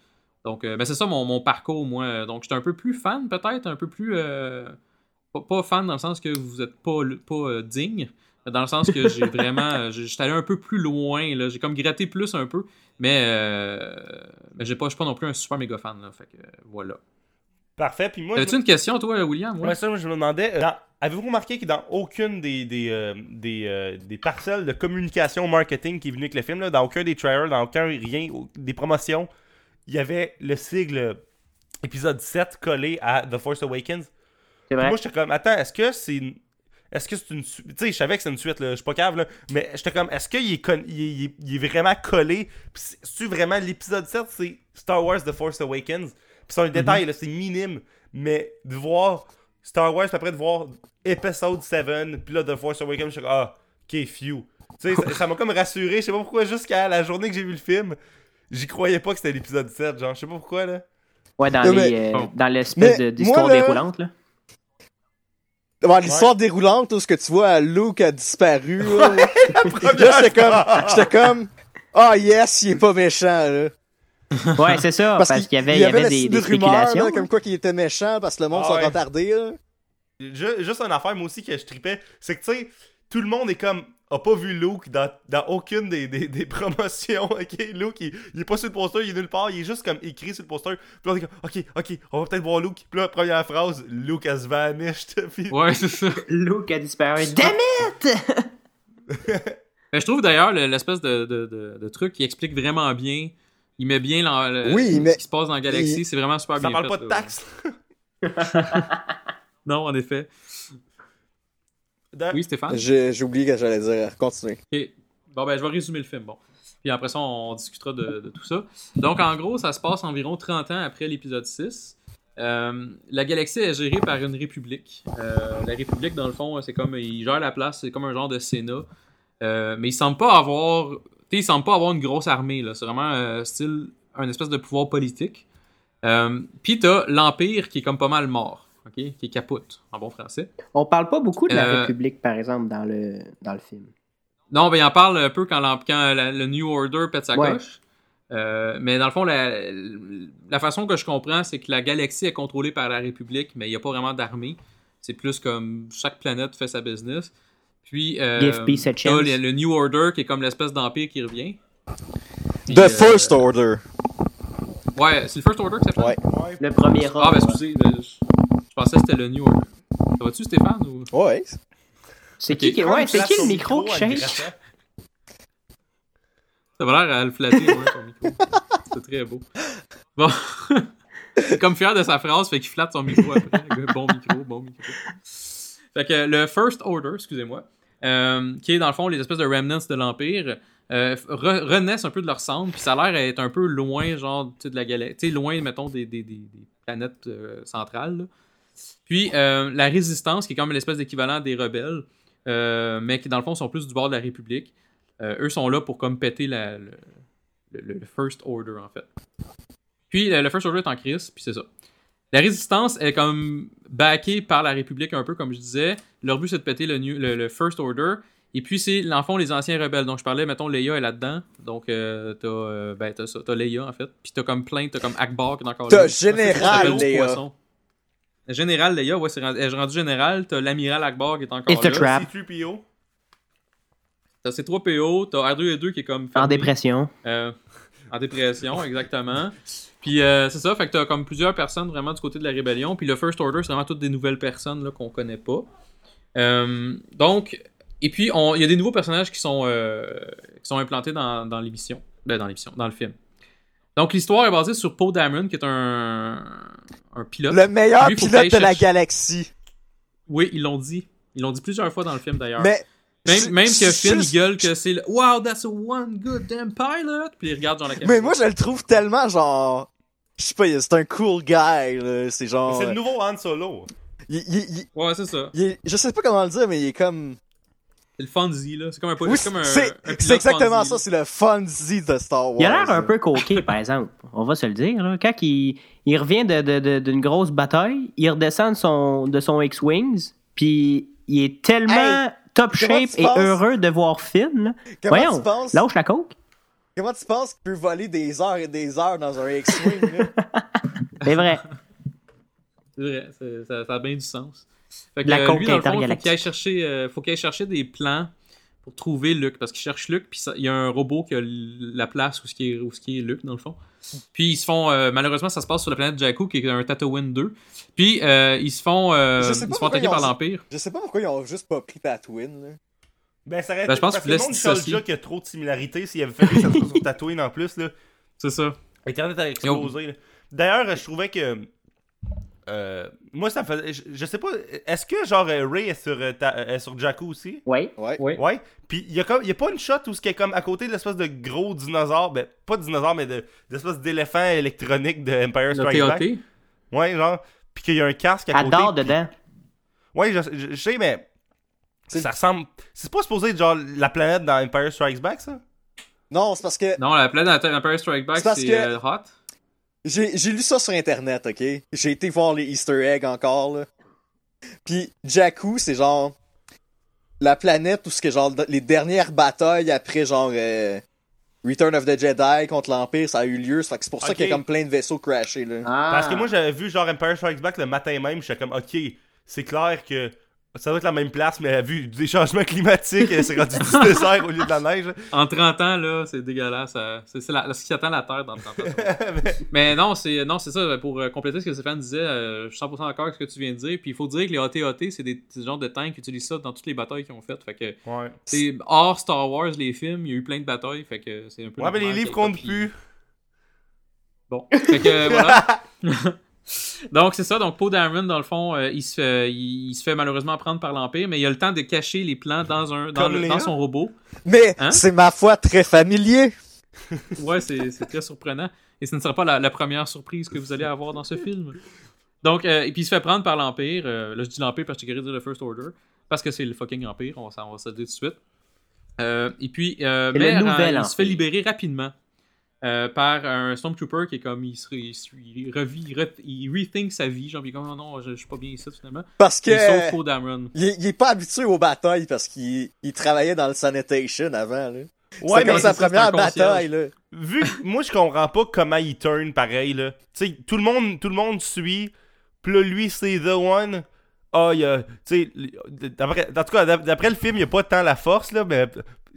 Donc, euh, ben, c'est ça mon, mon parcours, moi. Donc, j'étais un peu plus fan, peut-être, un peu plus. euh, pas, pas fan dans le sens que vous êtes pas, pas euh, digne. Dans le sens que j'ai vraiment. J'étais allé un peu plus loin. là. J'ai comme gratté plus un peu. Mais, mais j'ai pas, je suis pas non plus un super méga fan. Là, fait que voilà. Parfait. Puis moi, Avais-tu je... une question, toi, William? Ouais. Ouais, ça, moi, je me demandais. euh, dans- Avez-vous remarqué que dans aucune des, des, euh, des, euh, des parcelles de communication marketing qui est venu avec le film, là, dans aucun des trailers, dans aucun rien, des promotions, il y avait le sigle épisode 7 collé à The Force Awakens? C'est Puis vrai. Moi, j'étais comme, attends, est-ce que c'est une. Est-ce que c'est une. Tu sais, je savais que c'est une suite, là, je suis pas cave, là. Mais j'étais comme, est-ce qu'il est, con- il est, il est- il est vraiment collé? Puis vraiment l'épisode 7, c'est Star Wars The Force Awakens? Puis c'est un détail, là, c'est minime. Mais de voir Star Wars, puis après de voir Episode 7, puis là, The Force Awakens, je suis comme, ah, ok, few. Tu sais, ça- m'a comme rassuré, je sais pas pourquoi, jusqu'à la journée que j'ai vu le film, j'y croyais pas que c'était l'épisode 7, genre, je sais pas pourquoi, là. Ouais, dans Non, les, mais- euh, Bon. dans l'espèce Mais de- d'histoire là- déroulante, là. Ouais, l'histoire déroulante où ce que tu vois, Luke a disparu. Là, là j'étais comme, j'étais comme, ah yes, il est pas méchant là. Ouais, c'est ça, parce, qu'il y avait, il y avait des, des spéculations. comme quoi qu'il était méchant parce que le monde Ah s'est ouais. retardé. Là. Juste une affaire, moi aussi, que je tripais, c'est que, tu sais, tout le monde est comme, a pas vu Luke dans, dans aucune des, des, des promotions, ok? Luke, il, il est pas sur le poster, il est nulle part, il est juste comme écrit sur le poster. Puis là, on est comme, ok, ok, on va peut-être voir Luke. Puis là, première phrase, Luke has vanished. Puis Ouais, c'est ça. Luke a disparu. Damn it! Mais je trouve d'ailleurs le- l'espèce de, de, de, de truc qui explique vraiment bien. Il met bien l'en- le- Oui, ce qui se passe dans la galaxie. il- C'est vraiment super ça bien parle fait, pas de taxes. Non, en effet. Oui, Stéphane? J'ai oublié que j'allais dire. Continue. Ok. Bon, ben, je vais résumer le film. Bon. Puis après ça, on discutera de, de tout ça. Donc, en gros, ça se passe environ 30 ans après l'épisode 6. Euh, la galaxie est gérée par une république. Euh, la république, dans le fond, c'est comme. Ils gèrent la place, c'est comme un genre de Sénat. Euh, mais ils semblent pas avoir. Tu sais, ils semblent pas avoir une grosse armée, là. C'est vraiment euh, style. Un espèce de pouvoir politique. Euh, Puis t'as l'Empire qui est comme pas mal mort. ok? Qui est capote, en bon français. On parle pas beaucoup de la Euh, République, par exemple, dans le, dans le film. Non, ben, il en parle un peu quand, l'em- quand la- le New Order pète sa Ouais. coche. Euh, mais dans le fond, la, la façon que je comprends, c'est que la galaxie est contrôlée par la République, mais il n'y a pas vraiment d'armée. C'est plus comme chaque planète fait sa business. Puis, euh, Give peace a t'as chance. le, le New Order qui est comme l'espèce d'empire qui revient. Puis, The euh, First Order. Ouais, c'est le First Order que ça s'appelle? Ouais. Ouais. Le premier Ah, ordre. ben excusez, ben, je, je pensais que c'était le New Order. Ça va-tu, Stéphane? Ou... Ouais. C'est qui, qui- ouais, c'est qui le micro qui shake? grattant. Ça va l'air à le flatter, ouais, ton micro. C'était très beau. Bon. Comme fier de sa phrase, fait qu'il flatte son micro après. Bon micro, bon micro. Fait que le First Order, excusez-moi, euh, qui est dans le fond les espèces de remnants de l'Empire, euh, re- renaissent un peu de leur centre, puis ça a l'air d'être un peu loin, genre, de la galaxie. Loin, mettons, des, des- des- des planètes euh, centrales. Puis la Résistance, qui est comme l'espèce d'équivalent des rebelles, mais qui dans le fond sont plus du bord de la République. Eux sont là pour comme péter le, le- First Order en fait. Puis le First Order est en crise, puis c'est ça. La résistance est comme backée par la République un peu comme je disais. Leur but c'est de péter le, new- le, le First Order. Et puis c'est l'enfant les anciens rebelles. Donc je parlais, mettons Leia est là-dedans. Donc euh, t'as euh, ben t'as ça, t'as Leia en fait. Puis t'as comme plein, t'as comme Akbar qui est encore là. Général T'as le Leia. poisson. Le Général Leia, ouais, c'est rendu, elle est rendu général. T'as l'amiral Akbar qui est encore It's a là. trap. C3PO. T'as C3PO, t'as R2-D2 qui est comme En dépression. Euh, en dépression, exactement. Puis euh, c'est ça, fait que t'as comme plusieurs personnes vraiment du côté de la rébellion. Puis le First Order, c'est vraiment toutes des nouvelles personnes là, qu'on connaît pas. Euh, donc, et puis il y a des nouveaux personnages qui sont, euh, qui sont implantés dans, dans l'émission. Ben, dans l'émission, dans le film. Donc l'histoire est basée sur Poe Dameron, qui est un, un pilote. Le meilleur Lui, pilote de la galaxie. Oui, ils l'ont dit. Ils l'ont dit plusieurs fois dans le film d'ailleurs. Mais. Même, même que Finn il gueule que c'est le Wow, that's a one good damn pilot! Puis il regarde genre la caméra. Mais moi, je le trouve tellement genre. Je sais pas, c'est un cool guy, là. C'est genre. C'est le nouveau Han Solo. il- il- il- Ouais, c'est ça. je sais pas comment le dire, mais il est comme. C'est le Fonzie, là. C'est comme un, Oui, c'est comme un, c'est un pilote c'est exactement Fonzie, ça, c'est le Fonzie de Star Wars. Il a l'air un peu coquet, par exemple. On va se le dire. Là. Quand il, il revient de- de- de- d'une grosse bataille, il redescend de son, de son X-Wings, puis il est tellement Hey, top shape et penses- heureux de voir Finn. là. Comment Voyons, tu penses, lâche la coke. Comment tu penses qu'il peut voler des heures et des heures dans un X-Wing? C'est vrai. C'est vrai, ça, ça a bien du sens. Fait que, La euh, lui, dans le fond, faut intergalactique. qu'il aille chercher, euh, faut qu'il aille chercher des plans pour trouver Luke, parce qu'il cherche Luke, puis il y a un robot qui a la place où ce qui est, où ce qui est Luke, dans le fond. Puis ils se font, euh, malheureusement, ça se passe sur la planète Jakku, qui est un Tatooine 2. Puis euh, ils se font, euh, ils se font attaquer ils ont par l'Empire. Je sais pas pourquoi ils ont juste pas pris Tatooine, là. Ben, ça aurait Ben, je pense parce que le monde déjà qu'il y a trop de similarités. S'il avait fait ça sur Tatooine en plus, là. C'est ça. Internet a explosé. là. D'ailleurs, je trouvais que. euh, moi, ça me faisait. Je, je sais pas. Est-ce que, genre, Ray est sur, euh, ta- euh, est sur Jakku aussi? Oui. Ouais. Oui. Ouais. Puis, il y, a comme- il y a pas une shot où ce qui est comme à côté de l'espèce de gros dinosaure. Ben, pas de dinosaure, mais de d'espèce d'éléphant électronique de Empire Strikes Back. Ouais, genre. Puis qu'il y a un casque à côté. Adore dedans. Ouais, je, je- je sais, mais. C'est- Ça ressemble. C'est pas supposé être genre la planète dans Empire Strikes Back, ça? Non, c'est parce que Non, la planète Empire Strike Back, C'est que- euh, hot. j'ai j'ai lu ça sur internet, ok? J'ai été voir les Easter eggs encore, là. Puis Jakku, c'est genre la planète où ce que genre les dernières batailles après genre euh, Return of the Jedi contre l'Empire, ça a eu lieu. Fait que c'est pour ça qu'il y a comme plein de vaisseaux crashés, là. Ah. Parce que moi, j'avais vu genre Empire Strikes Back le matin même, j'étais comme, ok, c'est clair que ça doit être la même place, mais vu des changements climatiques, c'est rendu du désert au lieu de la neige. En 30 ans, là, c'est dégueulasse. euh, C'est ce qui attend la Terre dans 30 ans. Mais- Mais non, c'est non, c'est ça. Pour euh, compléter ce que Stéphane disait, euh, je suis 100% d'accord avec ce que tu viens de dire. Puis il faut dire que les AT-AT, c'est des, des genres de tanks qui utilisent ça dans toutes les batailles qu'ils ont faites. Fait que ouais. c'est hors Star Wars, les films, il y a eu plein de batailles. Fait que c'est un peu. Ouais, mais les livres comptent plus. Bon. Fait que voilà. donc c'est ça. Donc Poe Dameron, dans le fond, euh, il, se fait, il, il se fait malheureusement prendre par l'Empire, mais il a le temps de cacher les plans dans, un, dans, le- son robot. Mais Hein? c'est ma foi très familier. Ouais, c'est c'est très surprenant. Et ce ne sera pas la, la première surprise que vous allez avoir dans ce film. Donc, euh, et puis il se fait prendre par l'Empire. Euh, là, je dis l'Empire parce que je dire le First Order. Parce que c'est le fucking Empire, on, va s'en- on va se le dire tout de suite. Euh, et puis, euh, mais le nouvel euh, il se fait libérer rapidement euh, par un Stormtrooper qui est comme, il, se, il, revit, il, re- il rethink sa vie. Genre, il est comme, non, non, je, je suis pas bien ici finalement. Parce que Il Dameron. est- il est pas habitué aux batailles parce qu'il il travaillait dans le sanitation avant, là. Ouais, c'est comme mais sa première bataille, là. vu que moi je comprends pas comment il turn pareil là. Tu sais, tout le monde tout le monde suit. Puis là lui c'est the one. Ah, il y a tu sais d'après en tout cas d'ap- d'après le film, il y a pas tant la force là, mais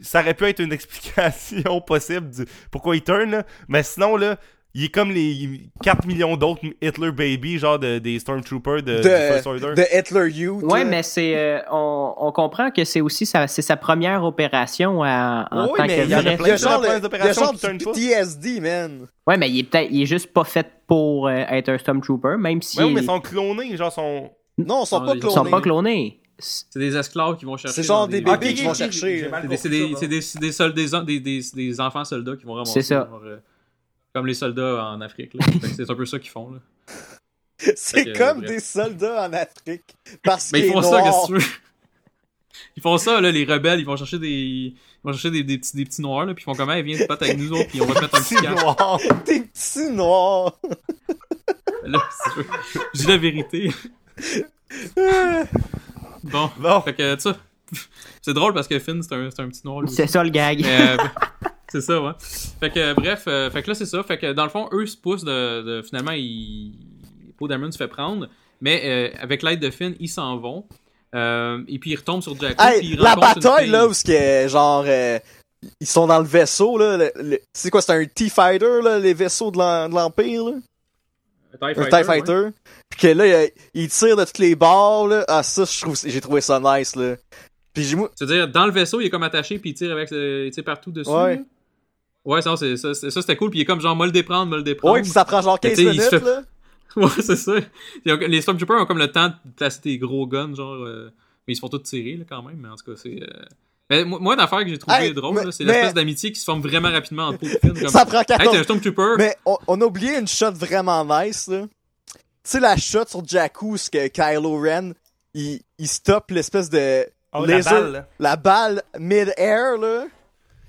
ça aurait pu être une explication possible du pourquoi il turn là. mais sinon là, il est comme les 4 millions d'autres Hitler baby genre de, des Stormtroopers de, First Order. De, Hitler Youth. Ouais, mais c'est euh, on, on comprend que c'est aussi sa, c'est sa première opération à- en Oui, tant mais que il y a plein Il y a de. PTSD, man. Ouais, mais il est peut-être il est juste pas fait pour euh, être un Stormtrooper, même si Ouais, mais ils sont clonés, genre sont Non, ils sont Non, pas ils ils clonés. sont pas clonés. C'est des esclaves qui vont chercher. C'est genre des des- bébés qui vont chercher. C'est des, c'est des, des, c'est des, soldats- des, en- des, des, des enfants soldats qui vont ramasser. C'est ça. genre, euh, comme les soldats en Afrique. C'est un peu ça qu'ils font. Là. C'est comme bref. des soldats en Afrique. Parce Mais qu'ils ils font ça, qu'est-ce que tu veux? Ils font ça, là, les rebelles, ils vont chercher des. Ils vont chercher des, des, petits, des petits noirs, là, puis ils font comment ils viennent se battre avec nous autres, puis on va mettre un petit noir. Des petits noirs. Là, si tu veux. je dis la vérité. Bon, Bon. fait que, tu sais, c'est drôle parce que Finn, c'est un, c'est un petit noir. C'est ça le gag. Euh, c'est ça, ouais. Fait que, bref, euh, fait que là, c'est ça. Fait que, dans le fond, eux se poussent de. de- finalement, ils. Poe Dameron se fait prendre. Mais euh, avec l'aide de Finn, ils s'en vont. Euh, et puis ils retombent sur puis Hey, la bataille, là, où ce que, genre, euh, ils sont dans le vaisseau, là. le- le- c'est quoi, c'est un T-Fighter, là, les vaisseaux de l'en- de l'Empire, là? Un TIE Fighter, TIE Fighter. Puis que là, il, il tire de toutes les bords, là. Ah, ça, j'ai trouvé ça nice, là. Puis j'ai, moi, C'est-à-dire, dans le vaisseau, il est comme attaché, puis il tire avec, euh, il tire partout dessus. Ouais. là. Ouais, ça, c'est, ça, c'était cool, puis il est comme genre, me le déprendre, me le déprendre. ouais, puis ça prend genre Mais 15 tu sais, il minutes, fait- là. Ouais, c'est ça. Les Stormtroopers ont comme le temps de placer des gros guns, genre. euh, Mais ils se font tous tirer, là, quand même. Mais en tout cas, c'est. euh, Mais moi, moi, l'affaire que j'ai trouvé Hey, drôle, mais- là, c'est mais- l'espèce d'amitié qui se forme vraiment rapidement entre Poe et Finn. Comme, Ça prend hey, 14 t'es un Stormtrooper. Mais on, on a oublié une shot vraiment nice, là. Tu sais, la shot sur Jakku, ce que Kylo Ren, il, il stoppe l'espèce de Oh, la laser, balle, là. la balle mid-air, là.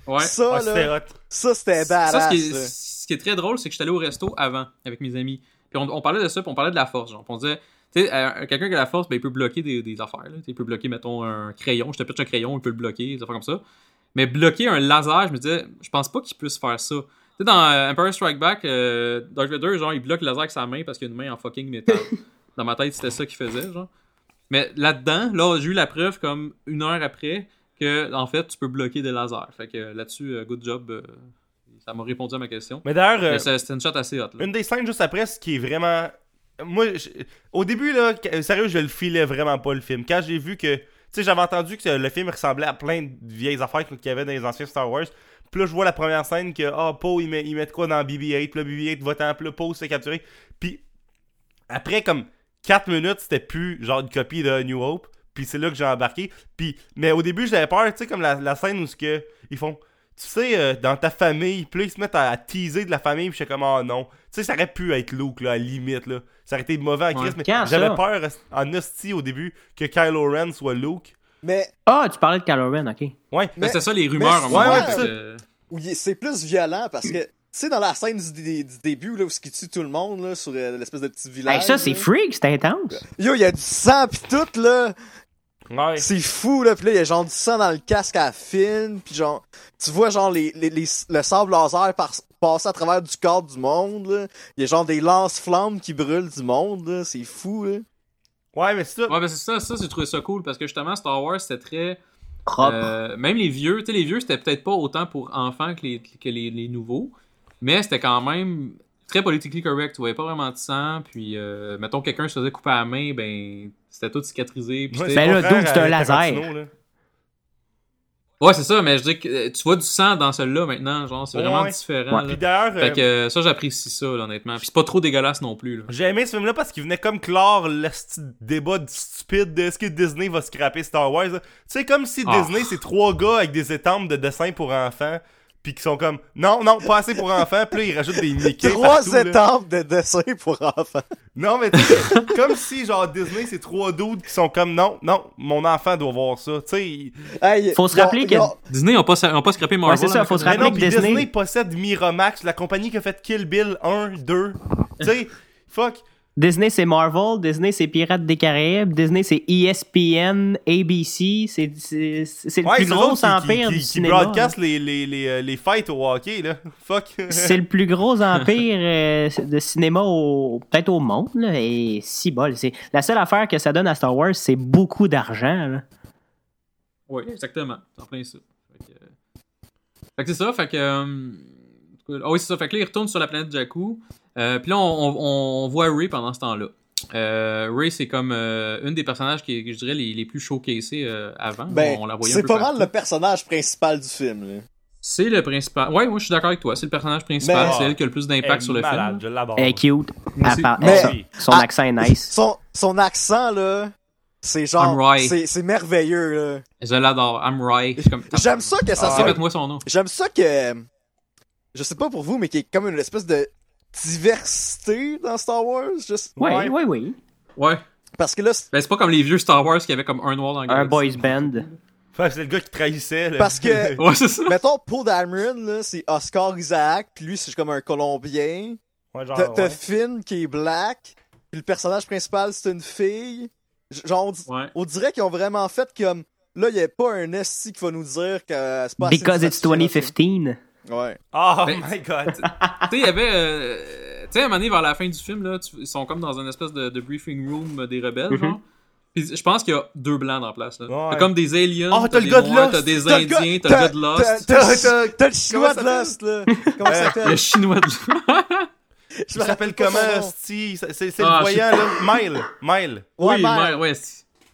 Ouais. Ça, Ah, c'était là, ça, c'était Ça, badass, ce qui, est, là. ce qui est très drôle, c'est que j'étais allé au resto avant avec mes amis. Puis on, on parlait de ça, puis on parlait de la force. Genre, Puis on disait, tu sais, euh, quelqu'un qui a la force, ben, il peut bloquer des, des affaires. Là. Il peut bloquer, mettons, un crayon. Je te pitch un crayon, il peut le bloquer, des affaires comme ça. Mais bloquer un laser, je me disais, je pense pas qu'il puisse faire ça. Tu sais, dans euh, Empire Strike Back, euh, Darth Vader, genre, il bloque le laser avec sa main parce qu'il a une main en fucking métal. dans ma tête, c'était ça qu'il faisait, genre. Mais là-dedans, là, j'ai eu la preuve comme une heure après que, en fait, tu peux bloquer des lasers. Fait que là-dessus, euh, good job. ça m'a répondu à ma question. Mais d'ailleurs, euh, c'était une shot assez hot. Là. une des scènes juste après, ce qui est vraiment. Moi, au début, là, que- sérieux, je le filais vraiment pas le film. Quand j'ai vu que. Tu sais, j'avais entendu que le film ressemblait à plein de vieilles affaires qu'il y avait dans les anciens Star Wars. Puis là, je vois la première scène que, ah, Poe, il met, il met quoi dans BB-8. Puis là, BB-8 va-t'en. Puis là, Poe se fait capturer. Puis après, comme 4 minutes, c'était plus genre une copie de New Hope. Puis c'est là que j'ai embarqué. Puis, mais au début, j'avais peur, tu sais, comme la, scène où ils font. Tu sais, euh, dans ta famille, puis là, ils se mettent à, à teaser de la famille, puis j'étais comme, oh non. Tu sais, ça aurait pu être Luke, là, à la limite, là. Ça aurait été mauvais en crise, mais j'avais peur en hostie au début que Kylo Ren soit Luke. Mais Ah, tu parlais de Kylo Ren, ok. Ouais. Mais- c'était ça les rumeurs. à moment ouais, donné, ouais, c'est plus violent parce que, tu sais, dans la scène du, dé- du début, là, où il tue tout le monde, là, sur euh, l'espèce de petit village. Hey, ça, c'est freak, c'est intense. Yo, il y a du sang pis tout, là. Ouais. C'est fou, là. Pis là, il y a genre du sang dans le casque à la fine. Pis genre, tu vois genre les, les, les- le sable laser par- passer à travers du corps du monde, là. Il y a genre des lance-flammes qui brûlent du monde, là. C'est fou, là. Ouais, mais c'est ça. Ouais, ben c'est ça, ça j'ai trouvé ça cool parce que justement Star Wars c'était très. Propre. euh, même les vieux, tu sais, les vieux c'était peut-être pas autant pour enfants que les, que les, les nouveaux, mais c'était quand même très politically correct. Tu voyais pas vraiment de sang, puis euh, mettons quelqu'un se faisait couper à la main, ben c'était tout cicatrisé. puis Ouais, c'était- Ben là, Doom, c'est un à laser. Ouais, c'est ça, mais je dis que euh, tu vois du sang dans celui-là maintenant, genre c'est vraiment Ouais. différent. Ouais. là. Puis d'ailleurs, Fait euh, que euh, ça j'apprécie ça là, honnêtement. Puis c'est pas trop dégueulasse non plus là. J'ai aimé ce film-là parce qu'il venait comme clore le débat stupide de est-ce que Disney va scraper Star Wars. Tu sais, comme si Ah. Disney, c'est trois gars avec des étampes de dessins pour enfants, puis qui sont comme non, non, pas assez pour enfants, puis là, ils rajoutent des Mickey. Trois partout, là. étapes de dessin pour enfants. Non, mais tu sais, comme si, genre, Disney, c'est trois dudes qui sont comme non, non, mon enfant doit voir ça. Tu sais, ils- Hey, Faut se rappeler que- Disney ont pas, ont pas scrappé Marvel. Ouais, c'est ça, faut se rappeler non, que Disney... Disney- possède Miramax, la compagnie qui a fait Kill Bill 1, 2. tu sais, fuck. Disney, c'est Marvel. Disney, c'est Pirates des Caraïbes. Disney, c'est ESPN, ABC. C'est le Ouais, plus gros empire qui, du qui, cinéma. broadcast les, les, les, euh, les fights au hockey, là. Fuck. C'est le plus gros empire euh, de cinéma au peut-être au monde là, et si bol. C'est la seule affaire que ça donne à Star Wars, c'est beaucoup d'argent. là. Oui, exactement. C'est en plein ça. Fait que, euh, fait que c'est ça, fait que. euh, Ah oui, c'est ça. Fait que là, il retourne sur la planète Jakku. Euh, Puis là, on, on- on voit Ray pendant ce temps-là. Euh, Ray, c'est comme euh, une des personnages qui est, je dirais, les, les plus showcasés euh, avant. Ben, on la voyait un c'est pas partout. mal le personnage principal du film, là. C'est le principal. Ouais, moi, je suis d'accord avec toi. C'est le personnage principal. Mais- C'est elle qui a le plus d'impact sur le malade, film. je l'adore. Elle est cute. Moi Elle aussi. parle- Mais- elle- son Ah, accent est nice. Son, son accent, là, c'est genre, I'm right. c'est, c'est merveilleux, là. Je l'adore. I'm comme. J'aime ça que ça Ah, soit, Répète-moi son nom. j'aime ça que, je sais pas pour vous, mais qu'il y ait comme une espèce de diversité dans Star Wars, juste, Oui, Ouais. oui, oui. Ouais. parce que là, c'est- Ben, c'est pas comme les vieux Star Wars qui avaient comme un noir dans la Un boys band. Que c'est le gars qui trahissait, là. parce que, Ouais, c'est ça. mettons, Paul Dameron, là, c'est Oscar Isaac, puis lui, c'est comme un Colombien. Ouais, genre, T'as. Finn qui est black, puis le personnage principal, c'est une fille. Genre, on, di- Ouais. on dirait qu'ils ont vraiment fait comme, là, il y a pas un esti qui va nous dire que c'est pas assez Because it's diversifié, 2015. Ouais. Oh Ben, my god. tu sais, il y avait. euh, tu sais, à un moment donné, vers la fin du film, là, tu- ils sont comme dans une espèce de, de briefing room des rebelles, Mhm. genre. Puis je pense qu'il y a deux blancs dans la place, là. Ouais. T'as comme des aliens, Oh, t'as le des gars de Lost. t'as des le indiens, t'as le gars de Lost. T'as, T'as- t'as, t'as- t'as le chinois de Lost, là. Comment ça Euh, s'appelle? Le chinois de Je Il s'appelle pas son comment. Sti? C'est c'est Ah, le voyant, là. Mile. Mile. Ouais, Oui, merde. ouais,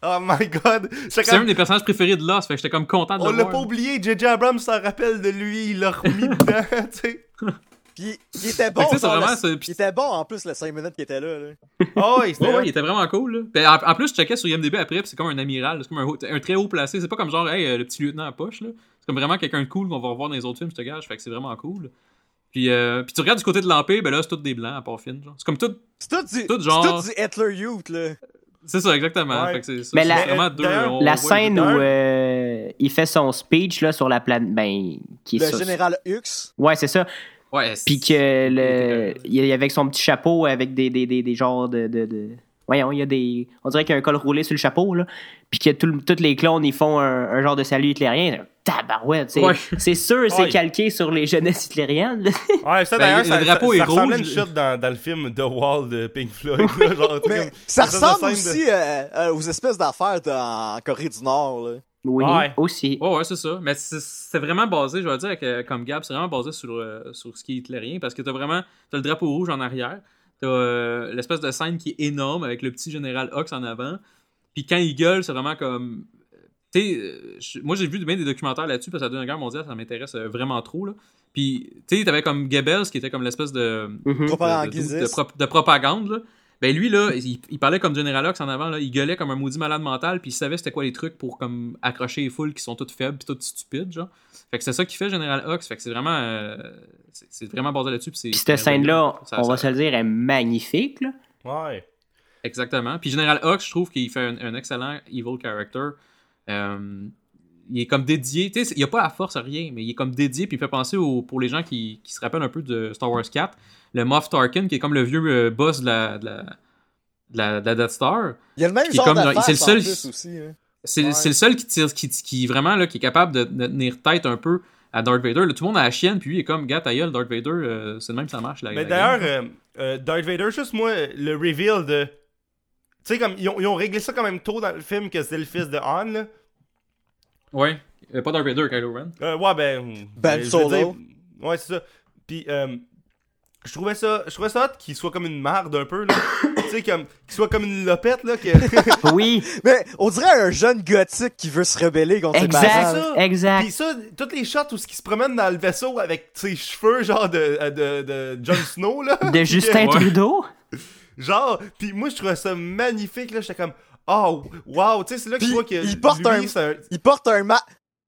Oh my god. C'est un comme- des personnages préférés de Lost, fait que j'étais comme content de On le l'a pas oublié, J.J. Abrams s'en rappelle de lui, il l'a remis dedans, tu sais. Puis il était bon. Genre, vraiment le- Il était bon en plus les 5 minutes qu'il était là. là. Oh, ouais, c'était Ouais, ouais, il était vraiment cool. Là. Ben, en, en plus, je checkais sur IMDb après, puis c'est comme un amiral, c'est comme un, un très haut placé. C'est pas comme genre, hey, euh, le petit lieutenant à poche. là. C'est comme vraiment quelqu'un de cool qu'on va revoir dans les autres films, je te gage. Fait que c'est vraiment cool. Puis, euh, puis tu regardes du côté de l'Empire, ben là, c'est tout des blancs à part Finn. genre. C'est comme tout. C'est tout du, Tout c'est genre- tout du Hitler Youth, là. C'est ça, exactement. Ouais. Fait Mais la- vraiment deux. d'ailleurs, on La scène où euh, il fait son speech là, sur la planète. Ben, qui est Le sur- général Hux? Ouais, c'est ça. Ouais, c'est- Puis que le, il y avait son petit chapeau avec des, des, des, des genres de, de, de- Voyons, il y a des. On dirait qu'il y a un col roulé sur le chapeau, là. Puis que tout le- tous les clones, ils font un, un genre de salut hitlérien. Tabarouette, c'est Ouais. c'est sûr, c'est Ouais. calqué sur les jeunesses hitlériennes. Ouais, ça Ben, d'ailleurs, le drapeau ça, est ça ressemblait à une shot dans, dans le film The Wall de Pink Floyd. là, genre, tu sais, Mais comme- ça ressemble de- aussi euh, euh, aux espèces d'affaires en Corée du Nord, là. Oui, Ouais. aussi. Ouais, ouais, c'est ça. Mais c'est- c'est vraiment basé, je vais dire, avec, euh, comme Gab, c'est vraiment basé sur, euh, sur ce qui est hitlérien parce que t'as vraiment t'as le drapeau rouge en arrière, t'as euh, l'espèce de scène qui est énorme avec le petit général Hux en avant. Puis quand il gueule, c'est vraiment comme. Tu sais, euh, moi j'ai vu bien des documentaires là-dessus parce que la Deuxième Guerre mondiale, ça m'intéresse euh, vraiment trop. Là. Puis, tu sais, t'avais comme Goebbels qui était comme l'espèce de, Mhm. de, de, Propagandiste. de prop- de propagande. Là. Ben lui, là, il, il parlait comme General Hux en avant, là, il gueulait comme un maudit malade mental, puis il savait c'était quoi les trucs pour comme accrocher les foules qui sont toutes faibles puis toutes stupides, genre. Fait que c'est ça qui fait General Hux, fait que c'est vraiment... euh, c'est c'est vraiment basé là-dessus. Puis cette scène-là, on ça- va se le dire, est magnifique. Là. Ouais. Exactement. Puis General Hux, je trouve qu'il fait un, un excellent evil character. Euh, il est comme dédié, tu sais, il a pas la force à rien, mais il est comme dédié, puis il fait penser au, pour les gens qui, qui se rappellent un peu de Star Wars 4, le Moff Tarkin, qui est comme le vieux euh, boss de la, de, la, de, la, de la Death Star. Il y a le même genre c'est le en seul- plus aussi. hein. C'est Ouais. c'est le seul qui tire, qui, qui vraiment là, qui est capable de, de tenir tête un peu à Darth Vader. Là, tout le monde a la chienne, puis lui il est comme, gars, ta gueule, Darth Vader, euh, c'est de même que ça marche. La, Mais la d'ailleurs, game. euh, Darth Vader, juste moi, le reveal de. Tu sais, comme, ils ont, ils ont réglé ça quand même tôt dans le film que c'était le fils de Han, là. Ouais, Euh, pas Darth Vader, Kylo Ren. Euh, ouais, ben. Ben veux Solo. dire- ouais, c'est ça. Puis, euh, je trouvais ça, je trouvais ça hot qu'il soit comme une marde un peu, là. tu sais, comme, qu'il soit comme une lopette, là. Que... Oui, Mais on dirait un jeune gothique qui veut se rebeller contre ses exact, parents. ça. exact. Puis ça, toutes les shots où il se promène dans le vaisseau avec ses cheveux, genre de, de, de Jon Snow, là. De Justin. Trudeau. Genre, puis moi, je trouvais ça magnifique, là. J'étais comme, oh, wow, tu sais, c'est là que tu vois que. il porte lui, un- Il porte un ma...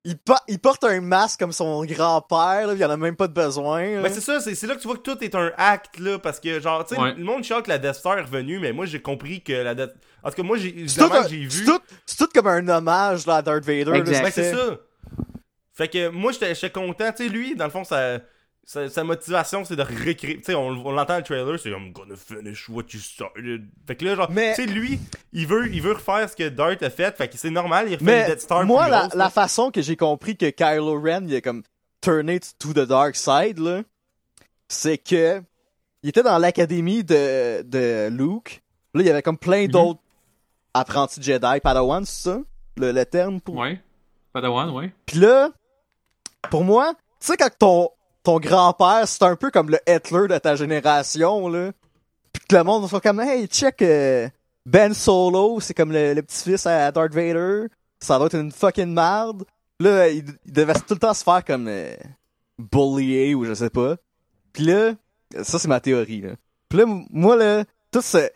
Il, po- il porte un masque comme son grand-père, là, il en a même pas de besoin. là. Ben c'est ça, c'est c'est là que tu vois que tout est un acte là, parce que genre, tu sais, Ouais. le monde chiale que la Death Star est revenue, mais moi j'ai compris que la Death... En tout cas, moi j'ai vu... tout, c'est tout comme un hommage là, à Darth Vader. là, Exact. Ben ce c'est ça. Fait que moi j'étais j'étais content, tu sais, lui, dans le fond, sa, sa, sa motivation c'est de réécrire, tu sais, on, on l'entend dans le trailer, c'est I'm gonna finish what you started. Fait que là, genre, Mais- tu sais, lui, il veut, il veut refaire ce que Darth a fait, fait que c'est normal, il refait une Mais Death Star moi, plus la, grosse, la là. façon que j'ai compris que Kylo Ren, il est comme turné to the dark side, là, c'est que il était dans l'académie de, de Luke. Là, il y avait comme plein Mhm. d'autres apprentis Jedi, Padawan, c'est ça? Le, le terme pour... Ouais. Padawan, ouais. Puis là, pour moi, tu sais, quand ton, ton grand-père, c'est un peu comme le Hitler de ta génération, là. Puis que le monde soit comme, hey, check, euh, Ben Solo, c'est comme le, petit-fils à Darth Vader. Ça doit être une fucking merde. Là, il, devait tout le temps se faire comme euh, bullier ou je sais pas. Puis là, ça c'est ma théorie, là. Puis là, moi, là, tout ce...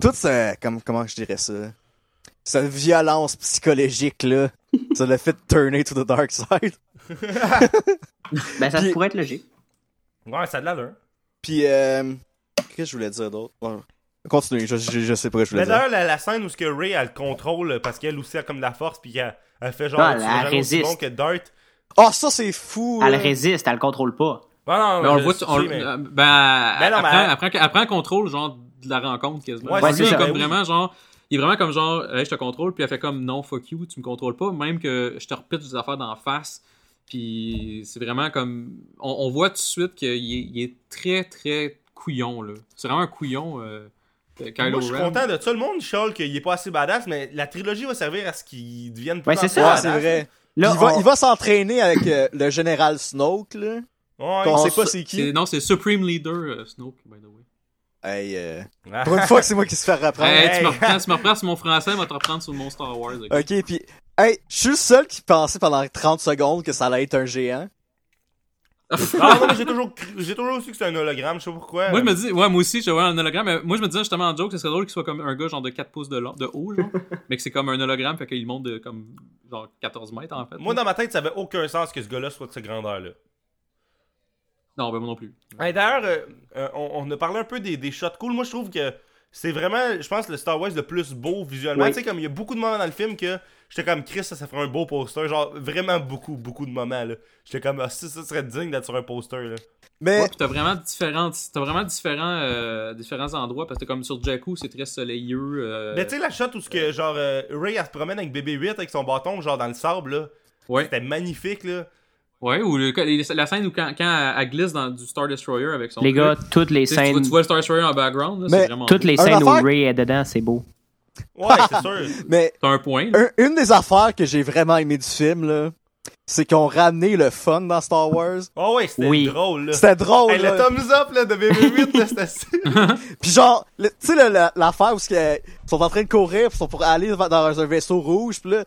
Tout ce... Comme, comment je dirais ça? Cette violence psychologique, là, ça l'a fait turner to the dark side. Ben, ça Puis- pourrait être logique. Ouais, ça a de l'allure. Puis, euh... Qu'est-ce que je voulais dire d'autre? Ouais. Continue, je, je, je sais pas ce que je voulais dire. d'ailleurs, la, la scène où ce que Ray elle le contrôle parce qu'elle aussi a comme de la force puis qu'elle elle fait genre Ah, elle résiste. bon que Darth. Oh, ça c'est fou! Elle résiste, elle le contrôle pas. Ouais, non, Mais on je le voit, sais, on, le- mais- euh, ben, Ben non, après, mais- après, après, contrôle, genre, de la rencontre, quasiment. Ouais, c'est comme ben oui. vraiment, genre, il est vraiment comme genre, hey, je te contrôle, puis elle fait comme, non, fuck you, tu me contrôles pas, même que je te repitche des affaires d'en face. Puis c'est vraiment comme, on, on voit tout de suite qu'il est, il est très, très couillon, là. C'est vraiment un couillon, euh, Kylo Moi, je suis Ren. content de ça. Le monde chiale qu'il est pas assez badass, mais la trilogie va servir à ce qu'il devienne plus Ouais, c'est ça. Vrai. Là, il va, il va s'entraîner avec euh, le général Snoke, là. Ouais. On sait pas c'est qui. c'est- Non, c'est Supreme Leader euh, Snoke, by the way. Hey, euh... Ah. Pour une fois que c'est moi qui se fait reprendre. Hey, hey. Tu, me reprends, tu me reprends sur mon français, vais te reprendre sur mon Star Wars. ok? Ok, puis... Hey, je suis le seul qui pensait pendant 30 secondes que ça allait être un géant. Ah, j'ai toujours, cru- j'ai toujours su que c'est un hologramme, je sais pas pourquoi. Moi, je me dis, ouais, moi aussi, je vois un hologramme, mais moi, je me disais justement en joke, ce serait drôle qu'il soit comme un gars genre de 4 pouces de, long, de haut, genre, mais que c'est comme un hologramme, fait qu'il monte de comme genre 14 mètres en fait. Moi, dans ma tête, ça avait aucun sens que ce gars-là soit de cette grandeur-là. Non, ben moi non plus. D'ailleurs, euh, euh, on, on a parlé un peu des, des shots cool. Moi, je trouve que c'est vraiment, je pense, le Star Wars le plus beau visuellement. Oui. Tu sais, comme il y a beaucoup de moments dans le film que j'étais comme Chris, ça, ça ferait un beau poster. Genre, vraiment beaucoup, beaucoup de moments. là. J'étais comme, ah, ça, ça serait digne d'être sur un poster. Là. Mais... Ouais, puis t'as vraiment différentes, t'as vraiment différents, euh, différents endroits parce que comme sur Jakku, c'est très soleilleux. euh, Mais tu sais, la shot où ce que, genre, euh, Ray, elle se promène avec BB-8 avec son bâton, genre dans le sable, là. ouais, C'était magnifique, là. Ouais, ou le- la scène où quand, quand elle glisse dans du Star Destroyer avec son. Les gars, truc, toutes les tu, sais, tu vois, scènes, tu vois le Star Destroyer en background, là, Mais c'est vraiment. toutes les scènes où Ray est dedans, c'est beau. Ouais, c'est sûr. Mais T'as un point. un- une des affaires que j'ai vraiment aimé du film, là, c'est qu'ils ont ramené le fun dans Star Wars. Oh, ouais, c'était Oui. drôle, là. C'était drôle, Hey, le là. thumbs up, là, de BB-8, là, c'était Puis genre, le- tu sais, le- le- l'affaire où ils sont en train de courir, pis ils sont pour aller dans un vaisseau rouge, pis là,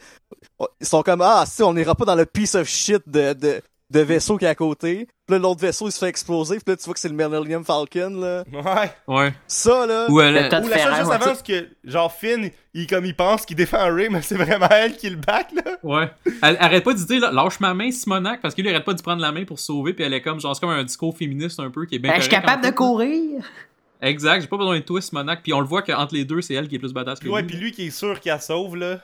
ils sont comme, ah, si, on ira pas dans le piece of shit de, de, de vaisseau qui est à côté. Puis là, l'autre vaisseau, il se fait exploser. Puis là, tu vois que c'est le Millennium Falcon, là. Ouais. Ouais. Ça, là... Ou elle Ou la chose juste ouais, avant, c'est que, genre, Finn, il, comme il pense qu'il défend Ray, mais c'est vraiment elle qui le back, là. Ouais. Elle arrête pas de dire, là, lâche ma main, Simonac, parce qu'il arrête pas de prendre la main pour se sauver, puis elle est comme, genre, c'est comme un discours féministe un peu qui est bien Ben, je suis capable de courir. Exact, j'ai pas besoin de toi, Simonac, puis on le voit qu'entre les deux, c'est elle qui est plus badass que ouais, lui. puis lui qui est sûr qu'il la sauve, là.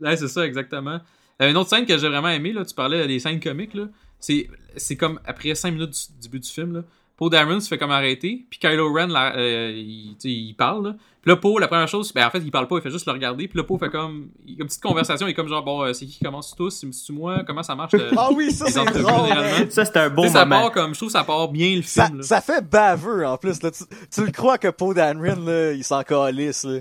Ouais, c'est ça, exactement. Euh, une autre scène que j'ai vraiment aimé, là, tu parlais des scènes comiques, là. C'est, c'est comme après 5 minutes du du début du film, là. Paul Dameron se fait comme arrêter, puis Kylo Ren, là, euh, il, il parle, là. Puis là, Paul, la première chose, ben en fait, il parle pas, il fait juste le regarder, puis là, Paul fait comme, il- une petite conversation, il est comme genre, bon, euh, c'est qui qui commence tous, c'est moi, comment ça marche? le- Ah oui, ça, c'est drôle. hein. Ça, c'est un beau sais, ça moment. part comme, je trouve que ça part bien le Ça, film, là. ça fait baveux, en plus, là. Tu, tu le crois que Poe Dameron, là, il s'en calisse, là.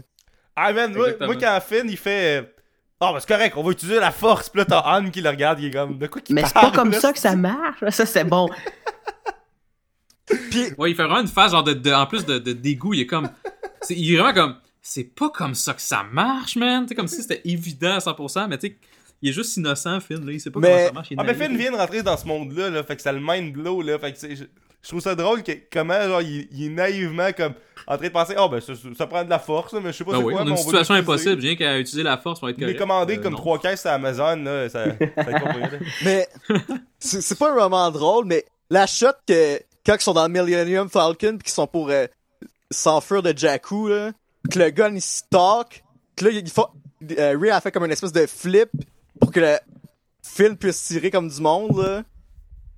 Ah, man, moi, moi, quand Finn, il fait. Ah, ben c'est correct, on va utiliser la force. Puis là, t'as Anne qui le regarde, il est comme. De quoi qu'il Mais c'est pas comme là? ça que ça marche. Ça, c'est bon. Puis, Ouais, il fait vraiment une phase genre de, de- en plus de, de dégoût, il est comme c'est il est vraiment comme c'est pas comme ça que ça marche, man. Tu sais comme si c'était évident à 100%, mais tu sais il est juste innocent Finn là, il sait pas Mais- comment ça marche, il Ah, mais. Finn vient de rentrer dans ce monde-là, là. Fait que ça le mind blow, là. Fait que c'est- je, trouve ça drôle que, comment, genre, il, il est naïvement, comme, en train de penser, oh, ben, ça, prend de la force, là, mais je sais pas Ben c'est oui, quoi, on a mais une situation impossible, rien qu'à utiliser la force pour être Il est correct. commandé Euh, comme trois caisses à Amazon, là. Ça, ça mais, c'est pas vraiment drôle, mais la shot que, quand ils sont dans le Millennium Falcon pis qu'ils sont pour euh, s'enfuir de Jakku, là, que le gun, il stalk, que là, il faut, euh, Ray a fait comme une espèce de flip pour que le Finn puisse tirer comme du monde, là.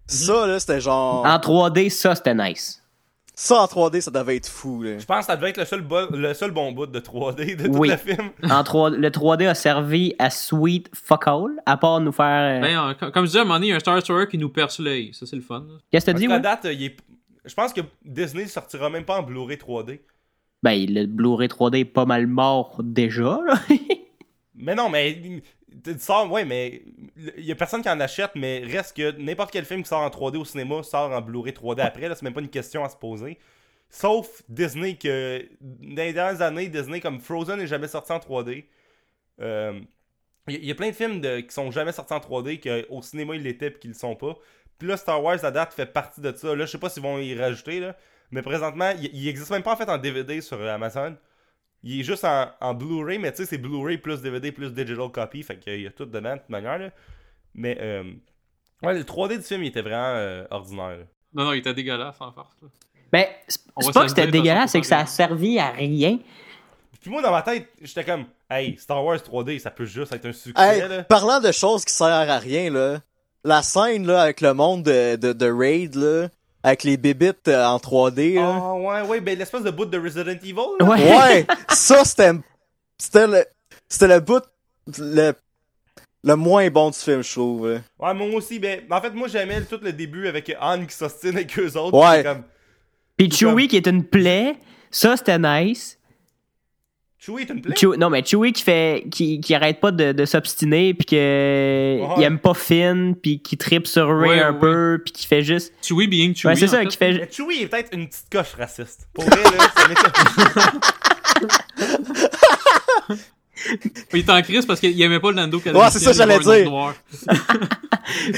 Ça, là, c'était genre... En 3D, ça, c'était nice. Ça, en 3D, ça devait être fou, là. Je pense que ça devait être le seul, bon, le seul bon bout de 3D de tout Oui. le film. En 3... Le 3D a servi à sweet fuck all, à part nous faire... euh, Ben, euh, comme- je disais, à un moment donné, il y a un Star Destroyer qui nous perce l'œil. Ça, c'est le fun. Qu'est-ce que t'as dit, ouais? date, il est... je pense que Disney sortira même pas en Blu-ray 3D. Ben, le Blu-ray 3D est pas mal mort déjà, là. Mais non, mais tu sors, ouais, mais il y a personne qui en achète, mais reste que n'importe quel film qui sort en 3D au cinéma sort en Blu-ray 3D après, là, c'est même pas une question à se poser. Sauf Disney que dans les dernières années, Disney comme Frozen n'est jamais sorti en 3D. Euh, Il il y a plein de films qui sont jamais sortis en 3D, qu'au cinéma ils l'étaient puis qu'ils le sont pas. Puis là, Star Wars à date fait partie de ça. Là, je sais pas s'ils vont y rajouter, là. Mais présentement, il, existe même pas en fait en DVD sur Amazon. Il est juste en, en Blu-ray, mais tu sais, c'est Blu-ray plus DVD plus digital copy, fait qu'il y a tout dedans de toute manière, là. Mais, euh, ouais, le 3D du film, il était vraiment euh, ordinaire. là. Non, non, il était dégueulasse en farce. là. Ben, c'est pas que c'était dégueulasse, c'est que ça a servi à rien. Puis moi, dans ma tête, j'étais comme, hey, Star Wars 3D, ça peut juste être un succès, Hey, là. parlant de choses qui servent à rien, là, la scène, là, avec le monde de, de, de Raid, là, avec les bébites euh, en 3D, là. Ah, ouais, ouais, ben l'espèce de bout de Resident Evil, là. Ouais. Ouais, ça, c'était, c'était le, c'était le bout, le, le moins bon du film, je trouve. là. Ouais, moi aussi, ben, en fait, moi, j'aimais tout le début avec Han qui s'ostine avec eux autres. Ouais. puis Comme, Puis C'est comme- Chewie qui est une plaie, ça c'était nice. Chewie est une plaie. Chewie- non mais Chewie qui fait qui, qui arrête pas de, de s'obstiner puis que il aime pas Finn puis qui tripe sur Ray Ouais, un ouais. peu puis qui fait juste Chewie being Chewie. ouais c'est ça qui fait Mais Chewie est peut-être une petite coche raciste. Pour vrai, là, ça. Il est en crise parce qu'il aimait pas le Lando Calrissian. Ouais, c'est ça, il j'allais dire.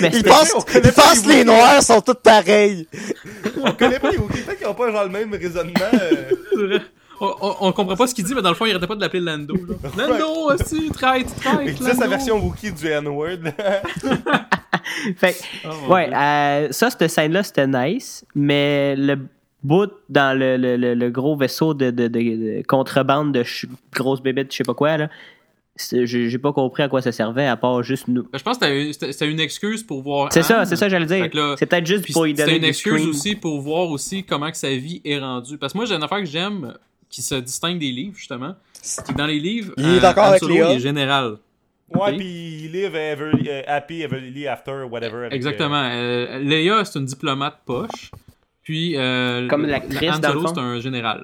mais Ils c'est- pensent, on connaît ils pas pensent les les noirs sont tous pareils. On connaît pas les Wookiees. Peut-être qu'ils ont pas genre le même raisonnement. euh. C'est. On, on, on comprend pas ce qu'il dit, mais dans le fond, il arrêtait pas de l'appeler Lando. Là. Lando, aussi, traite, Il traite. disait sa version Wookiee du N-word. fait Oh, ouais euh, ça cette scène là c'était nice mais le bout dans le, le, le, le gros vaisseau de, de, de- de contrebande de grosses bébêtes je sais pas quoi là c'est- j'ai pas compris à quoi ça servait à part juste nous Ben, je pense que c'était- une excuse pour voir. c'est ça c'est ça j'allais dire c'est peut-être juste pour c'était donner une excuse screen. aussi pour voir aussi comment que sa vie est rendue. Parce que moi, j'ai une affaire que j'aime qui se distingue des livres, justement. C'est que dans les livres, Il est euh, d'accord Han avec Solo, Léa. il est général. Ouais, Ok. pis il live ever, euh, happy everly after, whatever. Exactement. Euh, Leia, c'est une diplomate poche. Puis, euh, Comme l'actrice, Han Solo, c'est un général.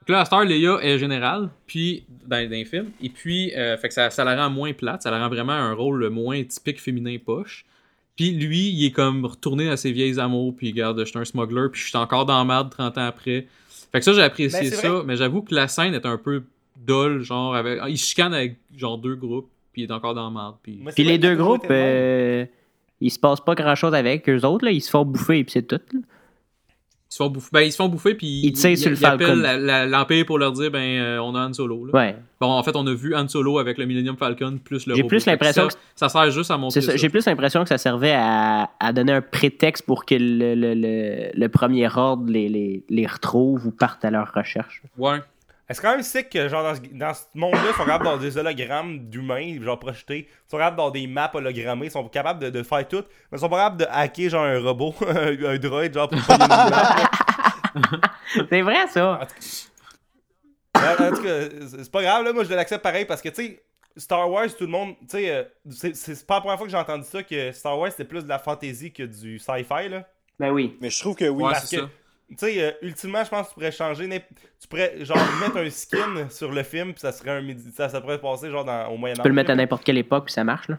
Donc là, à Star, Leia est général, puis dans, dans les films. Et puis, euh, fait que ça, ça la rend moins plate, ça la rend vraiment un rôle moins typique féminin poche. Puis lui, il est comme retourné à ses vieilles amours, puis regarde, je suis un smuggler, puis je suis encore dans la merde 30 ans après. Fait que ça, j'ai apprécié Ben, ça, mais j'avoue que la scène est un peu dolle, genre, avec, il chicane avec genre deux groupes, puis il est encore dans la merde. Puis... Puis les deux groupes, euh, Il se passe pas grand chose avec eux autres, là. Ils se font bouffer et puis c'est tout. là. Ils se font bouffer, ben, ils se font bouffer puis Ils tirent sur le Falcon. appellent l'Empire pour leur dire ben euh, on a Han Solo. Là. Ouais. Bon, en fait, on a vu Han Solo avec le Millennium Falcon plus le J'ai plus l'impression ça, ça sert juste à ça. J'ai plus l'impression que ça servait à, à donner un prétexte pour que le, le, le, le premier ordre les, les, les retrouve ou parte à leur recherche. Ouais. Est-ce quand même sick que, genre, dans ce, dans ce monde-là, ils sont capables d'avoir des hologrammes d'humains, genre projetés. Ils sont capables d'avoir des maps hologrammées. Ils sont capables de, de faire tout. Mais ils sont pas capables de hacker, genre, un robot, un, un droid, genre, pour pogner une map. C'est vrai, ça. En tout cas, c'est c'est pas grave, là. Moi, je l'accepte pareil parce que, tu sais, Star Wars, tout le monde. Tu sais, euh, c'est- c'est pas la première fois que j'ai entendu ça, que Star Wars, c'était plus de la fantasy que du sci-fi, là. Ben oui. Mais je trouve que oui. Ouais, parce c'est que- ça. Tu sais, euh, ultimement, je pense que tu pourrais changer. Tu pourrais, genre, mettre un skin sur le film, puis ça serait un. midi- Ça, ça pourrait se passer, genre, dans, au Moyen-Âge. Tu peux le mettre à n'importe quelle époque puis ça marche, là.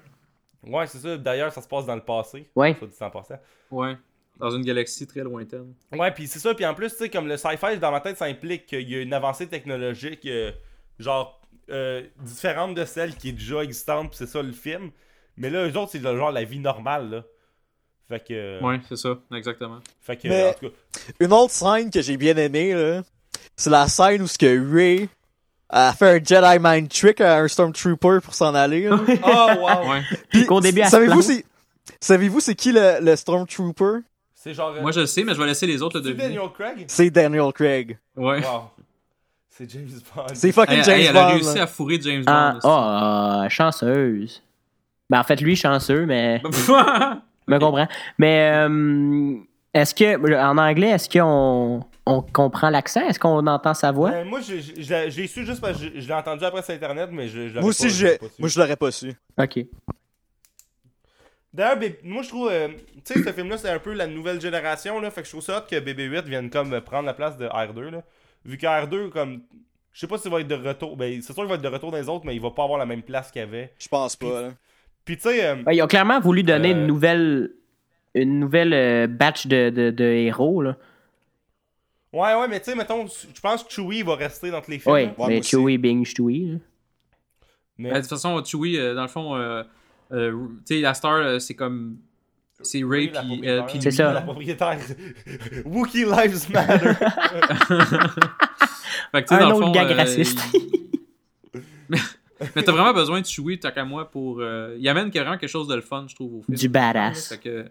Ouais, c'est ça. D'ailleurs, ça se passe dans le passé. Ouais. Dit en passant. Ouais. Dans une galaxie très lointaine. Ouais, puis c'est ça. Puis en plus, tu sais, comme le sci-fi, dans ma tête, ça implique qu'il y a une avancée technologique, euh, genre, euh, différente de celle qui est déjà existante, puis c'est ça le film. Mais là, eux autres, c'est genre la vie normale, là. Fait que. euh, Ouais, c'est ça, exactement. Fait que, Mais- en tout cas. Une autre scène que j'ai bien aimée, là, c'est la scène où ce que Ray a fait un Jedi Mind Trick à un Stormtrooper pour s'en aller. là. Oh, wow! Ouais. Puis, Qu'au début, savez-vous c'est savez-vous c'est qui le, le Stormtrooper? C'est genre. euh, Moi, je le sais, mais je vais laisser les autres le c'est deviner. Daniel Craig? C'est Daniel Craig. Ouais. Wow. C'est James Bond. C'est fucking James elle, elle a Bond. réussi là. à fourrer James Ah, Bond. ah, chanceuse. Ben, en fait, lui, chanceux, mais. me comprends. Mais, euh, est-ce que, en anglais, est-ce qu'on on comprend l'accent? Est-ce qu'on entend sa voix? Euh, moi, je, je, je l'ai- je l'ai su juste parce que je, je l'ai entendu après sur Internet, mais je, je l'aurais Moi aussi, pas- su. moi je l'aurais pas su. Ok. D'ailleurs, moi je trouve, euh, tu sais, ce film-là, c'est un peu la nouvelle génération, là, fait que je trouve ça hot que BB-8 vienne comme euh, prendre la place de R2, là. Vu que R2, comme, je sais pas s'il va être de retour, ben c'est sûr qu'il va être de retour dans les autres, mais il va pas avoir la même place qu'il avait. Je pense pas. là. Puis tu sais, euh, Ben, ils ont clairement voulu donner Euh, une nouvelle, une nouvelle euh, batch de, de, de héros, là. ouais, ouais, mais tu sais, mettons, je pense que Chewie va rester dans tous les films. Moi mais aussi. Chewie being Chewie. là. Mais, Ben, de toute façon, Chewie, euh, dans le fond, euh, euh, tu sais, la star, euh, c'est comme. C'est Ray puis euh, C'est ça. La propriétaire. Wookiee Lives Matter. Fait que, tu sais, Un dans le autre fond, gag euh, raciste. Mais t'as vraiment besoin de Chewie, tant qu'à moi, pour. euh, Il amène vraiment quelque chose de le fun, je trouve, au film. Du badass. Fait que.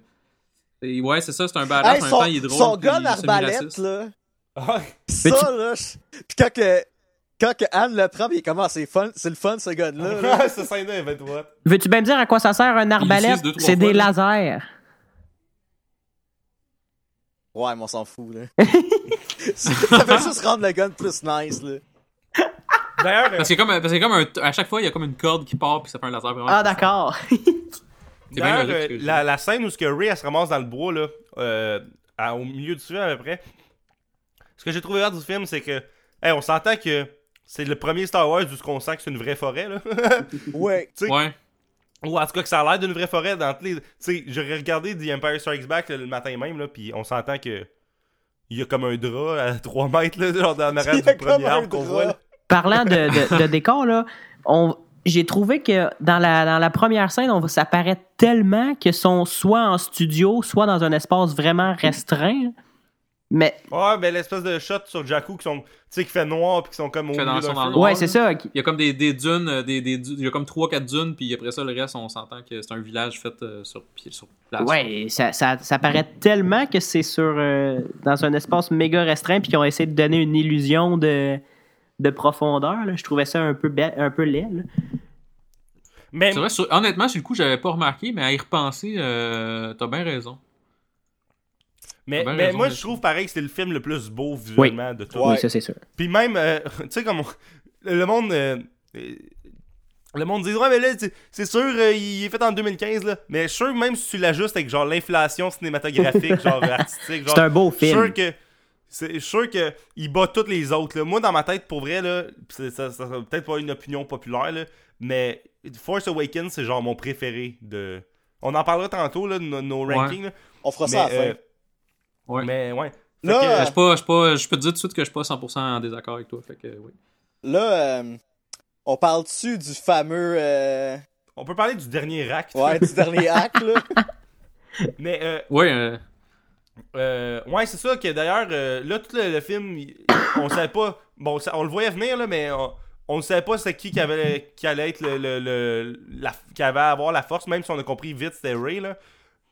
et ouais, c'est ça, c'est un badass. Hey, en même son, temps, il est drôle. son gun arbalète, là. Ah, Ça, là. je- Puis quand que, quand que Anne le prend, il est comment c'est fun, c'est le fun, ce gun-là. là. ce scène-là, il va être what? Veux-tu bien me dire à quoi ça sert un arbalète? C'est des lasers. Ouais, mais on s'en fout, là. ça fait juste rendre le gun plus nice, là. D'ailleurs, euh, Parce que comme, parce que comme un, à chaque fois, il y a comme une corde qui part, puis ça fait un laser vraiment. Ah, d'accord. D'ailleurs, euh, la, la scène où ce que Ray elle se ramasse dans le bois, là, euh, à- au milieu du film à peu près, ce que j'ai trouvé rare du film, c'est que, hey, on s'entend que c'est le premier Star Wars où ce qu'on sent que c'est une vraie forêt, là. Ouais. Ouais. Ou en tout cas que ça a l'air d'une vraie forêt dans tous les. Tu sais, j'aurais regardé The Empire Strikes Back là, le matin même, là, puis on s'entend que. Il y a comme un drap à 3 mètres, là, genre dans du premier arbre qu'on voit, là. Parlant de, de, de décor, là, on, j'ai trouvé que dans la, dans la première scène, on, ça paraît tellement qu'ils sont soit en studio, soit dans un espace vraiment restreint. Mais, Ouais, ben l'espèce de shot sur Jakku qui sont. Tu sais, qui fait noir, puis qui sont comme au Fait dans milieu son ouais, c'est ça. Il y a comme des, des dunes, euh, des, des, il y a comme 3-4 dunes, puis après ça, le reste, on s'entend que c'est un village fait euh, sur, pied- sur place. Ouais, ça, ça, ça paraît tellement que c'est sur euh, dans un espace méga restreint puis qu'ils ont essayé de donner une illusion de, de profondeur. là. Je trouvais ça un peu, un peu laid. là. Mais C'est vrai, sur- honnêtement, sur le coup, j'avais pas remarqué, mais à y repenser, euh, t'as bien raison. Mais, bien mais raison moi, je trouve pareil que c'est le film le plus beau visuellement de tout. Ouais. Oui, ça c'est sûr. Puis même, euh, tu sais, comme on- le monde. euh, le monde dit, ouais, mais là, c'est- sûr, euh, il est fait en 2015, là. Mais je suis sûr, même si tu l'ajustes avec genre l'inflation cinématographique, genre artistique, genre. C'est un beau Je suis film. sûr que. C'est- Je suis sûr que il bat toutes les autres. Là. Moi, dans ma tête, pour vrai, là, ça, ça, sera peut-être pas une opinion populaire, là, mais Force Awakens, c'est genre mon préféré de. On en parlera tantôt, là, de nos, nos Ouais. rankings. là. On fera Mais, ça à la fin. euh, Ouais. mais ouais. Là, que, Je euh, suis pas, je pas, je peux te dire tout de suite que je suis pas 100% en désaccord avec toi, fait que oui. Là, euh, on parle-tu du fameux, euh, on peut parler du dernier acte. ouais, du dernier acte, là? Mais, euh, Ouais, euh, ouais, c'est ça que d'ailleurs, euh, là, tout le, le film, il- on savait pas. Bon, ça- on le voyait venir, là, mais on, on ne savait pas c'est qui qui, avait, qui allait être le. le, le- la, qui avait à avoir la force, même si on a compris vite c'était Ray, là.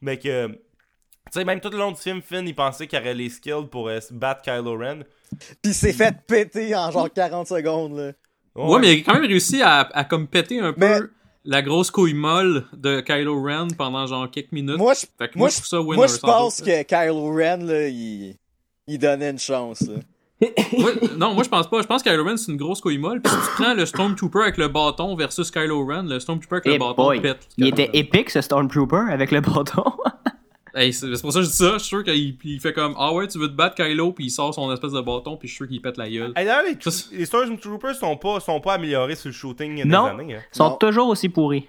Mais que. Tu sais, même tout le long du film, Finn, il pensait qu'il aurait les skills pour euh, se battre Kylo Ren. Pis il s'est fait péter en genre 40 secondes, là. ouais, mais il a quand même réussi à, à comme péter un peu la grosse couille molle de Kylo Ren pendant genre quelques minutes. Moi, je, fait que moi, moi, je trouve ça winner. moi, je sans pense que Kylo Ren, là, il, il donnait une chance, là. Moi- non, moi je pense pas. Je pense que Kylo Ren c'est une grosse couille molle. Puis si tu prends le Stormtrooper avec le bâton versus Kylo Ren, le Stormtrooper avec Eh le bâton boy. pète. Il était épique, ce Stormtrooper, avec le bâton. Hey, c'est pour ça que je dis ça. Je suis sûr qu'il il fait comme Ah ouais, tu veux te battre Kylo, puis il sort son espèce de bâton, puis je suis sûr qu'il pète la gueule. Hey, D'ailleurs, les, Ça, les Stormtroopers sont pas, sont pas améliorés sur le shooting des Non. années. Hein. Ils sont Non. toujours aussi pourris.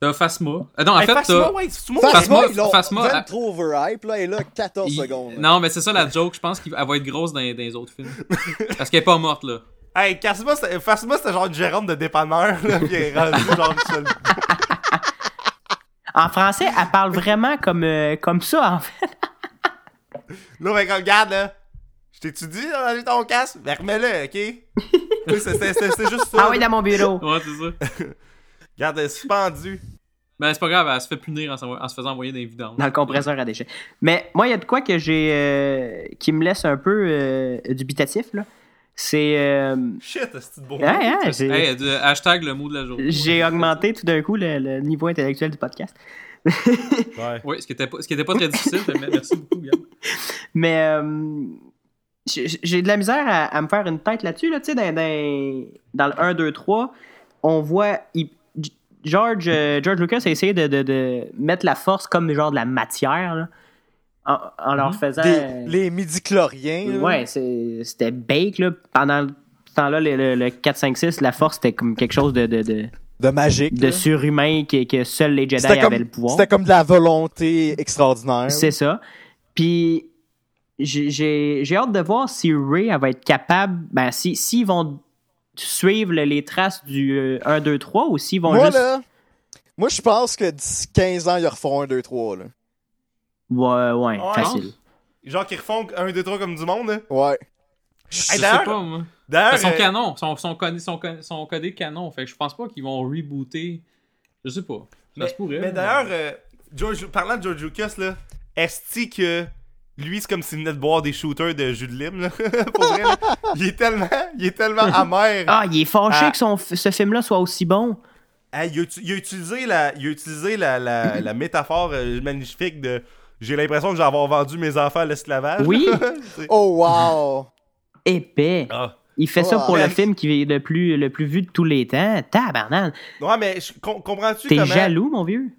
T'as Phasma. Ah non, en Hey, fait, Phasma, t'as. ouais, Phasma, ils Phasma, ben elle- trop overhype, là, et là, 14 il- secondes. là. Non, mais c'est ça la joke. Je pense qu'elle va être grosse dans, dans les autres films. Parce qu'elle est pas morte, là. Hey, Phasma, c'était genre une gérante de dépanneur, là, elle est rendue genre seule. En français, elle parle vraiment comme, euh, comme ça, en fait. Là, ben, regarde, là. Je t'étudie dans ton casque, mais remets-le, ok? Oui, c'est- juste ça. Ah oui, dans mon bureau. Ouais, c'est ça. Regarde, elle est suspendue. Ben, c'est pas grave, elle se fait punir en se faisant envoyer des vidanges. Dans le compresseur à déchets. Mais moi, il y a de quoi que j'ai. euh, qui me laisse un peu euh, dubitatif, là. C'est. euh, Shit, c'est de beau. ouais, ouais, j'ai- Hey, hashtag le mot de la journée. j'ai augmenté tout d'un coup le, le niveau intellectuel du podcast. Ouais. Oui, ce qui était pas, ce qui était pas très difficile. mais Merci beaucoup, Gab. Mais euh, j'ai j'ai de la misère à, à me faire une tête là-dessus. Là, Tu sais, dans, dans, dans le 1, 2, 3, on voit. il- George, euh, George Lucas a essayé de, de- de mettre la force comme genre de la matière. là, en, en leur Mhm. faisant. Des- les midi-chloriens. Ouais, c'était bake. Là. Pendant ce temps-là, le, le- le 4, 5, 6, la force, c'était comme quelque chose de, de, de, De magique, de là. surhumain que, que seuls les Jedi comme, avaient le pouvoir. c'était comme de la volonté extraordinaire. C'est ça. Puis j'ai- hâte de voir si Ray elle va être capable. Ben, si s'ils vont suivre le- les traces du euh, 1, 2, 3 ou s'ils vont Moi, juste. là, moi, je pense que d'ici 15 ans, ils refont un, 2, 3, là. Ouais, ouais, Ouais, facile. Genre qui refont un, deux, trois comme du monde, là. Ouais. Je Hey, sais d'ailleurs- pas, moi. D'ailleurs, sont euh, canons, sont, sont, codés, sont, co- sont codés canon. Fait que je pense pas qu'ils vont rebooter. Je sais pas. Ça mais, se pourrait. mais d'ailleurs, euh, George, parlant de George Lucas, là, est-ce que lui, c'est comme s'il venait de boire des shooters de jus de lime, là? Pour vrai, là. Il est tellement, il est tellement amer. Ah, il est fâché Ah. que son, f- ce film-là soit aussi bon. Hey, il, a, il a utilisé la, il a utilisé la, la, la métaphore euh, magnifique de j'ai l'impression que j'ai avoir vendu mes enfants à l'esclavage. Oui. Oh, wow! Épais. ah. Il fait ça Ouais. pour le film qui est le plus, le plus vu de tous les temps. Tabarnak. Ouais, mais com- comprends-tu T'es comment... jaloux, mon vieux?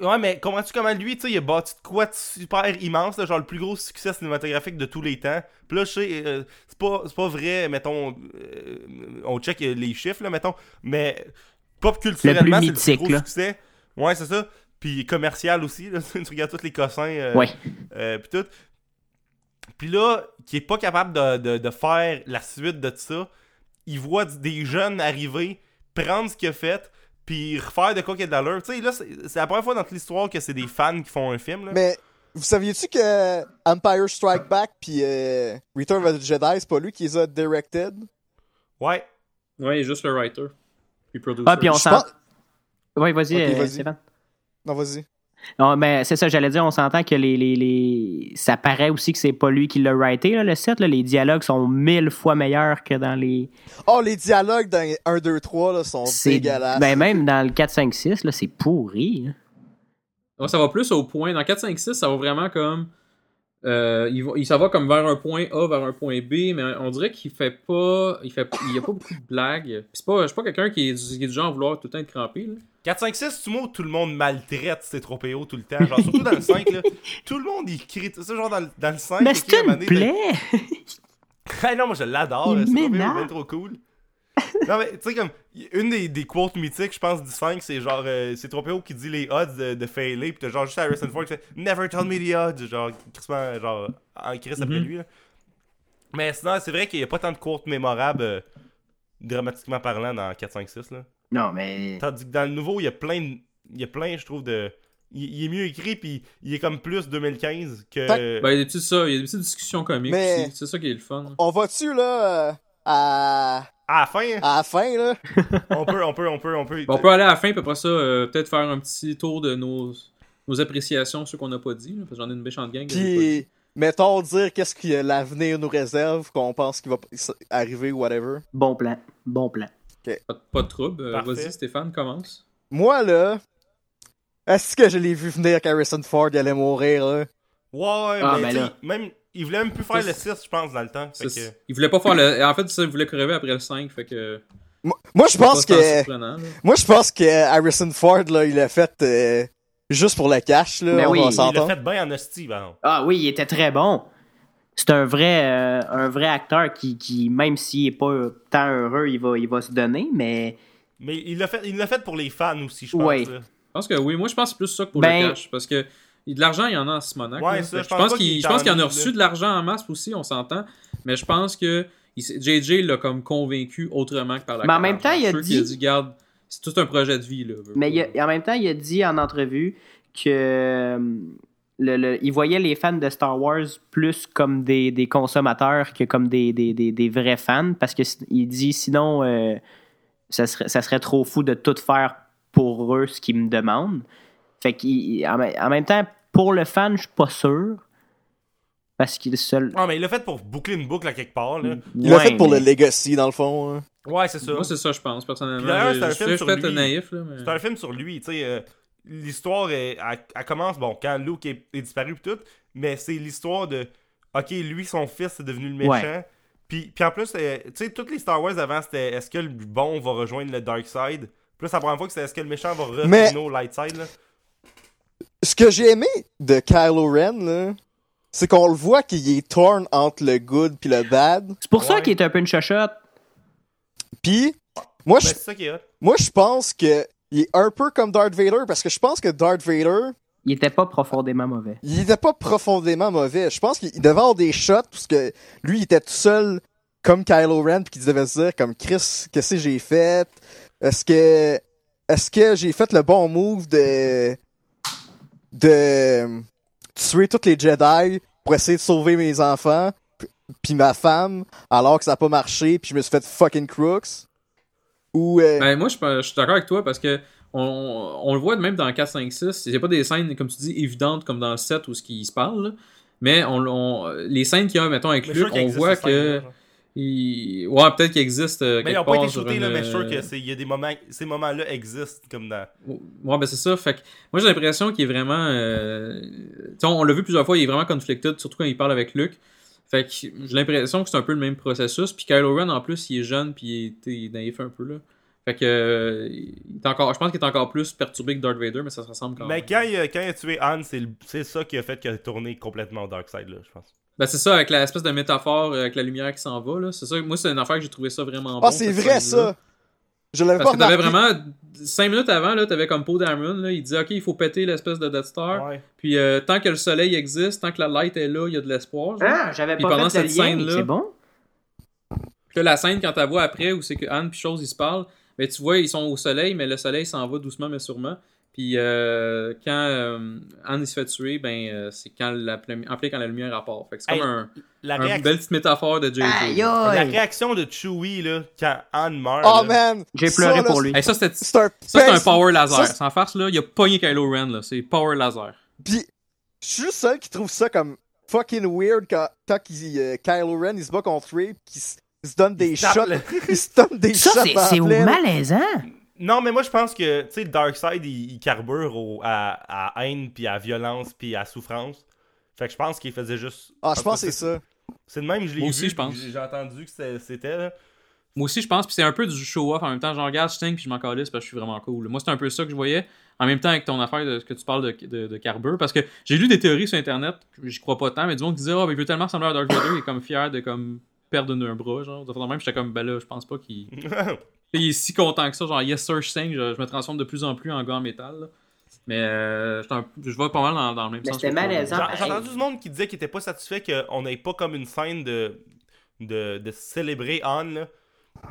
Ouais, mais comprends-tu comment lui, tu sais, il a bâti de quoi de super immense, là, genre le plus gros succès cinématographique de tous les temps. Puis là, je sais, euh, c'est pas, c'est pas vrai, mettons, euh, on check les chiffres, là, mettons, mais pop culturellement, c'est le mythique, plus gros là. succès. Ouais, c'est ça. Puis commercial aussi, là, tu regardes tous les cossins, euh, Ouais. euh, puis tout. Puis là, qui est pas capable de, de- de faire la suite de ça, il voit des jeunes arriver, prendre ce qu'il a fait, puis refaire de quoi qu'il y a de l'allure. Tu sais, là, c'est la première fois dans toute l'histoire que c'est des fans qui font un film. Là. Mais vous saviez-tu que Empire Strike Back puis euh, Return of the Jedi, c'est pas lui qui les a directed? Ouais. Ouais, il est juste le writer. Puis producer. Ah, puis on s'en. pense- Oui, vas-y, Ok, euh, vas-y. Stéphane. Non, vas-y. Non, mais c'est ça, j'allais dire, on s'entend que les, les, les... ça paraît aussi que c'est pas lui qui l'a writé, là, le set. Là. Les dialogues sont mille fois meilleurs que dans les. Oh, les dialogues dans 1, 2, 3 là, sont C'est- dégueulasses. Ben, même dans le 4, 5, 6, là, c'est pourri. hein. Ça va plus au point. Dans 4, 5, 6, ça va vraiment comme. Euh, il, va, il ça va comme vers un point A, vers un point B, mais on dirait qu'il fait pas. Il fait il y a pas beaucoup de blagues. Puis c'est pas, je suis pas quelqu'un qui est, du- qui est du genre à vouloir tout le temps être crampé. Là. 4, 5, 6, tu tout le monde maltraite ces trop PO tout le temps. Genre, surtout dans le 5, là. Tout le monde, il crie. C'est genre dans, le- dans le 5. Mais ok, c'est une plaie! Ah non, moi je l'adore. C'est bien trop cool. Non, mais tu sais, comme, une des, des quotes mythiques, je pense, du 5, c'est genre, euh, c'est Tropeo qui dit les odds de, de failer, pis t'as genre juste Harrison Ford qui fait Never tell me the odds, genre, crissement, genre, en crise après Mhm. lui. là. Mais sinon, c'est vrai qu'il y a pas tant de quotes mémorables, euh, dramatiquement parlant, dans 4, 5, 6. Là. Non, mais. Tandis que dans le nouveau, il y a plein, de- il y a plein, je trouve, de, il, il est mieux écrit, puis il est comme plus 2015 que. Ben, il y a des petites, ça, il y a des petites discussions comiques Mais- aussi. C'est ça qui est le fun. On va-tu, là, euh, à... À la fin, à la fin, là? on peut, on peut, on peut, on peut. Bon, on peut aller à la fin, puis après ça, euh, peut-être faire un petit tour de nos, nos appréciations, ceux qu'on n'a pas dit. là, parce que j'en ai une méchante gang. Puis, mettons, dire qu'est-ce que l'avenir nous réserve, qu'on pense qu'il va arriver ou whatever. Bon plan. Bon plan. Pas, de- pas de trouble. Euh. Vas-y, Stéphane, commence. Moi, là, est-ce que je l'ai vu venir qu'Harrison Ford il allait mourir, là? Ouais, Ah, mais ben là. même. Il voulait même plus faire le 6, je pense, dans le temps. Fait Ça, que... Il voulait pas faire le. En fait, ça, il voulait crever après le 5, fait que. Moi, moi, je pense que... Moi, je pense que Harrison Ford, là, il l'a fait euh, juste pour le cash, là. Ben on oui, va il l'a fait bien en hostie, ben. Ah oui, il était très bon. C'est un vrai, euh, un vrai acteur qui, qui même s'il est pas tant heureux, il va, il va se donner, mais Mais il l'a fait, il l'a fait pour les fans aussi, je pense. Ouais. là. Je pense que oui. Moi, je pense plus ça que pour Ben- le cash. Parce que de l'argent, il y en a en Simonac. Ouais, ça, je pense qu'il qu'il en en a reçu de l'argent en masse aussi, on s'entend. Mais je pense que il JJ l'a comme convaincu autrement que par la Mais en même temps, il a dit- qu'il a dit, garde, c'est tout un projet de vie. Là, Mais pas. il a- en même temps, il a dit en entrevue que euh, le, le- il voyait les fans de Star Wars plus comme des, des consommateurs que comme des, des, des, des vrais fans, parce que il dit sinon, euh, ça, serait, ça serait trop fou de tout faire pour eux ce qu'ils me demandent. Fait qu'en en même temps, pour le fan, je suis pas sûr. Parce qu'il est seul. Ah, mais il l'a fait pour boucler une boucle à quelque part, là. Il l'a Ouais, fait pour mais- le Legacy, dans le fond. hein. Ouais, c'est ça. Moi, c'est ça, je pense, personnellement. D'ailleurs, c'est un film sur lui. naïf, là, mais... C'est un film sur lui, tu sais. euh, l'histoire, elle, elle commence, bon, quand Luke est, est disparu pis tout, mais c'est l'histoire de, ok, lui, son fils est devenu le méchant. Ouais. Puis, puis en plus, euh, tu sais, toutes les Star Wars avant, c'était est-ce que le bon va rejoindre le dark side? C'est la première fois que c'est est-ce que le méchant va revenir Mais- au light side, là? Ce que j'ai aimé de Kylo Ren, là, c'est qu'on le voit qu'il est torn entre le good puis le bad. C'est pour ça qu'il est un peu une chochotte. Puis, moi, Ben, je moi, je pense que il est un peu comme Darth Vader, parce que je pense que Darth Vader, Il était pas profondément mauvais. il était pas profondément mauvais. Je pense qu'il il devait avoir des shots, parce que lui, il était tout seul comme Kylo Ren, puis qu'il devait se dire, comme Chris, qu'est-ce que j'ai fait? Est-ce que, est-ce que j'ai fait le bon move de, de tuer tous les Jedi pour essayer de sauver mes enfants, puis ma femme, alors que ça a pas marché, puis je me suis fait fucking crooks? Ou, euh, Ben, moi, je suis pas- je suis d'accord avec toi parce que on, on le voit même dans 4, 5, 6. Il n'y a pas des scènes, comme tu dis, évidentes comme dans le 7 où ce qui se parle. là. Mais on, on- les scènes qu'il y a, mettons, avec Luke, on voit que. Il- Ouais, peut-être qu'il existe. euh, Mais ils quelque ont pas été shootés, une, là, mais je suis sûr euh, que y a des moments, ces moments-là existent, comme dans... Ouais, ben c'est ça. Fait que moi, j'ai l'impression qu'il est vraiment. euh, on, on l'a vu plusieurs fois, il est vraiment conflicted, surtout quand il parle avec Luke. Fait que j'ai l'impression que c'est un peu le même processus. Puis Kylo Ren, en plus, il est jeune, puis il est, il est naïf un peu, là. Fait que. euh, il est encore, je pense qu'il est encore plus perturbé que Darth Vader, mais ça se ressemble quand Mais même. quand il, a, quand il a tué Han, c'est ça qui a fait qu'il a tourné complètement au dark side, là, je pense. Ben c'est ça, avec l'espèce de métaphore, euh, avec la lumière qui s'en va, là. C'est ça. Moi, c'est une affaire que j'ai trouvé ça vraiment bon. ah, c'est vrai, ça! Je l'avais pas Parce que t'avais vraiment. 5 minutes avant, là, t'avais comme Poe Dameron, là. Il disait, OK, il faut péter l'espèce de Death Star. Ouais. Puis euh, tant que le soleil existe, tant que la light est là, il y a de l'espoir. genre. Ah, j'avais Puis pas pendant fait cette lien. scène-là- C'est bon? Puis là, la scène, quand tu vois après, où c'est que Anne puis Chose, ils se parlent, ben, tu vois, ils sont au soleil, mais le soleil s'en va doucement, mais sûrement. Puis euh, quand euh, Anne il se fait tuer, ben, euh, c'est quand la, en plein quand la lumière apparaît. Fait que c'est comme Hey, un, La, un réac- belle petite métaphore de JJ. La réaction de Chewie, là, quand Han meurt, Oh là, man! J'ai Ça, pleuré pour lui. Hey, ça, c'était- C'est un, ça, c'est un pince- power laser. ça, Sans farce, là, il a pogné Kylo Ren, là. C'est power laser. Pis, je suis le seul qui trouve ça comme fucking weird quand, quand il, euh, Kylo Ren il se bat contre Ray pis qu'il se, il se donne des shots. Il se donne des Ça, shots c'est en c'est malaisant. Non, mais moi, je pense que, tu sais, le Dark Side, il, il carbure au- à, à haine, puis à violence, puis à souffrance. Fait que je pense qu'il faisait juste... Ah, je pense que c'est ça. C'est de même, je l'ai Moi vu, aussi, je pense. J'ai entendu que c'était, là. Moi aussi, je pense, puis c'est un peu du show-off en même temps. J'en regarde Sting, puis je m'en calisse parce que je suis vraiment cool. Moi, c'est un peu ça que je voyais. En même temps, avec ton affaire de ce que tu parles de, de, de carbure. Parce que j'ai lu des théories sur Internet, j'y crois pas tant, mais du monde qui disait, oh, ben, il veut tellement ressembler à Darth Vader, il est comme fier de comme perdre un bras, genre. De même, j'étais comme, ben là, je pense pas qu'il. il est si content que ça. Genre, yes sir, je sing, je, je me transforme de plus en plus en gars en métal. là. Mais euh, je vais pas mal dans, dans le même Mais sens. c'était malaisant. J'ai entendu du monde qui disait qu'il était pas satisfait qu'on n'ait pas comme une scène de, de, de célébrer Han, là.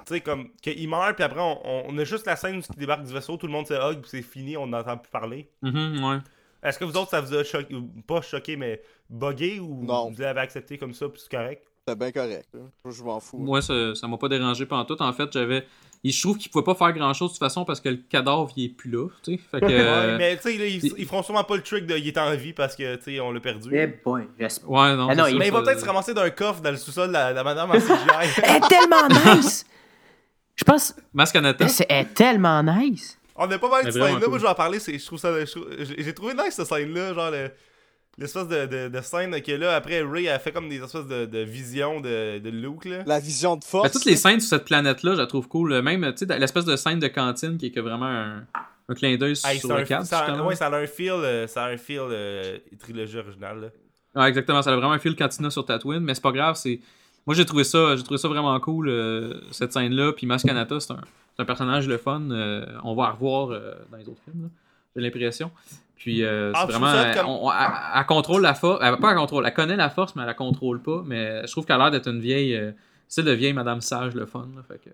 Tu sais, comme qu'il meurt, puis après, on, a juste la scène où il débarque du vaisseau, tout le monde se hug, puis c'est fini, on n'entend plus parler. Mhm, ouais. Est-ce que vous autres, ça vous a choqué, pas choqué, mais buggé ou Non. vous l'avez accepté comme ça, puis c'est correct? C'était bien correct. Je m'en fous. Moi, ça ça m'a pas dérangé pendant tout. En fait, j'avais. Et Je trouve qu'il pouvait pas faire grand chose de toute façon parce que le cadavre il est plus là. Tu sais. Fait que. euh, Ouais, mais tu sais, ils, ils feront sûrement pas le trick de il est en vie parce que, tu sais, on l'a perdu. Eh boy, j'espère. Ouais, non. Ah non, c'est il- ça, Mais il va peut-être se ramasser d'un coffre dans le sous-sol de la, madame en CGI. Elle est tellement nice! Je pense. Mascanata. Elle est elle est tellement nice. On a pas mal de cette scène-là. cool. Moi, je vais en parler. c'est- Je trouve ça. j'ai trouvé nice cette scène-là. Genre, le- l'espèce de, de, de scène que là, après, Ray a fait comme des espèces de, de visions de, de Luke. Là. La vision de force. Ben, toutes les scènes sur cette planète-là, je la trouve cool. Même, tu sais, dans l'espèce de scène de cantine qui est que vraiment un, un clin d'œil Hey, sur le cadre. ça, ouais, ça a un feel, euh, ça a un feel euh, trilogie originale. Là. Ouais, exactement. Ça a vraiment un fil cantina sur Tatooine, mais c'est pas grave. C'est moi j'ai trouvé ça, j'ai trouvé ça vraiment cool euh, cette scène-là. Puis Mascanata, c'est un, c'est un personnage le fun. euh, on va la revoir euh, dans les autres films. J'ai l'impression. Puis euh, Ah, c'est tu vraiment, comme- on- elle, elle contrôle la force. Elle, pas elle contrôle, elle connaît la force, mais elle la contrôle pas. Mais je trouve qu'elle a l'air d'être une vieille, euh, style de vieille Madame Sage, le fun. là, fait que...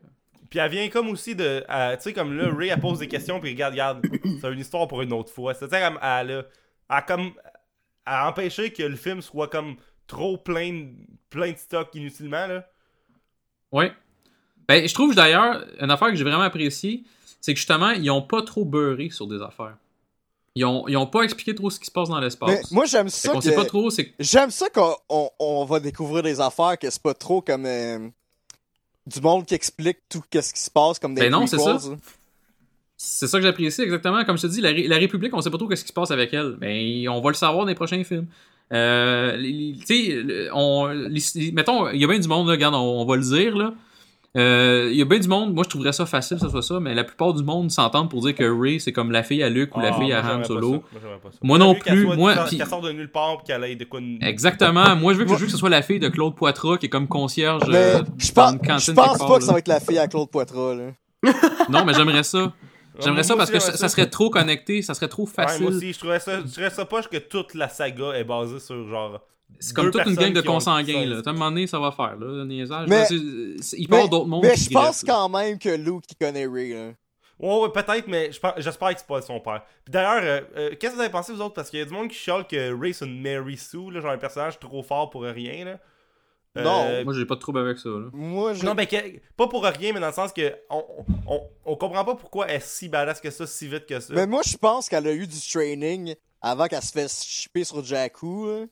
Puis elle vient comme aussi de. Tu sais, comme là, Ray, elle pose des questions, puis regarde, regarde, c'est une histoire pour une autre fois. C'est-à-dire, elle, elle, a- elle a comme. Elle a empêché que le film soit comme trop plein de, plein de stock inutilement, là. Ouais. Ben, je trouve d'ailleurs, une affaire que j'ai vraiment appréciée, c'est que justement, ils ont pas trop beurré sur des affaires. Ils ont, ils ont pas expliqué trop ce qui se passe dans Mais l'espace. moi, j'aime ça. que- sait pas trop, J'aime ça qu'on on, on va découvrir des affaires que c'est pas trop comme euh, du monde qui explique tout ce qui se passe comme des Ben non, c'est ça. hein. C'est ça que j'apprécie exactement. Comme je te dis, la, Ré- la République, on sait pas trop ce qui se passe avec elle. Mais on va le savoir dans les prochains films. Euh, tu sais, on, mettons, il y a bien du monde, là, regarde, on, on va le dire, là. Euh, Il y a bien du monde, moi je trouverais ça facile que ce soit ça, mais la plupart du monde s'entendent pour dire que Ray c'est comme la fille à Luke ou la Ah, fille à Han Solo. ça. Moi, non plus, moi, sorte de nulle part, qu'elle aille de quoi. de- Exactement. Moi je veux que, je veux que ce soit la fille de Claude Poitras qui est comme concierge Mais euh, je dans pense, je pense pas part, que ça va être la fille à Claude Poitras. Là. Non, mais j'aimerais ça. J'aimerais ça parce aussi, que ça, ça serait trop connecté, ça serait trop Ouais, facile. moi aussi, je trouverais ça, je trouverais ça poche que toute la saga est basée sur genre. C'est comme toute une gang de qui consanguins, qui là. À un moment donné, ça va faire, là, le niaisage. Mais- il avoir d'autres mondes mais qui je pense quand même que Luke il connaît Ray. Là. Ouais, ouais, peut-être, mais j'espère que c'est pas son père. Puis d'ailleurs, euh, euh, qu'est-ce que vous avez pensé, vous autres? Parce qu'il y a du monde qui chiale que Ray c'est une Mary Sue, là, genre un personnage trop fort pour rien, là. Euh, Non. Moi, j'ai pas de trouble avec ça, là. Moi, je... Non, mais que- pas pour rien, mais dans le sens que on, on, on comprend pas pourquoi elle est si badass que ça, si vite que ça. mais moi, je pense qu'elle a eu du training avant qu'elle se fasse chipper sur Jakku. là.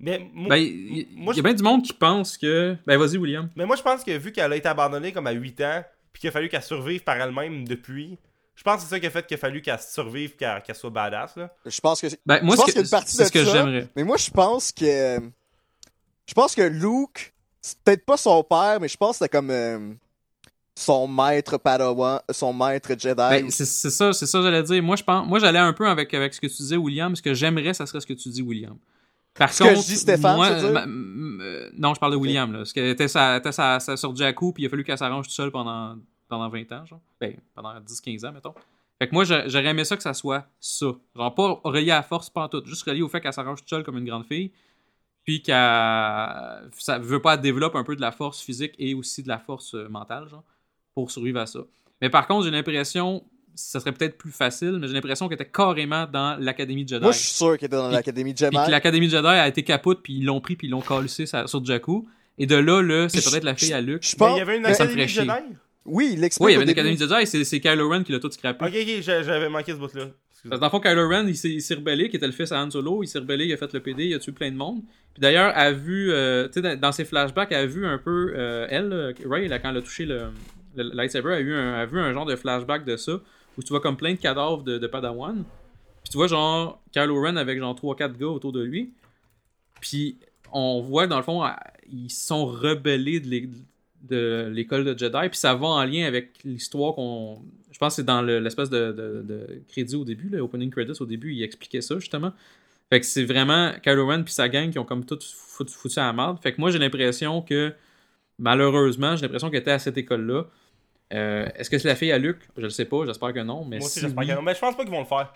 Mais moi, Ben, il y, moi, y a bien du monde qui pense que. Ben, vas-y, William. mais moi, je pense que vu qu'elle a été abandonnée comme à 8 ans, puis qu'il a fallu qu'elle survive par elle-même depuis, je pense que c'est ça qui a fait qu'il a fallu qu'elle survive, qu'elle soit badass, là. Je pense que. Ben, moi, c'est de ce que ça, j'aimerais. Mais moi, je pense que. Je pense que Luke, c'est peut-être pas son père, mais je pense que c'était comme. euh, son maître Padawan, son maître Jedi. Ben, c'est c'est ça, c'est ça que j'allais dire. Moi, je pense, moi, j'allais un peu avec, avec ce que tu disais, William. Ce que j'aimerais, ça serait ce que tu dis, William. Par que contre, je dis, Stéphane, moi, tu veux dire? ma- m- euh, non, je parle de William, là. Parce qu'elle était, sa, était sa, sa- sur Jakku, puis il a fallu qu'elle s'arrange tout seule pendant, pendant 20 ans, genre. Ben, pendant 10-15 ans, mettons. Fait que moi, j'a- j'aurais aimé ça que ça soit ça. Genre, pas relié à la force, pas en tout. Juste relié au fait qu'elle s'arrange toute seule comme une grande fille. Puis qu'elle. Ça veut pas qu'elle développe un peu de la force physique et aussi de la force euh, mentale, genre, pour survivre à ça. Mais par contre, j'ai l'impression. Ça serait peut-être plus facile, mais j'ai l'impression qu'elle était carrément dans l'Académie de Jedi. Moi, je suis sûr qu'il était dans l'Académie Jedi. Puis que l'Académie Jedi a été capote, puis ils l'ont pris, puis ils l'ont sa- sur Jakku. Et de là, là, c'est peut-être la fille à Luke. Je Mais pense. il y avait une mais- ça me académie ferait Jedi? Oui, il l'explique. Oui, il y avait une. Académie Jedi, c'est c'est Kylo Ren qui l'a tout scrappé. Ok, ok, j'a- j'avais manqué ce bout-là. Excusez. Parce que dans le fond, Kylo Ren, il s'est il s'est rebellé, qui était le fils à Han Solo, il s'est rebellé, il a fait le PD, il a tué plein de monde. Puis d'ailleurs, elle a vu, euh, tu sais, dans, ses flashbacks, elle a vu un peu, euh, elle, euh, Ray, là, quand elle a touché le, le lightsaber, elle a, eu un, elle a vu un genre de flashback de ça, où tu vois comme plein de cadavres de, Padawan. Puis tu vois, genre, Kylo Ren avec genre 3-4 gars autour de lui. Puis on voit que dans le fond, ils sont rebellés de l'é- de l'école de Jedi. Puis ça va en lien avec l'histoire qu'on. Je pense que c'est dans le- l'espèce de, crédit au début, le opening credits au début, il expliquait ça justement. Fait que c'est vraiment Kylo Ren puis sa gang qui ont comme tout foutu, foutu à la merde. Fait que moi j'ai l'impression que malheureusement, j'ai l'impression qu'elle était à cette école-là. Euh, Est-ce que c'est la fille à Luc? Je le sais pas, j'espère que non. Mais Moi aussi, si j'espère oui- que non. Mais je pense pas qu'ils vont le faire.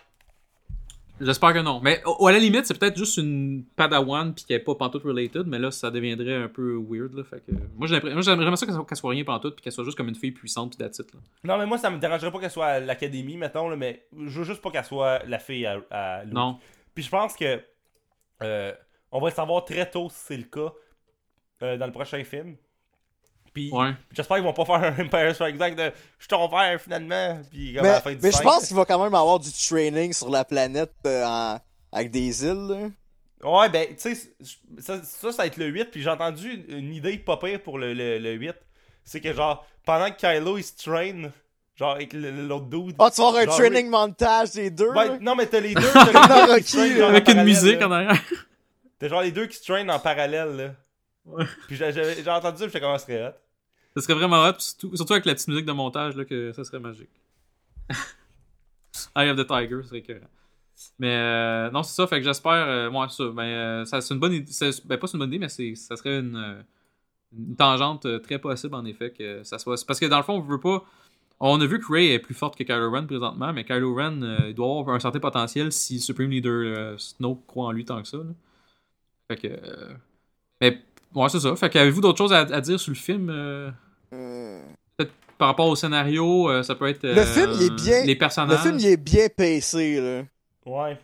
J'espère que non. Mais à la limite, c'est peut-être juste une Padawan puis qu'elle est pas pantoute related, mais là, ça deviendrait un peu weird. Là, fait que... Moi, j'aimerais ça qu'elle soit, rien pantoute puis qu'elle soit juste comme une fille puissante puis là. Non, mais moi, ça me dérangerait pas qu'elle soit à l'académie, mettons, là, mais je veux juste pas qu'elle soit la fille à, à Luke. Non. Puis je pense que euh, on va le savoir très tôt si c'est le cas euh, dans le prochain film. Puis Ouais. j'espère qu'ils vont pas faire un Empire Strikes Back de je suis ton père finalement. Puis comme à Mais, la fin du mais je pense qu'il va quand même avoir du training sur la planète euh, en- avec des îles. là. Ouais, ben, tu sais, ça, ça, ça va être le 8, puis j'ai entendu une, idée pas pire pour le, le, le 8. C'est que, genre, pendant que Kylo, il se train, genre, avec l'autre dude. Ah, tu vas avoir un Genre, training montage des deux. Ben, non, mais t'as les deux. T'as les deux qui se traînent, en Avec une musique là. en arrière. T'as genre les deux qui se traînent en parallèle, là. Ouais. Puis j'ai- entendu ça, puis j'étais comme, ça serait hot. Ça serait vraiment hot, surtout, surtout avec la petite musique de montage, là, que ça serait magique. Eye of the Tiger, serait écœurant. Mais euh, non, c'est ça, fait que j'espère. Euh, ouais, ça, ben, euh, ça, c'est une bonne idée. c'est- Ben, pas c'est une bonne idée, mais c'est, ça serait une, euh, une tangente euh, très possible, en effet, que ça soit. Parce que dans le fond, on veut pas. On a vu que Ray est plus forte que Kylo Ren présentement, mais Kylo Ren, euh, il doit avoir un certain potentiel si Supreme Leader euh, Snoke croit en lui tant que ça. là. Fait que. euh, mais, ouais, c'est ça. Fait que, avez-vous d'autres choses à, à dire sur le film euh, Euh, par rapport au scénario, euh, ça peut être. Le euh, film, il est bien- Les Le personnages. film, il est bien pacé, là. Ouais. Ouais,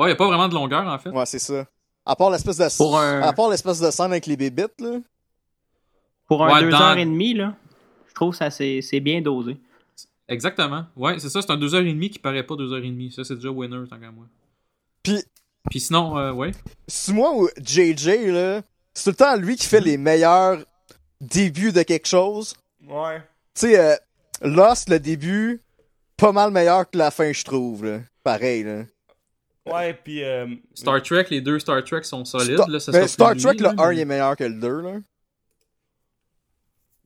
il n'y a pas vraiment de longueur, en fait. Ouais, c'est ça. À part l'espèce de... Pour un- À part l'espèce de scène avec les bébites, là. Pour un Ouais, deux dans- heures et demie, là, je trouve que ça c'est c'est bien dosé. Exactement. Ouais, c'est ça, c'est un 2h30 qui paraît pas 2h30. Ça, c'est déjà winner, tant qu'à moi. Puis, Puis sinon, euh, ouais. c'est moi ou JJ, là, c'est tout le temps lui qui fait les meilleurs débuts de quelque chose. Ouais. Tu sais, euh, Lost, le début, pas mal meilleur que la fin, je trouve, là. Pareil, là. Ouais, puis. Euh, Star Trek, les deux Star Trek sont solides. Star, là, ça mais sera Star Trek, lui, le là, 1, mais- il est meilleur que le 2, là.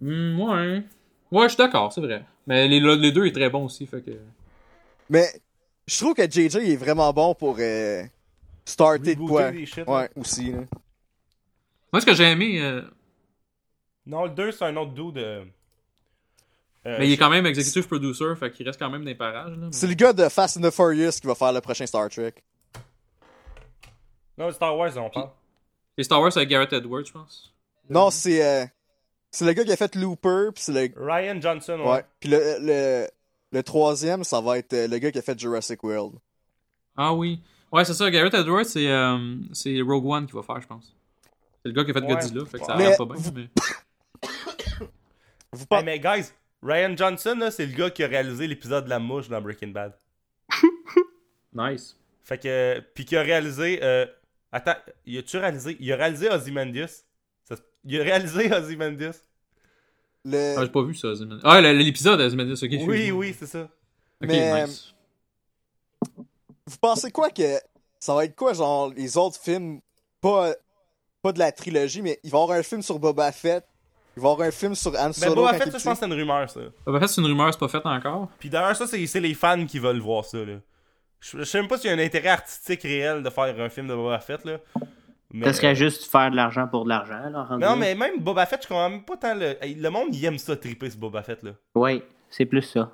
Hmm, ouais. Ouais, je suis d'accord, c'est vrai. Mais les, les deux est très bon aussi, fait que. Mais, je trouve que JJ il est vraiment bon pour euh, starter de quoi. là. Ouais, aussi, là. Moi, ce que j'ai aimé, euh, Non, le 2, c'est un autre dude. euh, euh, mais il est quand même executive producer, fait qu'il reste quand même dans les parages. Là, mais- C'est le gars de Fast and the Furious qui va faire le prochain Star Trek. Non, Star Wars, on parle. Et Star Wars, c'est avec Garrett Edwards, je pense. Non, c'est euh, c'est le gars qui a fait Looper, puis c'est le Ryan Johnson, ouais. ouais, puis le, le le troisième, ça va être le gars qui a fait Jurassic World. Ah oui. Ouais, c'est ça. Garrett Edwards, c'est euh, c'est Rogue One qui va faire, je pense. C'est le gars qui a fait Ouais. Godzilla, fait que ça Mais regarde pas bien. vous- Mais... Vous Hey, par- mais guys, Ryan Johnson, là, c'est le gars qui a réalisé l'épisode de la mouche dans Breaking Bad. Nice. Fait que. Puis qui a réalisé. Euh... Attends, il a-tu réalisé Il a réalisé Ozymandias? Ça Il a réalisé Ozymandias? le Ah, j'ai pas vu ça, Ozymandias. Ah, l'épisode Ozymandias, ok. Oui, oui, c'est ça. Ok, Mais- nice. vous pensez quoi que ça va être quoi genre les autres films pas pas de la trilogie mais il va y avoir un film sur Boba Fett, il va y avoir un film sur Han Mais Solo Boba quand Fett, ça, je pense que c'est une rumeur, ça. Ben, en fait, c'est une rumeur, c'est pas fait encore. Puis d'ailleurs, ça, c'est les fans qui veulent voir ça, là. Je je sais même pas s'il y a un intérêt artistique réel de faire un film de Boba Fett, là. Mais... Ça serait juste faire de l'argent pour de l'argent, là. rendu Non, mais même Boba Fett, je comprends même pas tant le. Le monde, il aime ça, triper ce Boba Fett, là. Ouais, c'est plus ça.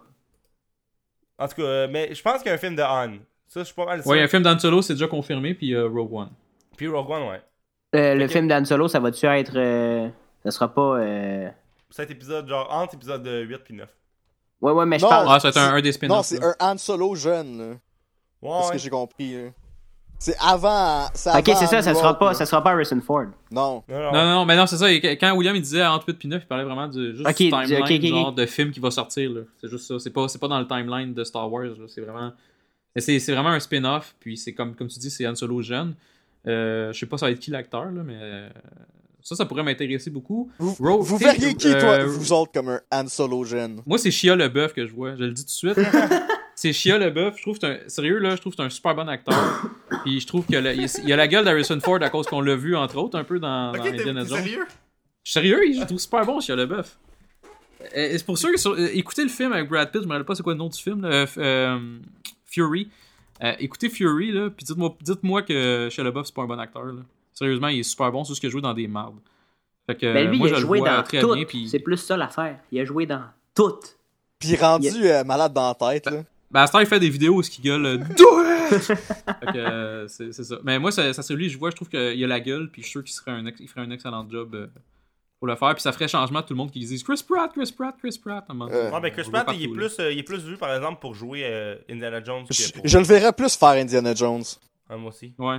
En tout cas, euh, mais je pense qu'il y a un film de Han. Ça, je suis pas mal. Ouais, un film d'Han Solo, c'est déjà confirmé, puis euh, Rogue One. Puis Rogue One, ouais. Euh, le que- film d'Han Solo, ça va-tu être. euh, Ça sera pas. euh, Cet épisode, genre, entre épisode 8 puis 9. Ouais, ouais, mais je Non, parle. Ah, ça va être un, un des Non, spin-offs. c'est un Han Solo jeune. là. Ouais, C'est ce que j'ai compris. là. C'est avant c'est Ok, c'est ça, ça sera pas, là. ça sera pas Harrison Ford. Non. Non, non. Non, non, non, mais non, c'est ça. Quand William il disait entre 8 et 9, il parlait vraiment juste du timeline, ok, genre de film qui va sortir. C'est juste ça. C'est pas, c'est pas dans le timeline de Star Wars. C'est vraiment. C'est, c'est vraiment un spin-off. Puis c'est comme, comme tu dis, c'est Han Solo jeune. Euh, je sais pas ça va être qui l'acteur, là, mais euh, ça, ça pourrait m'intéresser beaucoup. Vous, Ro- vous t'sais, verriez qui, euh, toi, vous autres, comme un Han Solo jeune? Moi, c'est Chia Leboeuf que je vois. Je le dis tout de suite. c'est Chia Leboeuf. Je trouve que c'est un... Sérieux, là, je trouve que c'est un super bon acteur. Puis je trouve qu'il a, il a la gueule d'Harrison Ford à cause qu'on l'a vu, entre autres, un peu dans, Ok, dans Indiana Jones. sérieux? Je suis sérieux, je trouve super bon, Chia Leboeuf. Et c'est pour ça que sur- écoutez le film avec Brad Pitt, je me rappelle pas c'est quoi le nom du film, là, euh, Fury. Euh, écoutez Fury, là, puis dites-moi dites-moi que Shia LaBeouf c'est pas un bon acteur. Là. Sérieusement, il est super bon, c'est qu'il a joué dans des mardes. Fait que Ben lui, moi, il a joué dans très tout. Puis... C'est plus ça l'affaire. Il a joué dans tout. Puis il est rendu euh, malade dans la tête, là. Ben, à ce temps, il fait des vidéos où il gueule euh, que euh, c'est c'est ça. Mais moi, ça, ça serait lui, je vois, je trouve qu'il a la gueule, puis je suis sûr qu'il serait un, ex- il ferait un excellent job euh, pour le faire. Puis ça ferait changement tout le monde qui disent Chris Pratt, Chris Pratt, Chris Pratt. à. Euh, Ouais, mais Chris Pratt, il est, plus, euh, il est plus vu, par exemple, pour jouer euh, Indiana Jones. que Je, pour- je le verrais plus faire Indiana Jones. Ah, moi aussi. Ouais.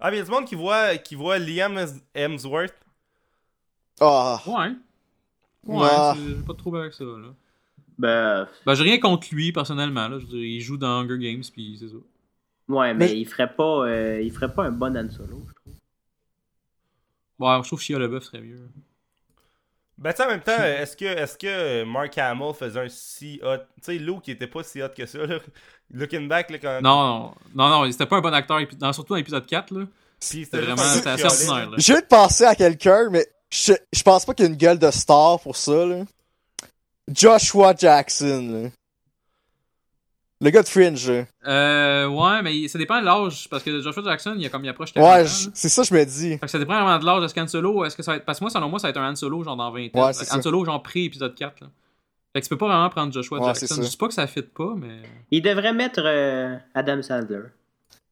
Ah, mais il y a du monde qui voit, qui voit Liam Hemsworth. Ah. Ouais. Ouais, Ah. j'ai pas de trouble avec ça, là. Ben, Ben, j'ai rien contre lui, personnellement, là. Je veux dire, il joue dans Hunger Games, puis c'est ça. ouais, mais, Mais- il ferait pas, euh, il ferait pas un bon Han Solo, je trouve. Bon, je trouve que Shia LaBeouf serait mieux. Ben, tu sais, en même temps, est-ce que, est-ce que Mark Hamill faisait un si hot? Tu sais, Luke, qui était pas si hot que ça, là. Looking back, là, quand. Non, non, non, non, c'était pas un bon acteur, dans, surtout dans l'épisode 4, là. C'était vraiment, assez ordinaire, là. De penser à quelqu'un, mais je, je pense pas qu'il y a une gueule de star pour ça, là. Joshua Jackson, là. Le gars de Fringe. Euh, ouais, mais ça dépend de l'âge, parce que Joshua Jackson, il, a comme, il approche 40 Ouais, c'est ça que je me dis. Fait que ça dépend vraiment de l'âge de ce qu'Han Solo, est-ce que ça va être... Parce que moi, selon moi, ça va être un Han Solo, genre dans 20 ans. Ouais, c'est Han ça. Solo, genre pré-épisode 4, là. Fait que tu peux pas vraiment prendre Joshua Ouais, Jackson. Je dis pas que ça fit pas, mais... Il devrait mettre euh, Adam Sandler.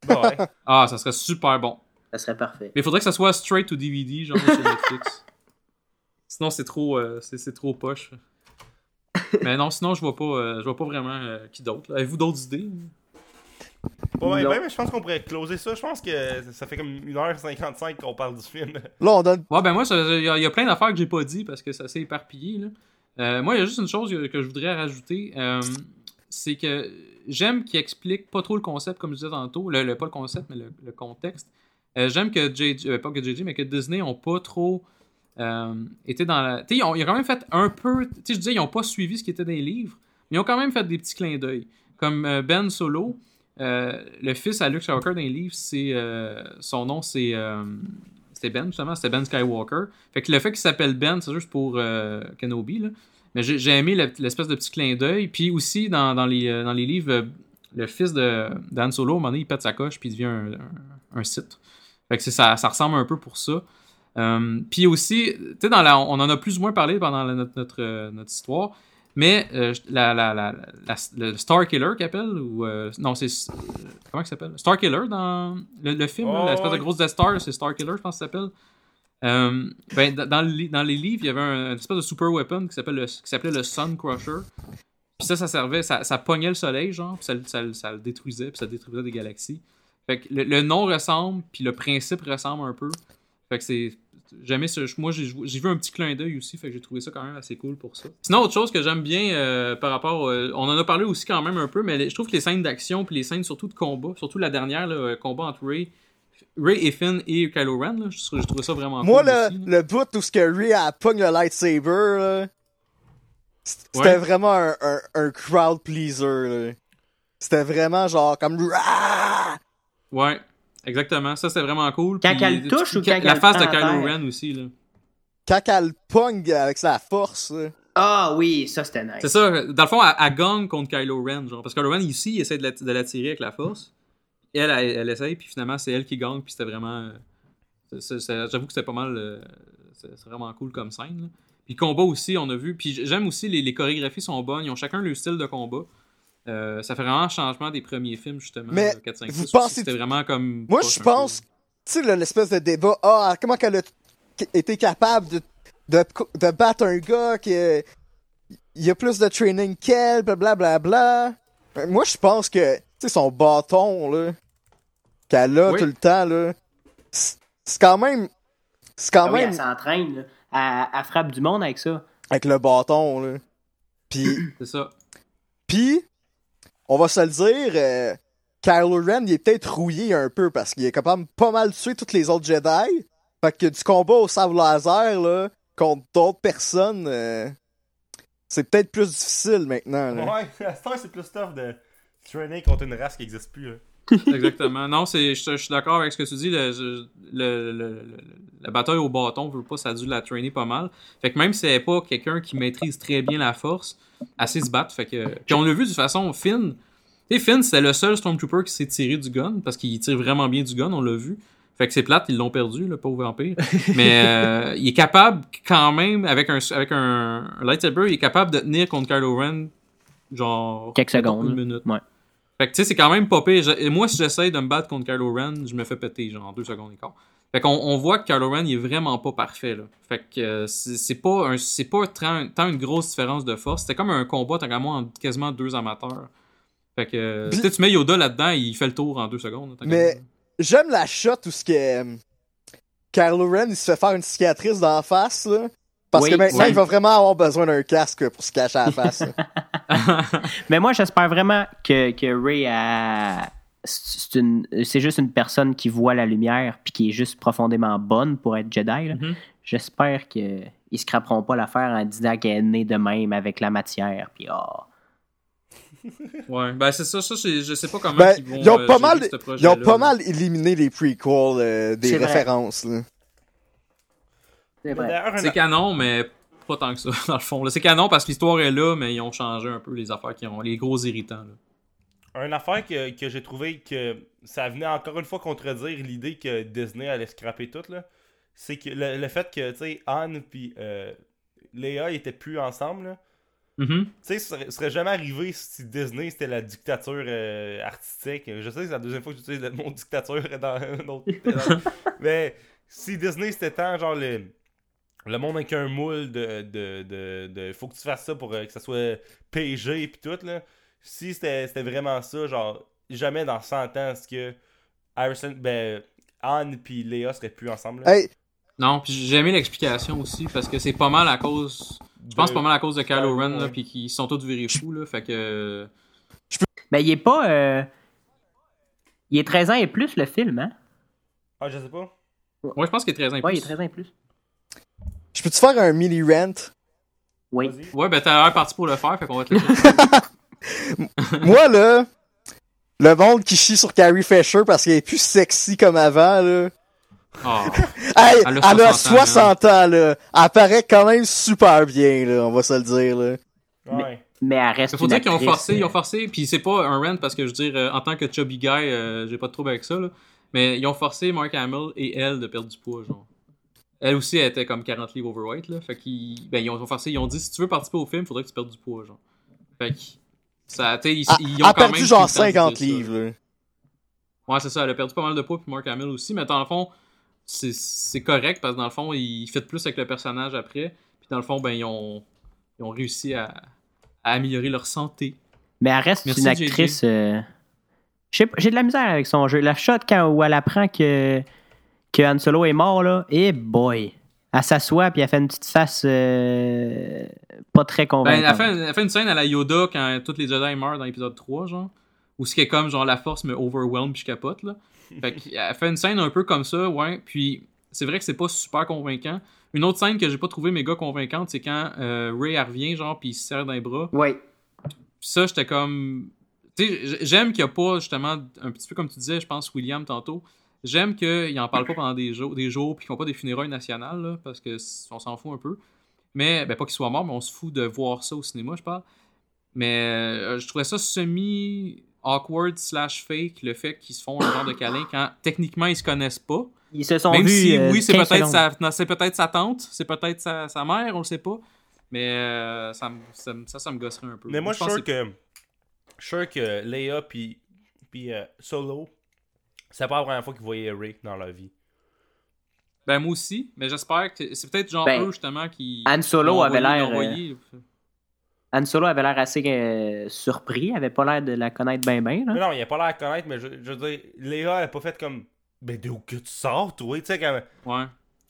Bon, ouais. Ah, ça serait super bon. Ça serait parfait. Mais il faudrait que ça soit straight to DVD, genre sur Netflix. Sinon, c'est trop, euh, c'est, c'est trop poche. Mais non, sinon, je vois pas, euh, je vois pas vraiment euh, qui d'autre. Avez-vous d'autres idées? Bon, ouais, Non. ouais, mais je pense qu'on pourrait closer ça. Je pense que ça fait comme 1h55 qu'on parle du film. Là, on donne. Ouais, ben moi, il y, a- y a plein d'affaires que j'ai pas dit parce que ça s'est éparpillé. Là. Euh, moi, il y a juste une chose que, que je voudrais rajouter. euh, c'est que j'aime qu'il explique pas trop le concept, comme je disais tantôt. Le, le- pas le concept, mais le, le contexte. Euh, j'aime que JJ, euh, pas que JJ, mais que Disney ont pas trop euh, été dans la. Ils ont, ils ont quand même fait un peu. Tu sais, je disais, ils ont pas suivi ce qui était dans les livres, mais ils ont quand même fait des petits clins d'œil. Comme euh, Ben Solo, euh, le fils à Luke Skywalker dans les livres, c'est son nom, c'est c'était Ben justement, c'était Ben Skywalker. Fait que le fait qu'il s'appelle Ben, c'est juste pour Kenobi là. Mais j'ai aimé le- l'espèce de petit clin d'œil. Puis aussi dans, dans les, dans les livres, le fils de Dan Solo, à un moment donné, il pète sa coche puis il devient un, un, Sith. Fait que ça ressemble un peu pour ça. Euh, puis aussi, tu sais, on en a plus ou moins parlé pendant la- notre, notre, euh, notre histoire, mais euh, la, la, le Star Killer qu'il appelle, ou euh, non, c'est comment il s'appelle? Star Killer dans le, le film, Oh, l'espèce de grosse Death Star, c'est Star Killer, je pense que ça s'appelle. Euh, ben, dans, dans le li- dans les livres, il y avait un, une espèce de super weapon qui s'appelle le- s'appelait le Sun Crusher. Puis ça, ça servait, ça, ça pognait le soleil, genre, puis ça, le- ça, ça le détruisait, puis ça détruisait des galaxies. Fait que le, le nom ressemble, puis le principe ressemble un peu. Fait que c'est. Jamais ce- moi j'ai vu un petit clin d'œil aussi, fait que j'ai trouvé ça quand même assez cool pour ça. Sinon, autre chose que j'aime bien euh, par rapport. euh, on en a parlé aussi quand même un peu, mais les- je trouve que les scènes d'action, puis les scènes surtout de combat, surtout la dernière, là, euh, combat entre Ray, Ray et Finn et Kylo Ren, là, je, trouvé ça vraiment Moi, cool. le, aussi, le bout où ce que Rhea elle pogne le lightsaber, là, c'était Ouais. vraiment un, un, un crowd pleaser. C'était vraiment genre comme! Ouais, exactement. Ça, c'est vraiment cool. Quand Puis, elle tu- touche ou quand La face de Kylo? Ren aussi, là. Quand elle pogne avec sa force. Ah oui, ça c'était nice. C'est ça. Dans le fond, elle, elle gagne contre Kylo Ren, genre. Parce que Kylo Ren, ici, il essaie de la- de l'attirer avec la force. Et elle, elle, elle essaye, puis finalement, c'est elle qui gagne, puis c'était vraiment. euh, J'avoue que c'était pas mal. euh, c'est c'est vraiment cool comme scène. là. Puis combat aussi, on a vu. Puis j'aime aussi, les, les chorégraphies sont bonnes. Ils ont chacun leur style de combat. Euh, ça fait vraiment un changement des premiers films, justement. Mais euh, 4, 5, vous 6, pensez- C'était vraiment comme. Moi, je pense, tu sais, l'espèce de débat, ah, comment qu'elle a été capable de, de, de battre un gars qui a, il a plus de training qu'elle, blablabla. Bla, bla. Moi, je pense que, tu sais, son bâton, là, qu'elle a Oui. tout le temps, là, c'est quand même, c'est quand Ah oui, même elle s'entraîne, là. Elle, elle frappe du monde avec ça. avec le bâton, là. Puis, C'est ça. Puis, on va se le dire, euh, Kylo Ren, il est peut-être rouillé un peu parce qu'il est capable de pas mal tuer tous les autres Jedi. Fait que du combat au sabre laser, là, contre d'autres personnes, euh, c'est peut-être plus difficile maintenant, là. Ouais, à ce c'est plus tough de traîner contre une race qui existe plus. Là. Exactement. Non, c'est, je, je suis d'accord avec ce que tu dis. Le, le- le- la bataille au bâton, veut pas, ça a dû la traîner pas mal. Fait que même si elle n'est pas quelqu'un qui maîtrise très bien la force, elle sait se battre. Fait que... Puis on l'a vu de toute façon, Finn. Tu Finn, c'était le seul Stormtrooper qui s'est tiré du gun parce qu'il tire vraiment bien du gun, on l'a vu. Fait que c'est plate, ils l'ont perdu, le pauvre vampire. Mais euh, il est capable quand même, avec un, avec un, un lightsaber, il est capable de tenir contre Kylo Ren, genre. Quelques secondes, Une minute. Ouais. Fait que tu sais, c'est quand même pas pire. Je- moi, si j'essaye de me battre contre Kylo Ren, je me fais péter, genre, en deux secondes et quart. Fait qu'on on voit que Kylo Ren, il est vraiment pas parfait, là. Fait que euh, c'est pas, un- c'est pas tant, tant une grosse différence de force. C'était comme un combat, tant qu'à moi, entre quasiment deux amateurs. Fait que, euh, Puis- tu mets Yoda là-dedans, il fait le tour en deux secondes. là, Mais- j'aime la shot où ce que euh, Kylo Ren il se fait faire une cicatrice dans la face là. Parce Oui, que maintenant, oui. il va vraiment avoir besoin d'un casque pour se cacher à la face. Mais moi, j'espère vraiment que, que Ray a. C'est une- c'est juste une personne qui voit la lumière puis qui est juste profondément bonne pour être Jedi. Mhm. J'espère qu'ils ne scraperont pas l'affaire en disant qu'elle est née de même avec la matière. Puis, ah. Ouais, ben c'est ça, ça je sais pas comment Ben, ils vont ils ont euh, pas mal, ce ils ont pas mal éliminé les prequels euh, des références. Là. C'est canon, mais pas tant que ça, dans le fond. là. C'est canon parce que l'histoire est là, mais ils ont changé un peu les affaires qui ont. les gros irritants. Là. Une affaire que, que j'ai trouvé que ça venait encore une fois contredire l'idée que Disney allait scraper tout, là. C'est que le, le fait que, tu sais, Anne puis euh, Léa étaient plus ensemble, là. Mhm. Tu sais, ce serait, serait jamais arrivé si Disney c'était la dictature euh, artistique. Je sais que c'est la deuxième fois que j'utilise le mot dictature dans un autre. dans- mais si Disney c'était tant genre le, le monde avec un moule de, de, de, de- faut que tu fasses ça pour euh, que ça soit PG et tout là. Si c'était c'était vraiment ça, genre jamais dans 100 ans est-ce que Harrison, ben Anne puis Léa seraient plus ensemble. là? Hey, Non, puis j'ai aimé l'explication aussi parce que c'est pas mal à cause. Je pense De- pas mal à cause de Kylo Ren, là, puis qu'ils sont tous virés fous, là. Fait que. Mais il est pas. euh, Il est 13 ans et plus, le film, hein? Ah, je sais pas. Ouais, je pense qu'il est très important. Ouais, il est 13 ans et plus. Je peux-tu faire un mini rant? Oui. Ouais, ben t'as l'air parti pour le faire, fait qu'on va te laisser. Moi, là, le monde qui chie sur Carrie Fisher parce qu'elle est plus sexy comme avant, là. Ah. Hey, Elle elle a a 60 ans, 60 ans, là. Elle paraît quand même super bien, là, on va se le dire, là. Ouais. Mais elle reste. Il faut dire qu'ils ont forcé, ils ont forcé, puis c'est pas un rent parce que je veux dire, euh, en tant que chubby guy, euh, j'ai pas de trouble avec ça, là. Mais ils ont forcé Mark Hamill et elle de perdre du poids, genre. Elle aussi, elle était comme 40 livres overweight, là. Fait qu'ils ben, ils ont forcé, ils ont dit si tu veux participer au film, faudrait que tu perdes du poids, genre. Fait que. Ça, sais, ils, ont a quand perdu même genre pris le temps de 50 dire ça, livres, là. Ouais, c'est ça, elle a perdu pas mal de poids, puis Mark Hamill aussi, mais dans le fond, c'est- c'est correct parce que dans le fond, ils fit plus avec le personnage après, puis dans le fond, ben, ils ont, ils ont réussi à, à améliorer leur santé. Mais elle reste Merci, une actrice. euh, je sais pas, J'ai de la misère avec son jeu. La shot quand, où elle apprend que, que Han Solo est mort, là, et boy! Elle s'assoit puis elle fait une petite face euh, pas très Ben, convaincante. elle, fait, elle fait une scène à la Yoda quand tous les Jedi meurent dans l'épisode 3, genre. Où ce qui est comme, genre, la force me overwhelm puis je capote, là. Fait qu'elle fait une scène un peu comme ça, ouais. Puis c'est vrai que c'est pas super convaincant. Une autre scène que j'ai pas trouvé méga convaincante, c'est quand euh, Ray elle revient, genre, puis il se serre les bras. Oui. Puis ça, j'étais comme. Tu sais, j'aime qu'il n'y a pas, justement, un petit peu comme tu disais, je pense, William, tantôt. J'aime qu'il en parle pas pendant des jours, des jours puis qu'ils font pas des funérailles nationales, là, parce que on s'en fout un peu. Mais, ben, pas qu'il soit mort, mais on se fout de voir ça au cinéma, je parle. Mais euh, je trouvais ça semi-awkward slash fake, le fait qu'ils se font un genre de câlin quand techniquement ils se connaissent pas. Ils se sont Même vus. si, euh, oui, c'est 15 peut-être sa, non, c'est peut-être sa tante, c'est peut-être sa, sa mère, on le sait pas. Mais euh, ça, ça, me- ça, ça me gosserait un peu. Mais moi, je suis sûr que. Sûr que Leia puis, puis Solo, c'est pas la première fois qu'ils voyaient Ray dans leur vie. Ben moi aussi, mais j'espère que c'est peut-être genre Ben, eux justement qui. Han Solo avait envoyé- l'air, envoyé- Han Solo avait l'air assez euh, surpris. Il avait pas l'air de la connaître bien, bien. Mais non, il a pas l'air à connaître, mais je, je veux dire, Léa, elle a pas fait comme. Ben d'où que tu sors, toi? Tu sais, qu'elle Ouais.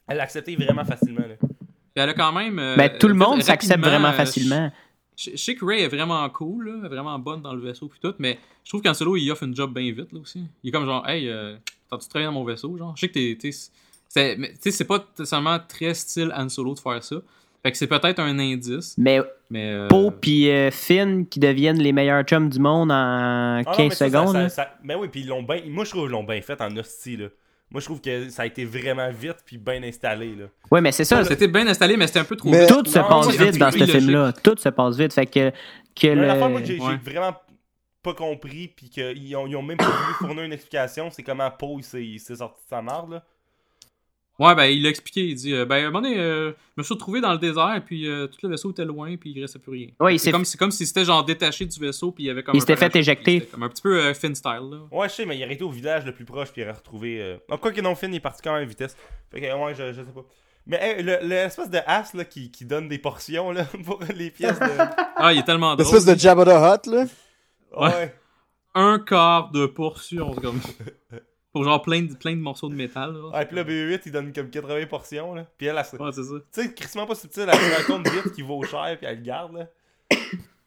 elle l'a accepté vraiment facilement. Là. Puis elle a quand même. euh, Ben, tout le monde s'accepte vraiment euh, facilement. Je, je sais que Ray est vraiment cool, là, vraiment bonne dans le vaisseau puis tout, mais je trouve qu'en solo il offre une job bien vite là aussi. Il est comme genre, hey, euh, t'as-tu travaillé dans mon vaisseau, genre? Je sais que t'es, t'es- c'est, mais, tu sais, c'est pas seulement très style Han Solo de faire ça. Fait que c'est peut-être un indice, Mais mais. euh, Poe puis euh, Finn qui deviennent les meilleurs chums du monde en 15 Ah non, mais ça, secondes. ça- là. ça- ça- ben oui, puis ils l'ont bien. Moi, je trouve qu'ils l'ont bien fait en hostie, là. Moi, je trouve que ça a été vraiment vite puis bien installé, là. Ouais, mais c'est ça. C'était bien installé, mais c'était un peu trop Mais- vite. Tout se Non, passe oui, vite dans ce film-là. Tout se passe vite. Fait que, que Mais le... la fois, moi, j'ai Ouais. vraiment pas compris, puis qu'ils ont, ils ont même pas voulu fournir une explication, c'est comment Poe il s'est- sorti de sa marde, là. Ouais, ben il l'a expliqué. Il dit, euh, ben à un moment donné, euh, je me suis retrouvé dans le désert, puis euh, tout le vaisseau était loin, puis il restait plus rien. Ouais, C'est comme, c'est comme si c'était genre détaché du vaisseau, puis il y avait comme Il un s'était fait éjecter. Comme un petit peu euh, Finn style, là. Ouais, je sais, mais il aurait été au village le plus proche, puis il aurait retrouvé. Euh... Ah, quoi que non, Finn il est parti quand même à vitesse. Fait que, ouais, je, je sais pas. Mais hey, le- l'espèce de as là, qui, qui donne des portions là, pour les pièces de. Ah, il est tellement drôle. L'espèce de Jabba the Hutt, là. Ouais. Un quart de portion, comme. Pour genre plein de, plein de morceaux de métal. Ouais, puis là, BB-8, il donne comme 80 portions, là. Puis elle, elle Ouais, c'est ça. Tu sais, crissement pas subtil, elle se rend compte vite qu'il vaut cher, puis elle le garde, là.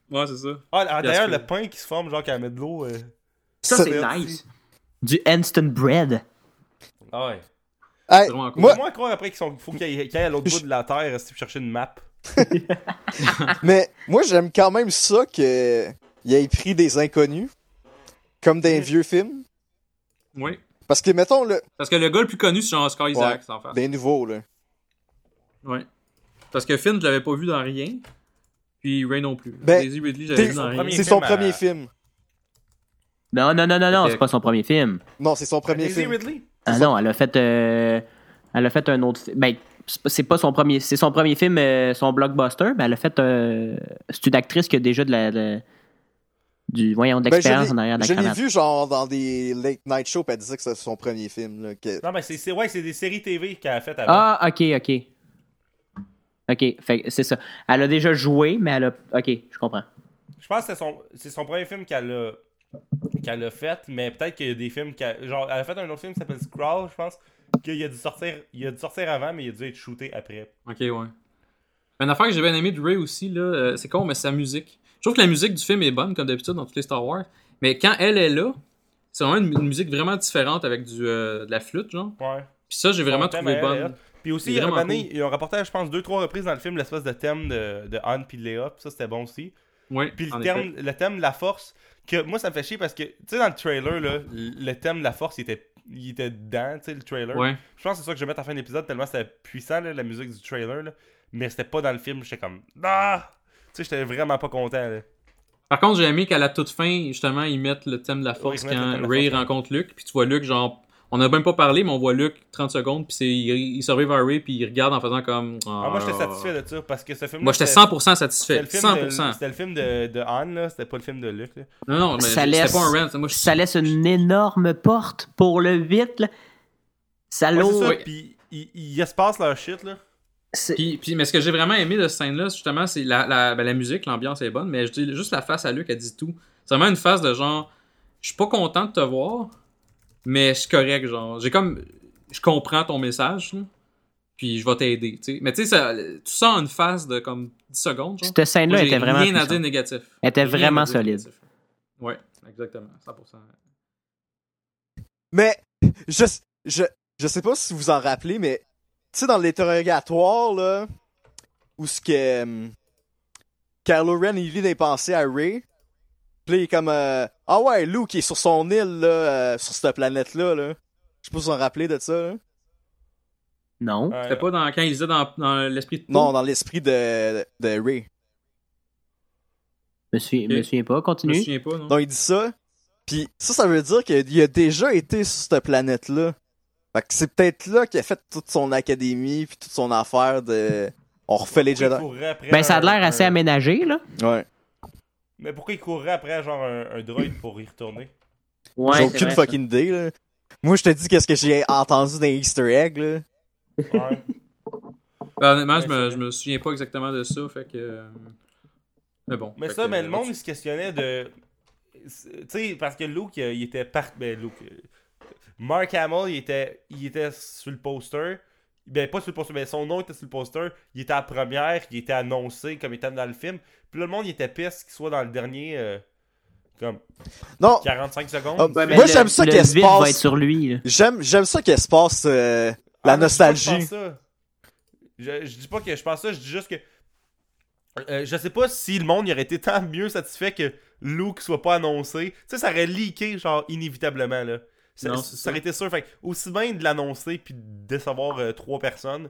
Ouais, c'est ça. Ah, d'ailleurs, Gaspille. le pain qui se forme, genre, qu'elle met de l'eau. euh, Ça, c'est nice. Du instant bread. Ah ouais. Hey, C'est vraiment cool. moi, Moi, croire après qu'il sont- faut qu'il aille, qu'il aille à l'autre bout de la terre tu chercher une map. mais moi j'aime quand même ça que il ait pris des inconnus comme dans les vieux films. Oui. Parce que mettons le Parce que le gars le plus connu, c'est genre Oscar Isaac, en fait. des nouveaux là. Ouais. Parce que Finn, je l'avais pas vu dans rien. Puis Ray non plus. Ben, Daisy Ridley, j'avais vu dans rien. C'est son à- premier film. Non, non, non, non, non, c'est pas son premier film. Non, c'est son premier Daisy film. Ridley? Ah non, elle a fait, euh, elle a fait un autre film. Ben, c'est pas- c'est pas son premier, c'est son premier film, euh, son blockbuster, mais elle a fait, euh, c'est une actrice qui a déjà de la, de- du, voyons, de Ben, l'expérience l'ai- en arrière de la Je l'ai vu genre dans des late night shows, puis elle disait que c'était son premier film. Là, que- Non, mais c'est, c'est, ouais, c'est des séries TV qu'elle a fait avant. Ah, ok, ok. Ok, c'est ça. Elle a déjà joué, mais elle a, ok, je comprends. Je pense que c'est son, c'est son premier film qu'elle a, qu'elle a fait, mais peut-être qu'il y a des films qu'elle. Genre, elle a fait un autre film qui s'appelle Scrawl, je pense, qu'il a dû sortir, il a dû sortir avant, mais il a dû être shooté après. Ok, ouais. Une affaire que j'ai bien aimé de Ray aussi, là, euh, c'est con, mais c'est sa musique. Je trouve que la musique du film est bonne, comme d'habitude, dans tous les Star Wars. Mais quand elle est là, c'est vraiment une, une musique vraiment différente avec du, euh, de la flûte, genre. Ouais. Puis ça, j'ai vraiment thème trouvé à elle bonne. hot. Puis aussi, il y a un rapporté, je pense, deux, trois reprises dans le film l'espèce de thème de, de Han puis de Léa, puis ça c'était bon aussi. Ouais, Puis le, effet. le thème de la force, que moi ça me fait chier parce que, tu sais, dans le trailer, là, le thème de la force, il était, il était dedans, tu sais, le trailer. Ouais. Je pense que c'est ça que je vais mettre à la fin de l'épisode, tellement c'était puissant, là, la musique du trailer, là. Mais c'était pas dans le film, j'étais comme, ah! Tu sais, j'étais vraiment pas content, là. Par contre, j'ai aimé qu'à la toute fin, justement, ils mettent le thème de la force quand la Ray force, ouais. rencontre Luke. Puis tu vois Luke, genre, on a même pas parlé, mais on voit Luke 30 secondes. Puis c'est, il, il survive à Ray, puis il regarde en faisant comme. Ah, moi j'étais satisfait de ça, parce que ce film Moi, j'étais 100% satisfait. C'était le film, de, 100%. c'était le film de, de Han, là, c'était pas le film de Luke, là. Non, non, mais Ça c'était laisse- pas un rant. Moi, Ça laisse une énorme porte pour le 8, là. Ça l'ouvre. puis ils ils espacent leur shit, là. C'est- Puis, puis- mais ce que j'ai vraiment aimé de cette scène-là, justement, c'est la, la, ben, la musique, l'ambiance est bonne, mais je dis juste la face à Luc, elle dit tout. C'est vraiment une face de genre, je suis pas content de te voir, mais je suis correct, genre. J'ai comme, je comprends ton message, puis je vais t'aider, tu sais. Mais tu sais, tout ça en une phase de comme 10 secondes, genre. Cette scène-là était vraiment rien à dire négatif. Elle était vraiment solide. négatif. Ouais, exactement, 100%. Mais je, je, je sais pas si vous en rappelez, mais tu sais, dans l'interrogatoire, là, où ce que hum, Kylo Ren il lit des pensées à Ray, là, il est comme euh, Ah ouais, Luke il est sur son île, là, euh, sur cette planète-là, là. Je sais pas si vous en rappelez de ça, là. Non. Ouais. C'était pas dans, quand il disait dans, dans l'esprit de Non, dans l'esprit de, de Ray. Je me souviens, Ok. me souviens pas. Je me Continue. souviens pas, non? Donc il dit ça, puis ça, ça veut dire qu'il a déjà été sur cette planète-là. Fait que c'est peut-être là qu'il a fait toute son académie, puis toute son affaire de... On refait les Pourquoi il Jedi. Ben, ça a l'air assez un- aménagé, là. Ouais. Mais pourquoi il courrait après, genre, un, un droid pour y retourner? Ouais, J'ai aucune vrai, fucking idée, là. Moi, je te dis qu'est-ce que j'ai entendu dans les Easter eggs, là. Ouais. Ben, honnêtement, je, me, je me souviens pas exactement de ça, fait que. euh, Mais bon. Mais ça, que, mais le euh, monde, il se questionnait de. Tu sais, parce que Luke, euh, il était par. Ben, Luke. Mark Hamill, il était, il était sur le poster. Ben, pas sur le poster, mais son nom était sur le poster. Il était à la première, il était annoncé comme étant dans le film. Puis là, le monde, il était pisse qu'il soit dans le dernier. euh, comme Non, 45 secondes. Ah, mais Moi, le- j'aime ça le qu'elle se passe- va être sur lui, j'aime, j'aime ça qu'elle se passe euh, la Ah, je je nostalgie. pense ça. Je, je dis pas que je pense ça, je dis juste que. euh, je sais pas si le monde y aurait été tant mieux satisfait que Luke soit pas annoncé. Tu sais, ça aurait leaké, genre, inévitablement, là. Ça, Non, ça, c'est ça. aurait été sûr. Fait aussi bien de l'annoncer puis de décevoir euh, trois personnes.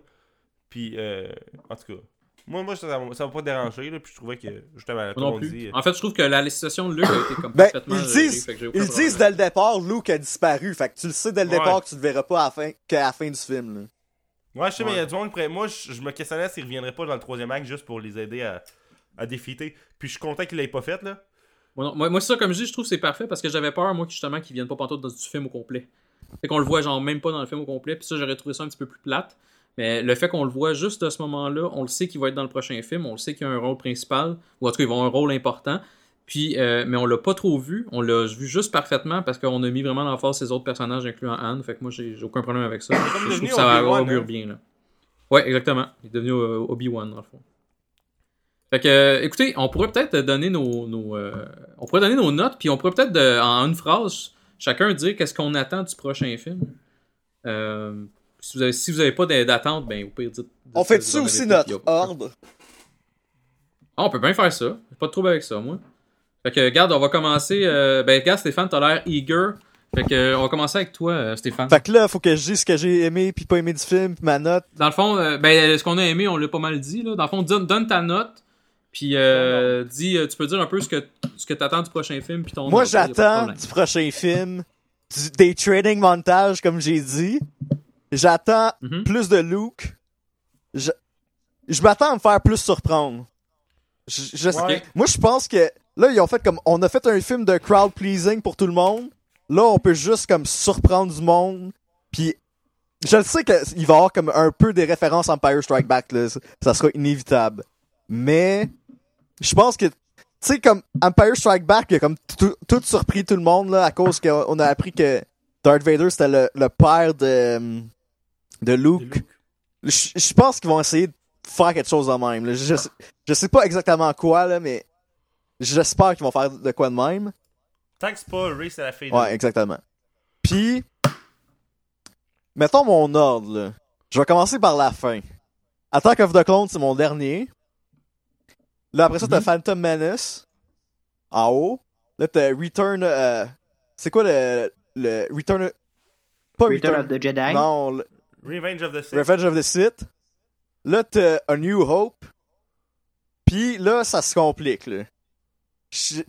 Puis, euh, en tout cas. Moi, moi ça m'a pas dérangé, là. Puis je trouvais que, justement, tout Non plus. dit. euh, En fait, je trouve que la législation de Luke a été comme Ben, parfaitement ils disent- Ils disent dès le départ, Luke a disparu. Fait que tu le sais dès le Ouais. départ que tu le verras pas à la fin, qu'à la fin du film, là. Ouais, je sais, mais il y a du monde. Moi, je, je me questionnais s'il reviendrait pas dans le troisième acte juste pour les aider à, à défiler. Puis je suis content qu'il l'ait pas fait, là. Moi, moi, moi, ça, comme je dis, je trouve que c'est parfait parce que j'avais peur, moi, justement, qu'ils viennent pas pantoute dans du film au complet. Fait qu'on le voit, genre, même pas dans le film au complet. Puis ça, j'aurais trouvé ça un petit peu plus plate. Mais le fait qu'on le voit juste à ce moment-là, on le sait qu'il va être dans le prochain film, on le sait qu'il a un rôle principal, ou en tout cas, il va avoir un rôle important. Puis, euh, mais on l'a pas trop vu. On l'a vu juste parfaitement parce qu'on a mis vraiment l'emphase ces autres personnages, incluant Anne. Fait que moi, j'ai aucun problème avec ça. je trouve que ça augure hein. bien. Là. Ouais, exactement. Il est devenu euh, Obi-Wan, dans le fond. Fait que, euh, écoutez, on pourrait peut-être donner nos, nos, euh, on pourrait donner nos notes, puis on pourrait peut-être, de- en une phrase, chacun dire qu'est-ce qu'on attend du prochain film. Euh, si vous avez, si vous avez pas d'a- d'attente, ben au pire, dites. dites On fait en aussi notre ordre? Ah, on peut bien faire ça. Pas de trouble avec ça, moi. Fait que, regarde, on va commencer. euh, ben, regarde, Stéphane, t'as l'air eager. Fait que, euh, on va commencer avec toi, euh, Stéphane. Fait que là, faut que je dise ce que j'ai aimé puis pas aimé du film, puis ma note. Dans le fond, euh, ben, ce qu'on a aimé, on l'a pas mal dit. Là. Dans le fond, donne, donne ta note. Puis, euh, dis, euh, tu peux dire un peu ce que, ce que t'attends du prochain film. Puis ton Moi, j'attends du prochain film du, des training montages, comme j'ai dit. J'attends Mhm. plus de Luke. Je, je m'attends à me faire plus surprendre. Je, je- Ouais. Moi, je pense que là, ils ont fait comme on a fait un film de crowd pleasing pour tout le monde. Là, on peut juste comme surprendre du monde. Puis je le sais qu'il va y avoir comme un peu des références Empire Strike Back. Là. Ça sera inévitable. Mais je pense que tu sais comme Empire Strike Back, il a comme tout, surpris tout le monde là à cause qu'on a appris que Darth Vader c'était le, le père de de Luke. Je, je pense qu'ils vont essayer de faire quelque chose de même. là. Je, je sais pas exactement quoi là, mais j'espère qu'ils vont faire de quoi de même. Tant que c'est pas Ray, c'est la fille. Ouais, exactement. Puis, mettons mon ordre, là. Je vais commencer par la fin. Attack of the Clones, c'est mon dernier. Là, après ça, t'as Phantom Menace. En haut. Là, t'as Return... euh, c'est quoi le... le Return... Pas Return Return... of the Jedi? Non, le- Revenge of the Sith. Revenge of the Sith. Là, t'as A New Hope. Puis là, ça se complique, là. Je-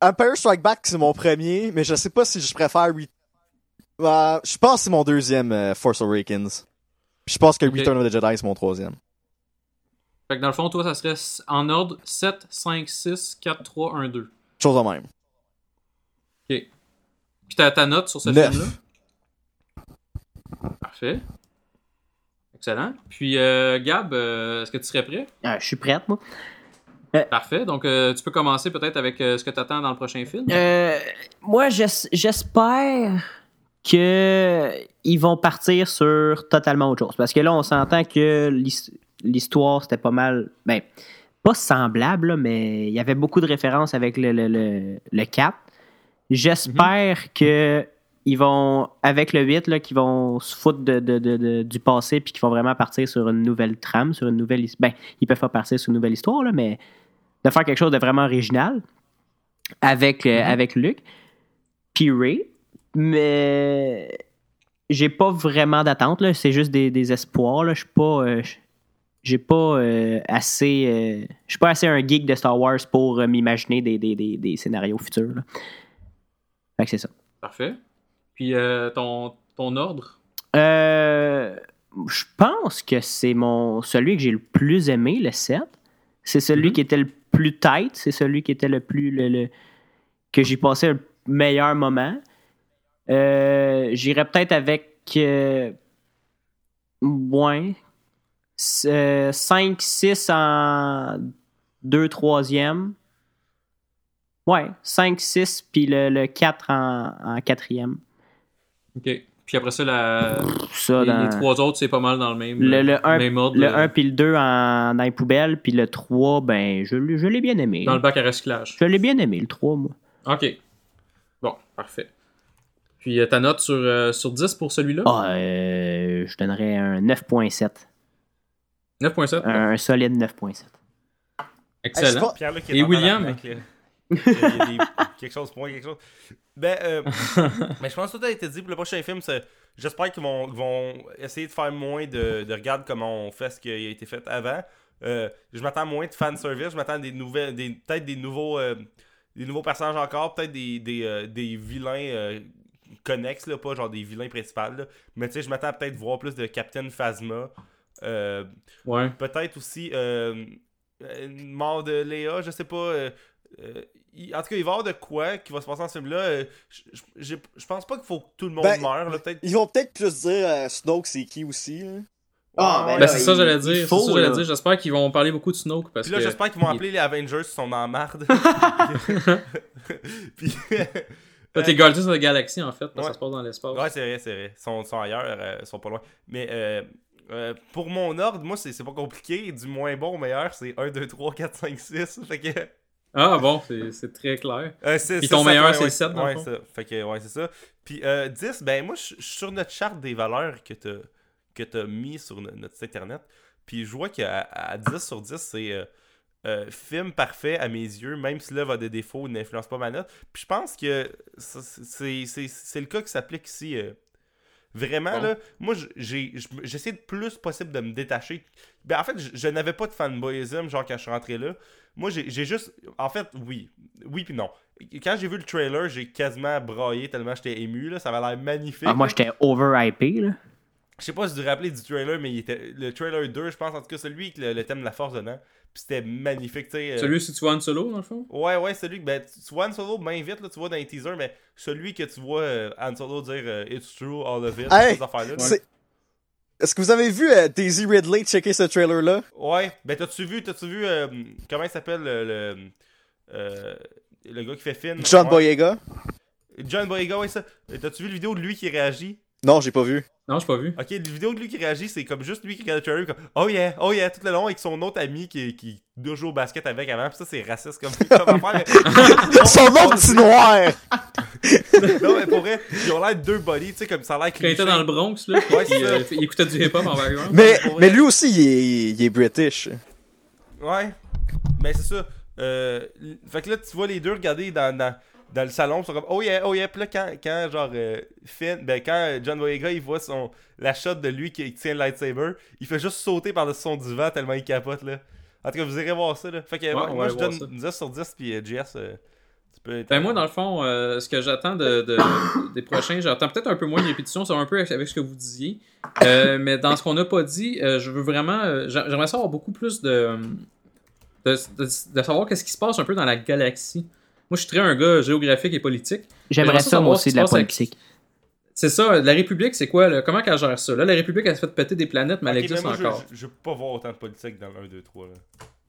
Empire Strike Back, c'est mon premier, mais je sais pas si je préfère... Re- Euh, je pense que c'est mon deuxième euh, Force Awakens. Puis je pense que. Return of the Jedi, c'est mon troisième. Fait que dans le fond, toi, ça serait en ordre 7, 5, 6, 4, 3, 1, 2. Chose de même. Ok. Puis t'as ta note sur ce film-là? Parfait. Excellent. Puis, euh, Gab, euh, est-ce que tu serais prêt? Ah, je suis prête, moi. Parfait. Donc, euh, tu peux commencer peut-être avec euh, ce que tu attends dans le prochain film. Euh, moi, j'es- j'espère que ils vont partir sur totalement autre chose. Parce que là, on s'entend que l'his- l'histoire, c'était pas mal. Ben, pas semblable, là, mais il y avait beaucoup de références avec le, le, le, le 4. J'espère que ils vont, avec le 8, là, qu'ils vont se foutre de, de- de- du passé puis qu'ils vont vraiment partir sur une nouvelle trame, sur une nouvelle his- Ben, ils peuvent pas partir sur une nouvelle histoire, là, mais de faire quelque chose de vraiment original avec, euh, avec Luke, puis Ray. Mais j'ai pas vraiment d'attente, là. C'est juste des, des espoirs, là. Je suis pas. euh, j'ai pas euh, assez. euh, je suis pas assez un geek de Star Wars pour euh, m'imaginer des, des, des, des scénarios futurs. Là. Fait que c'est ça. Parfait. Puis, ton, ton ordre? Je pense que c'est mon celui que j'ai le plus aimé, le 7. C'est celui Mhm. qui était le plus tight, c'est celui qui était le plus le, le- que j'ai passé le meilleur moment. J'irais peut-être avec moins 5 6 en 2 3e. Ouais, 5 6 puis le, le 4 en, en 4e. OK. Puis après ça, la... Ça les, dans- les trois autres, c'est pas mal dans le même, Le, le 1, même ordre. le euh, 1 puis le 2 en, dans les poubelles, puis le 3, ben, je, l'ai- je l'ai bien aimé. Dans le bac à recyclage. Je l'ai bien aimé, le 3, moi. OK. Bon, parfait. Puis, euh, ta note sur, euh, sur 10 pour celui-là? Ah, euh, je donnerais un 9.7. 9.7. Un, un solide 9.7. Excellent. Hey, Et William? des- quelque chose pour moi, quelque chose. Ben, euh, mais je pense que tout a été dit pour le prochain film. J'espère qu'ils vont, essayer de faire moins de, de regarde comment on fait ce qui a été fait avant. Euh, je m'attends moins de fanservice. Je m'attends des nouvelles, des, peut-être des nouveaux, euh, des nouveaux personnages encore, peut-être des, des, euh, des vilains euh, connexes, là, pas genre des vilains principaux. là. Mais tu sais, je m'attends à peut-être voir plus de Captain Phasma. Euh, Ouais. peut-être aussi euh, une mort de Léa, je sais pas. euh, euh, il- en tout cas, il va y avoir de quoi qui va se passer dans ce film-là. euh, je- pense pas qu'il faut que tout le monde Ben, meure. là. Ils vont peut-être plus dire euh, Snoke c'est qui aussi. Ah, Ouais, Ben, là, c'est ça, il- j'allais dire. faut, C'est ça, j'allais là. dire. J'espère qu'ils vont parler beaucoup de Snoke parce Puis là, que. j'espère qu'ils vont appeler les Avengers qui sont la marde. Puis. Que les Guardians of the Galaxy, en fait, parce que Ouais. ça se passe dans l'espace. Ouais, c'est vrai, c'est vrai. Ils sont, sont ailleurs, euh, ils sont pas loin. Mais euh, pour mon ordre, moi, c'est pas compliqué. Du moins bon au meilleur, c'est 1, 2, 3, 4, 5, 6. Fait que. Ah bon, c'est très clair. Euh, Puis ton meilleur, c'est ouais. le sept, dans le Ouais, fond. ça. Fait que, ouais, c'est ça. Puis euh, 10, ben moi, je suis sur notre charte des valeurs que t'as que t'as mis sur no- notre site internet. Puis je vois qu'à à 10 sur 10, c'est euh, euh, film parfait à mes yeux, même si l'œuvre a des défauts, n'influence pas ma note. Puis je pense que c'est le cas qui s'applique ici. Vraiment, là, moi, j'essaie le plus possible de me détacher. Ben, en fait, je, je n'avais pas de fanboyisme, genre, quand je suis rentré là. Moi, j'ai juste. En fait, oui. Oui, puis non. Quand j'ai vu le trailer, j'ai quasiment braillé tellement j'étais ému. Là. Ça avait l'air magnifique. Ah, moi, j'étais overhypé, là. Je sais pas si tu te rappelles du trailer, mais il était. Le trailer 2, je pense, en tout cas, celui avec le, le thème de la force dedans. Puis c'était magnifique, tu sais. euh, Celui si tu vois Han Solo, dans le fond? Ouais, ouais, celui que. Ben, tu vois Han Solo bien vite, là, tu vois dans les teasers, mais celui que tu vois euh, Han Solo dire euh, It's true, all of it, Hey, ces affaires-là. Est-ce que vous avez vu euh, Daisy Ridley checker ce trailer-là? Ouais, ben t'as-tu vu, t'as-tu vu, euh, comment il s'appelle le, le, euh, le gars qui fait Finn John Ouais. Boyega? John Boyega, ouais, ça. T'as-tu vu la vidéo de lui qui réagit? Non, j'ai pas vu. Non, j'ai pas vu. Ok, la vidéo de lui qui réagit, c'est comme juste lui qui regarde le trailer, comme Oh yeah, oh yeah, tout le long avec son autre ami qui, qui doit jouer au basket avec avant. Pis ça, c'est raciste comme, comme affaire. mais- Son nom petit noir! non, mais pour vrai, ils ont l'air de deux bodies, tu sais, comme ça a l'air Quand il était dans le Bronx, là, Ouais, puis, c'est euh, ça. il écoutait du hip-hop en background. Mais, mais lui aussi, il est, il est British. Ouais. Ben c'est ça. Euh, fait que là, tu vois les deux regarder dans, dans, dans le salon, ils sont comme Oh yeah, oh yeah. Puis là, quand, quand genre euh, Finn, ben quand John Boyega il voit son, la shot de lui qui, qui tient le lightsaber, il fait juste sauter par-dessus son divan tellement il capote là. En tout cas, vous irez voir ça là. Fait que Ouais, moi va je donne ça. 10 sur 10 puis euh, JS, euh, tu peux être. Ben moi, dans le fond, euh, ce que j'attends de, de- des prochains, j'attends peut-être un peu moins de répétitions, c'est un peu avec ce que vous disiez. Euh, mais dans ce qu'on n'a pas dit, euh, je veux vraiment. j'a- J'aimerais savoir beaucoup plus de. de, de- de savoir qu'est-ce qui se passe un peu dans la galaxie. Moi, je suis très un gars géographique et politique. J'aimerais ça, moi aussi, de la avec- politique. C'est ça, la République, c'est quoi là? Comment qu'elle gère ça? Là, la République, elle se fait péter des planètes, mais elle existe moi, encore. Je, je veux pas voir autant de politique dans le 1, 2, 3 là.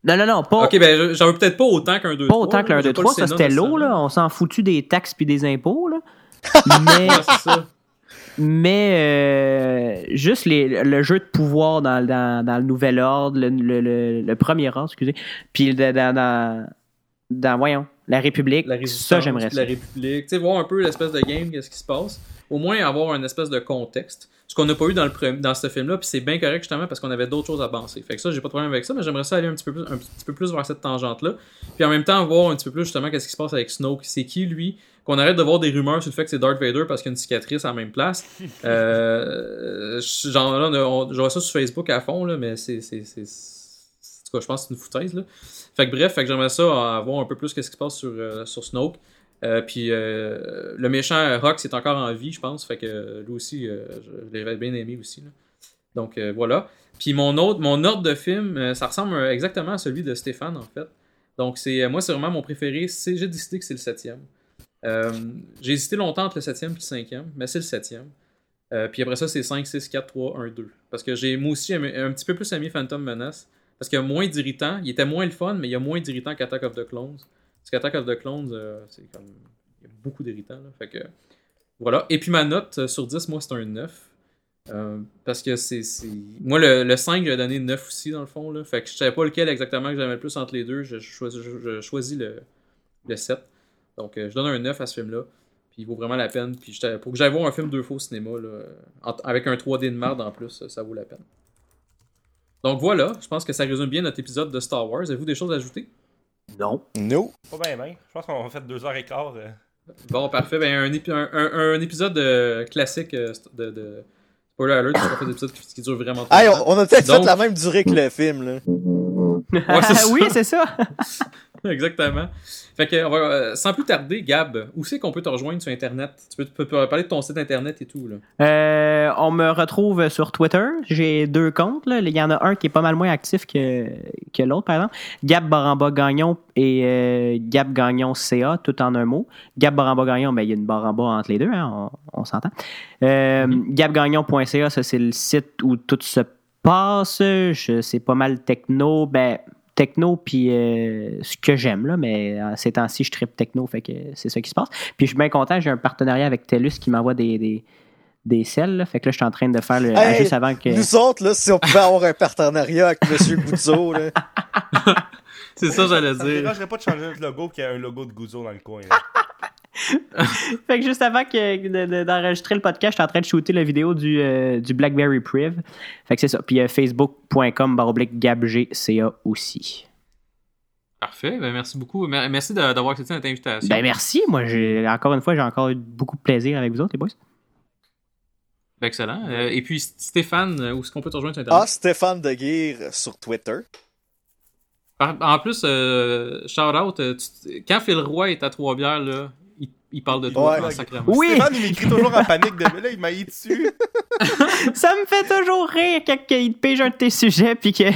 Non, non, non, pas, Ok, ben je- j'en veux peut-être pas autant qu'un 2 pas autant que l'un, deux, trois. Ça, c'était l'eau, là. On s'en foutu des taxes puis des impôts, là. Mais, ça. mais euh, juste les, le jeu de pouvoir dans, dans, dans le nouvel ordre, le, le, le, le premier ordre, excusez, puis dans, dans, voyons, la République, la ça, j'aimerais ça. la République. Tu sais, voir un peu l'espèce de game, qu'est-ce qui se passe. Au moins avoir un espèce de contexte. Ce qu'on n'a pas eu dans, le dans ce film-là, puis c'est bien correct justement parce qu'on avait d'autres choses à penser. Fait que ça, j'ai pas de problème avec ça, mais j'aimerais ça aller un petit peu plus, un petit peu plus vers cette tangente-là. Puis en même temps, voir un petit peu plus justement qu'est-ce qui se passe avec Snoke. C'est qui lui? Qu'on arrête de voir des rumeurs sur le fait que c'est Darth Vader parce qu'il y a une cicatrice à la même place. Euh, genre là, vois ça sur Facebook à fond, là, mais c'est. Tout cas, je pense que c'est une foutaise. Fait que bref, j'aimerais ça euh, voir un peu plus qu'est-ce qui se passe sur, euh, Snoke. Euh, puis euh, le méchant Rox est encore en vie, je pense. Fait que lui aussi, je, l'avais bien aimé aussi. Donc voilà. Puis mon ordre de film, ça ressemble exactement à celui de Stéphane en fait. Donc moi c'est vraiment mon préféré. J'ai décidé que c'est le septième. J'ai hésité longtemps entre le septième et le cinquième, mais c'est le septième. Puis après ça, c'est 5, 6, 4, 3, 1, 2. Parce que j'ai moi aussi un petit peu plus aimé Phantom Menace. Parce qu'il y a moins d'irritants. Il était moins le fun, mais il y a moins d'irritants qu'Attack of the Clones. Parce qu'Attack of the Clones, euh, c'est comme. Il y a beaucoup d'irritants. Fait que. Voilà. Et puis ma note euh, sur 10, moi, c'est un 9. Euh, parce que c'est. Moi, le, le 5, j'ai donné 9 aussi, dans le fond. Là. Fait que je savais pas lequel exactement que j'aimais le plus entre les deux. Je, choisis, le, le 7. Donc, je donne un 9 à ce film-là. Puis il vaut vraiment la peine. Puis pour que j'aille voir un film deux fois au cinéma, avec un 3D de merde en plus, ça vaut la peine. Donc voilà, je pense que ça résume bien notre épisode de Star Wars. Avez-vous des choses à ajouter? Non. No. Pas bien, bien. Je pense qu'on a fait 2h15. Euh... Bon, parfait. Ben, un, épi- un, un- un épisode euh, classique euh, de, de Spoiler alert, fait des épisodes qui, qui durent vraiment trop Hey, longtemps. on, on a peut-être fait la même durée que le film, là. c'est oui, c'est ça. Exactement. Fait que, on va, euh, sans plus tarder, Gab, où c'est qu'on peut te rejoindre sur Internet? Tu peux, tu peux parler de ton site Internet et tout, là. Euh, on me retrouve sur Twitter. J'ai deux comptes. Là. Il y en a un qui est pas mal moins actif que, que l'autre, par exemple. Gab Baramba Gagnon et euh, Gab Gagnon CA, tout en un mot. Gab Baramba Gagnon, ben, il y a une barre en bas entre les deux, hein, on, on s'entend. Euh, Gabgagnon.ca, ça c'est le site où tout se passe, c'est pas mal techno. Ben, techno, puis euh, ce que j'aime, là, mais euh, ces temps-ci, je tripe techno, fait que c'est ça qui se passe. Puis je suis bien content, j'ai un partenariat avec TELUS qui m'envoie des, des, des selles, là. fait que là, je suis en train de faire le. Hey, juste avant que. Nous autres, là, si on pouvait avoir un partenariat avec Monsieur Guzzo, là. C'est ça, j'allais Ça dire. dérangerait pas de changer notre logo qu'il y a un logo de Gouzo dans le coin. là. Fait que juste avant que, de- de- d'enregistrer le podcast, j'étais en train de shooter la vidéo du, euh, du BlackBerry Priv. Fait que c'est ça. Puis euh, facebook.com baroblique gabgca aussi. Parfait, ben merci beaucoup. Mer- Merci de- d'avoir accepté notre invitation. Ben merci. Moi, j'ai encore une fois, j'ai encore eu beaucoup de plaisir avec vous autres, les boys. Ben, excellent. Euh, et puis, Stéphane, où est-ce qu'on peut te rejoindre sur Internet? Ah, Stéphane Deguire sur Twitter. En plus, euh, shout out, tu- quand Phil Roy est à Trois-Bières, là, il, parle de toi Ouais. en sacrément. Oui! Stéphane, il m'écrit toujours en panique de. Là, il m'a eu dessus. Ça me fait toujours rire quand il te pige un de tes sujets, puis que.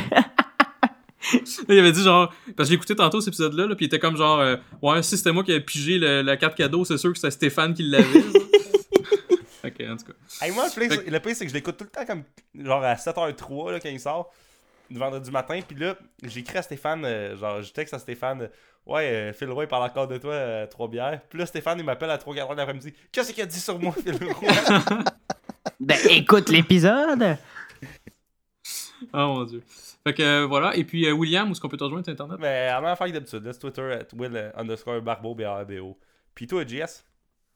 Il avait dit genre, parce que j'ai écouté tantôt cet épisode-là, là, puis il était comme genre, euh, ouais, si c'était moi qui avais pigé le- la carte cadeau, c'est sûr que c'était Stéphane qui l'avait. ok, en tout cas. Hey, moi, le pire, c'est- c'est que je l'écoute tout le temps comme genre à 7h03 là, quand il sort, vendredi matin. Puis là, j'écris à Stéphane, euh, genre, je texte à Stéphane, ouais, euh, Phil Roy parle encore de toi, euh, trois bières. Puis là, Stéphane, il m'appelle à 3 h l'après-midi. Qu'est-ce qu'il a dit sur moi, Phil Roy Ben écoute l'épisode! Oh mon dieu. Fait que euh, voilà, et puis euh, William, où est-ce qu'on peut te rejoindre sur Internet? Mais à ma affaire d'habitude, Twitter, at Will underscore Barbeau, B-A-R-B-O. Puis toi, JS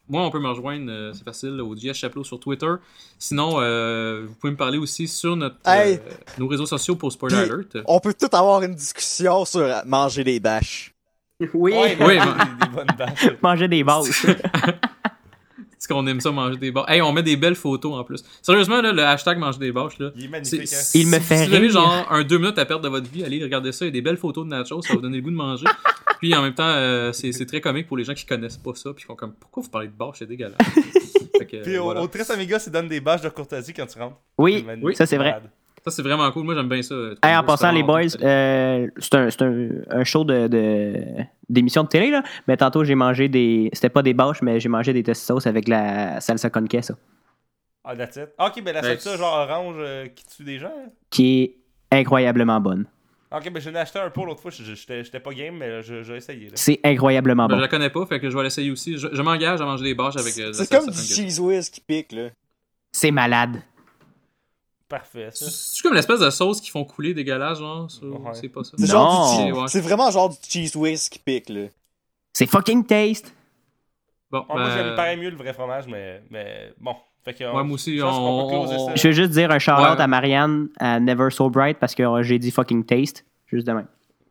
Moi, on peut me rejoindre, euh, c'est facile, au JS Chapelot sur Twitter. Sinon, euh, vous pouvez me parler aussi sur notre, Hey! euh, nos réseaux sociaux pour Spoiler Puis- Alert. On peut tout avoir une discussion sur manger des bâches. Oui! Ouais, Oui, des, bonnes bâches. Manger des bases. Est-ce qu'on aime ça manger des bâches? Hey, on met des belles photos en plus. Sérieusement, là, le hashtag manger des bâches, là. Il est magnifique, hein. Il me si- fait Si vous avez rire. genre un deux minutes à perdre de votre vie, allez regarder ça. Il y a des belles photos de nachos, ça va vous donner le goût de manger. Puis en même temps, euh, c'est c'est très comique pour les gens qui connaissent pas ça. Puis qui font comme, pourquoi vous parlez de bâches? C'est dégueulasse. Que, Puis au, voilà. au Tres Amiga, c'est donne des bâches de courtoisie quand tu rentres. Oui, magnifique. ça c'est vrai. Ça, c'est vraiment cool. Moi, j'aime bien ça. Hey, en passant, les boys, euh, c'est un, c'est un, un show de, de- d'émission de télé, là. Mais tantôt, j'ai mangé des. C'était pas des bâches, mais j'ai mangé des sauces avec la salsa con queso, Ah, that's it. Ah, ok, ben la Ben, salsa genre orange euh, qui tue des gens. hein? qui est incroyablement bonne. Ok, ben j'en ai acheté un pour l'autre fois. je- je- J'étais j'étais pas game, mais je- j'ai essayé. C'est incroyablement Ben, je bon. la connais pas, fait que je vais l'essayer aussi. Je, je m'engage à manger des bâches avec. euh, C'est comme du cheese whiz qui pique, là. C'est malade. Parfait. C'est comme l'espèce de sauce qu'ils font couler dégueulasse, genre. Ouais. C'est pas ça? C'est Non. C'est vraiment genre du cheese whiz qui pique, là. C'est fucking taste. Bon, Ah, Moi, ben, j'aime pareil mieux le vrai fromage, mais, mais bon. Fait que, Ouais, moi aussi, je on- on-. Je veux juste dire un shout-out Ouais. à Marianne, à Never So Bright, parce que euh, j'ai dit fucking taste. Juste demain.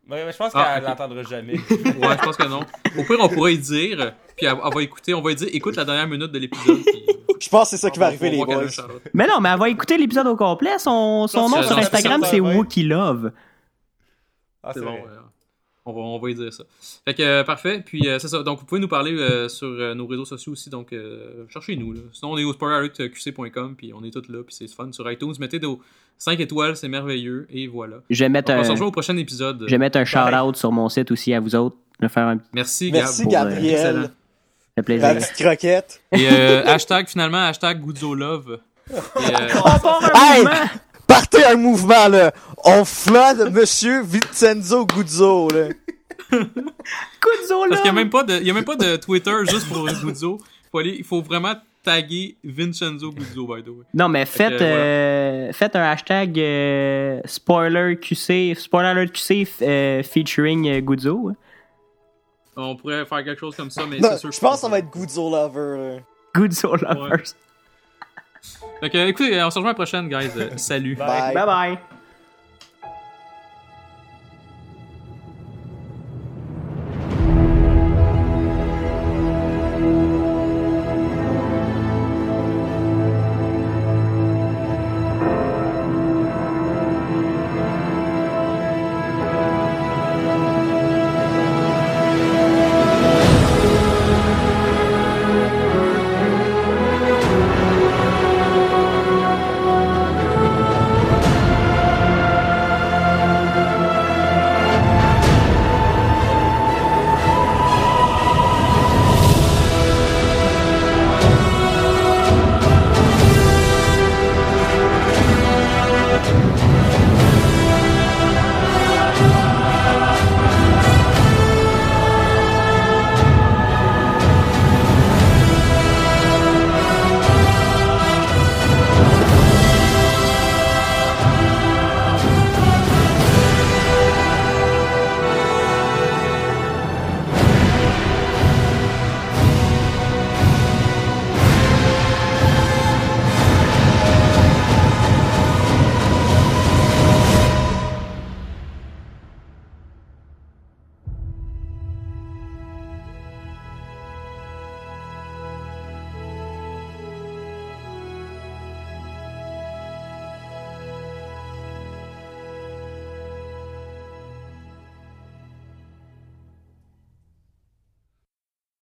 Mais, mais je pense Ah, qu'elle l'entendra jamais. Ouais, je pense que non. Au pire, on pourrait y dire, puis elle, elle va écouter, on va y dire, écoute la dernière minute de l'épisode. puis Je pense que c'est ça qui va on- arriver, les boys. Mais non, mais elle va écouter l'épisode au complet. Son, son nom sur Instagram, c'est ouais. Wookie Love. Ah, C'est c'est bon, vrai. ouais. On va, on va y dire ça. Fait que, euh, parfait. Puis, euh, c'est ça. Donc, vous pouvez nous parler euh, sur euh, nos réseaux sociaux aussi. Donc, euh, cherchez-nous. Sinon, on est au spoilerqc.com. Puis, on est tous là. Puis, c'est fun sur iTunes. Mettez des 5 étoiles. C'est merveilleux. Et voilà. Je vais mettre On va se un, rejoindre au prochain épisode. je vais mettre un shout-out sur mon site aussi à vous autres. Je vais faire un Merci, Merci, Gab. pour, euh, Gabriel. excellent. fait La plaisir. petite croquette. Et euh, hashtag, finalement, hashtag Guzzo Et, euh, On part un Hey! Partez un mouvement, là. On flotte Monsieur Vincenzo Guzzo, là. Guzzo, Parce qu'il n'y a, là. même pas de- il y a même pas de Twitter juste pour Guzzo. Faut aller- il faut vraiment taguer Vincenzo Guzzo, by the way. Non, mais faites, euh, faites un hashtag euh, spoiler QC, spoiler alert QC euh, featuring euh, Guzzo. On pourrait faire quelque chose comme ça, mais c'est sûr je pense que ça va être Guzzo Lover, là. Guzzo Lovers. Fait que, écoutez, on se rejoint à la prochaine, guys. Euh, Salut. Bye. Bye. Bye bye.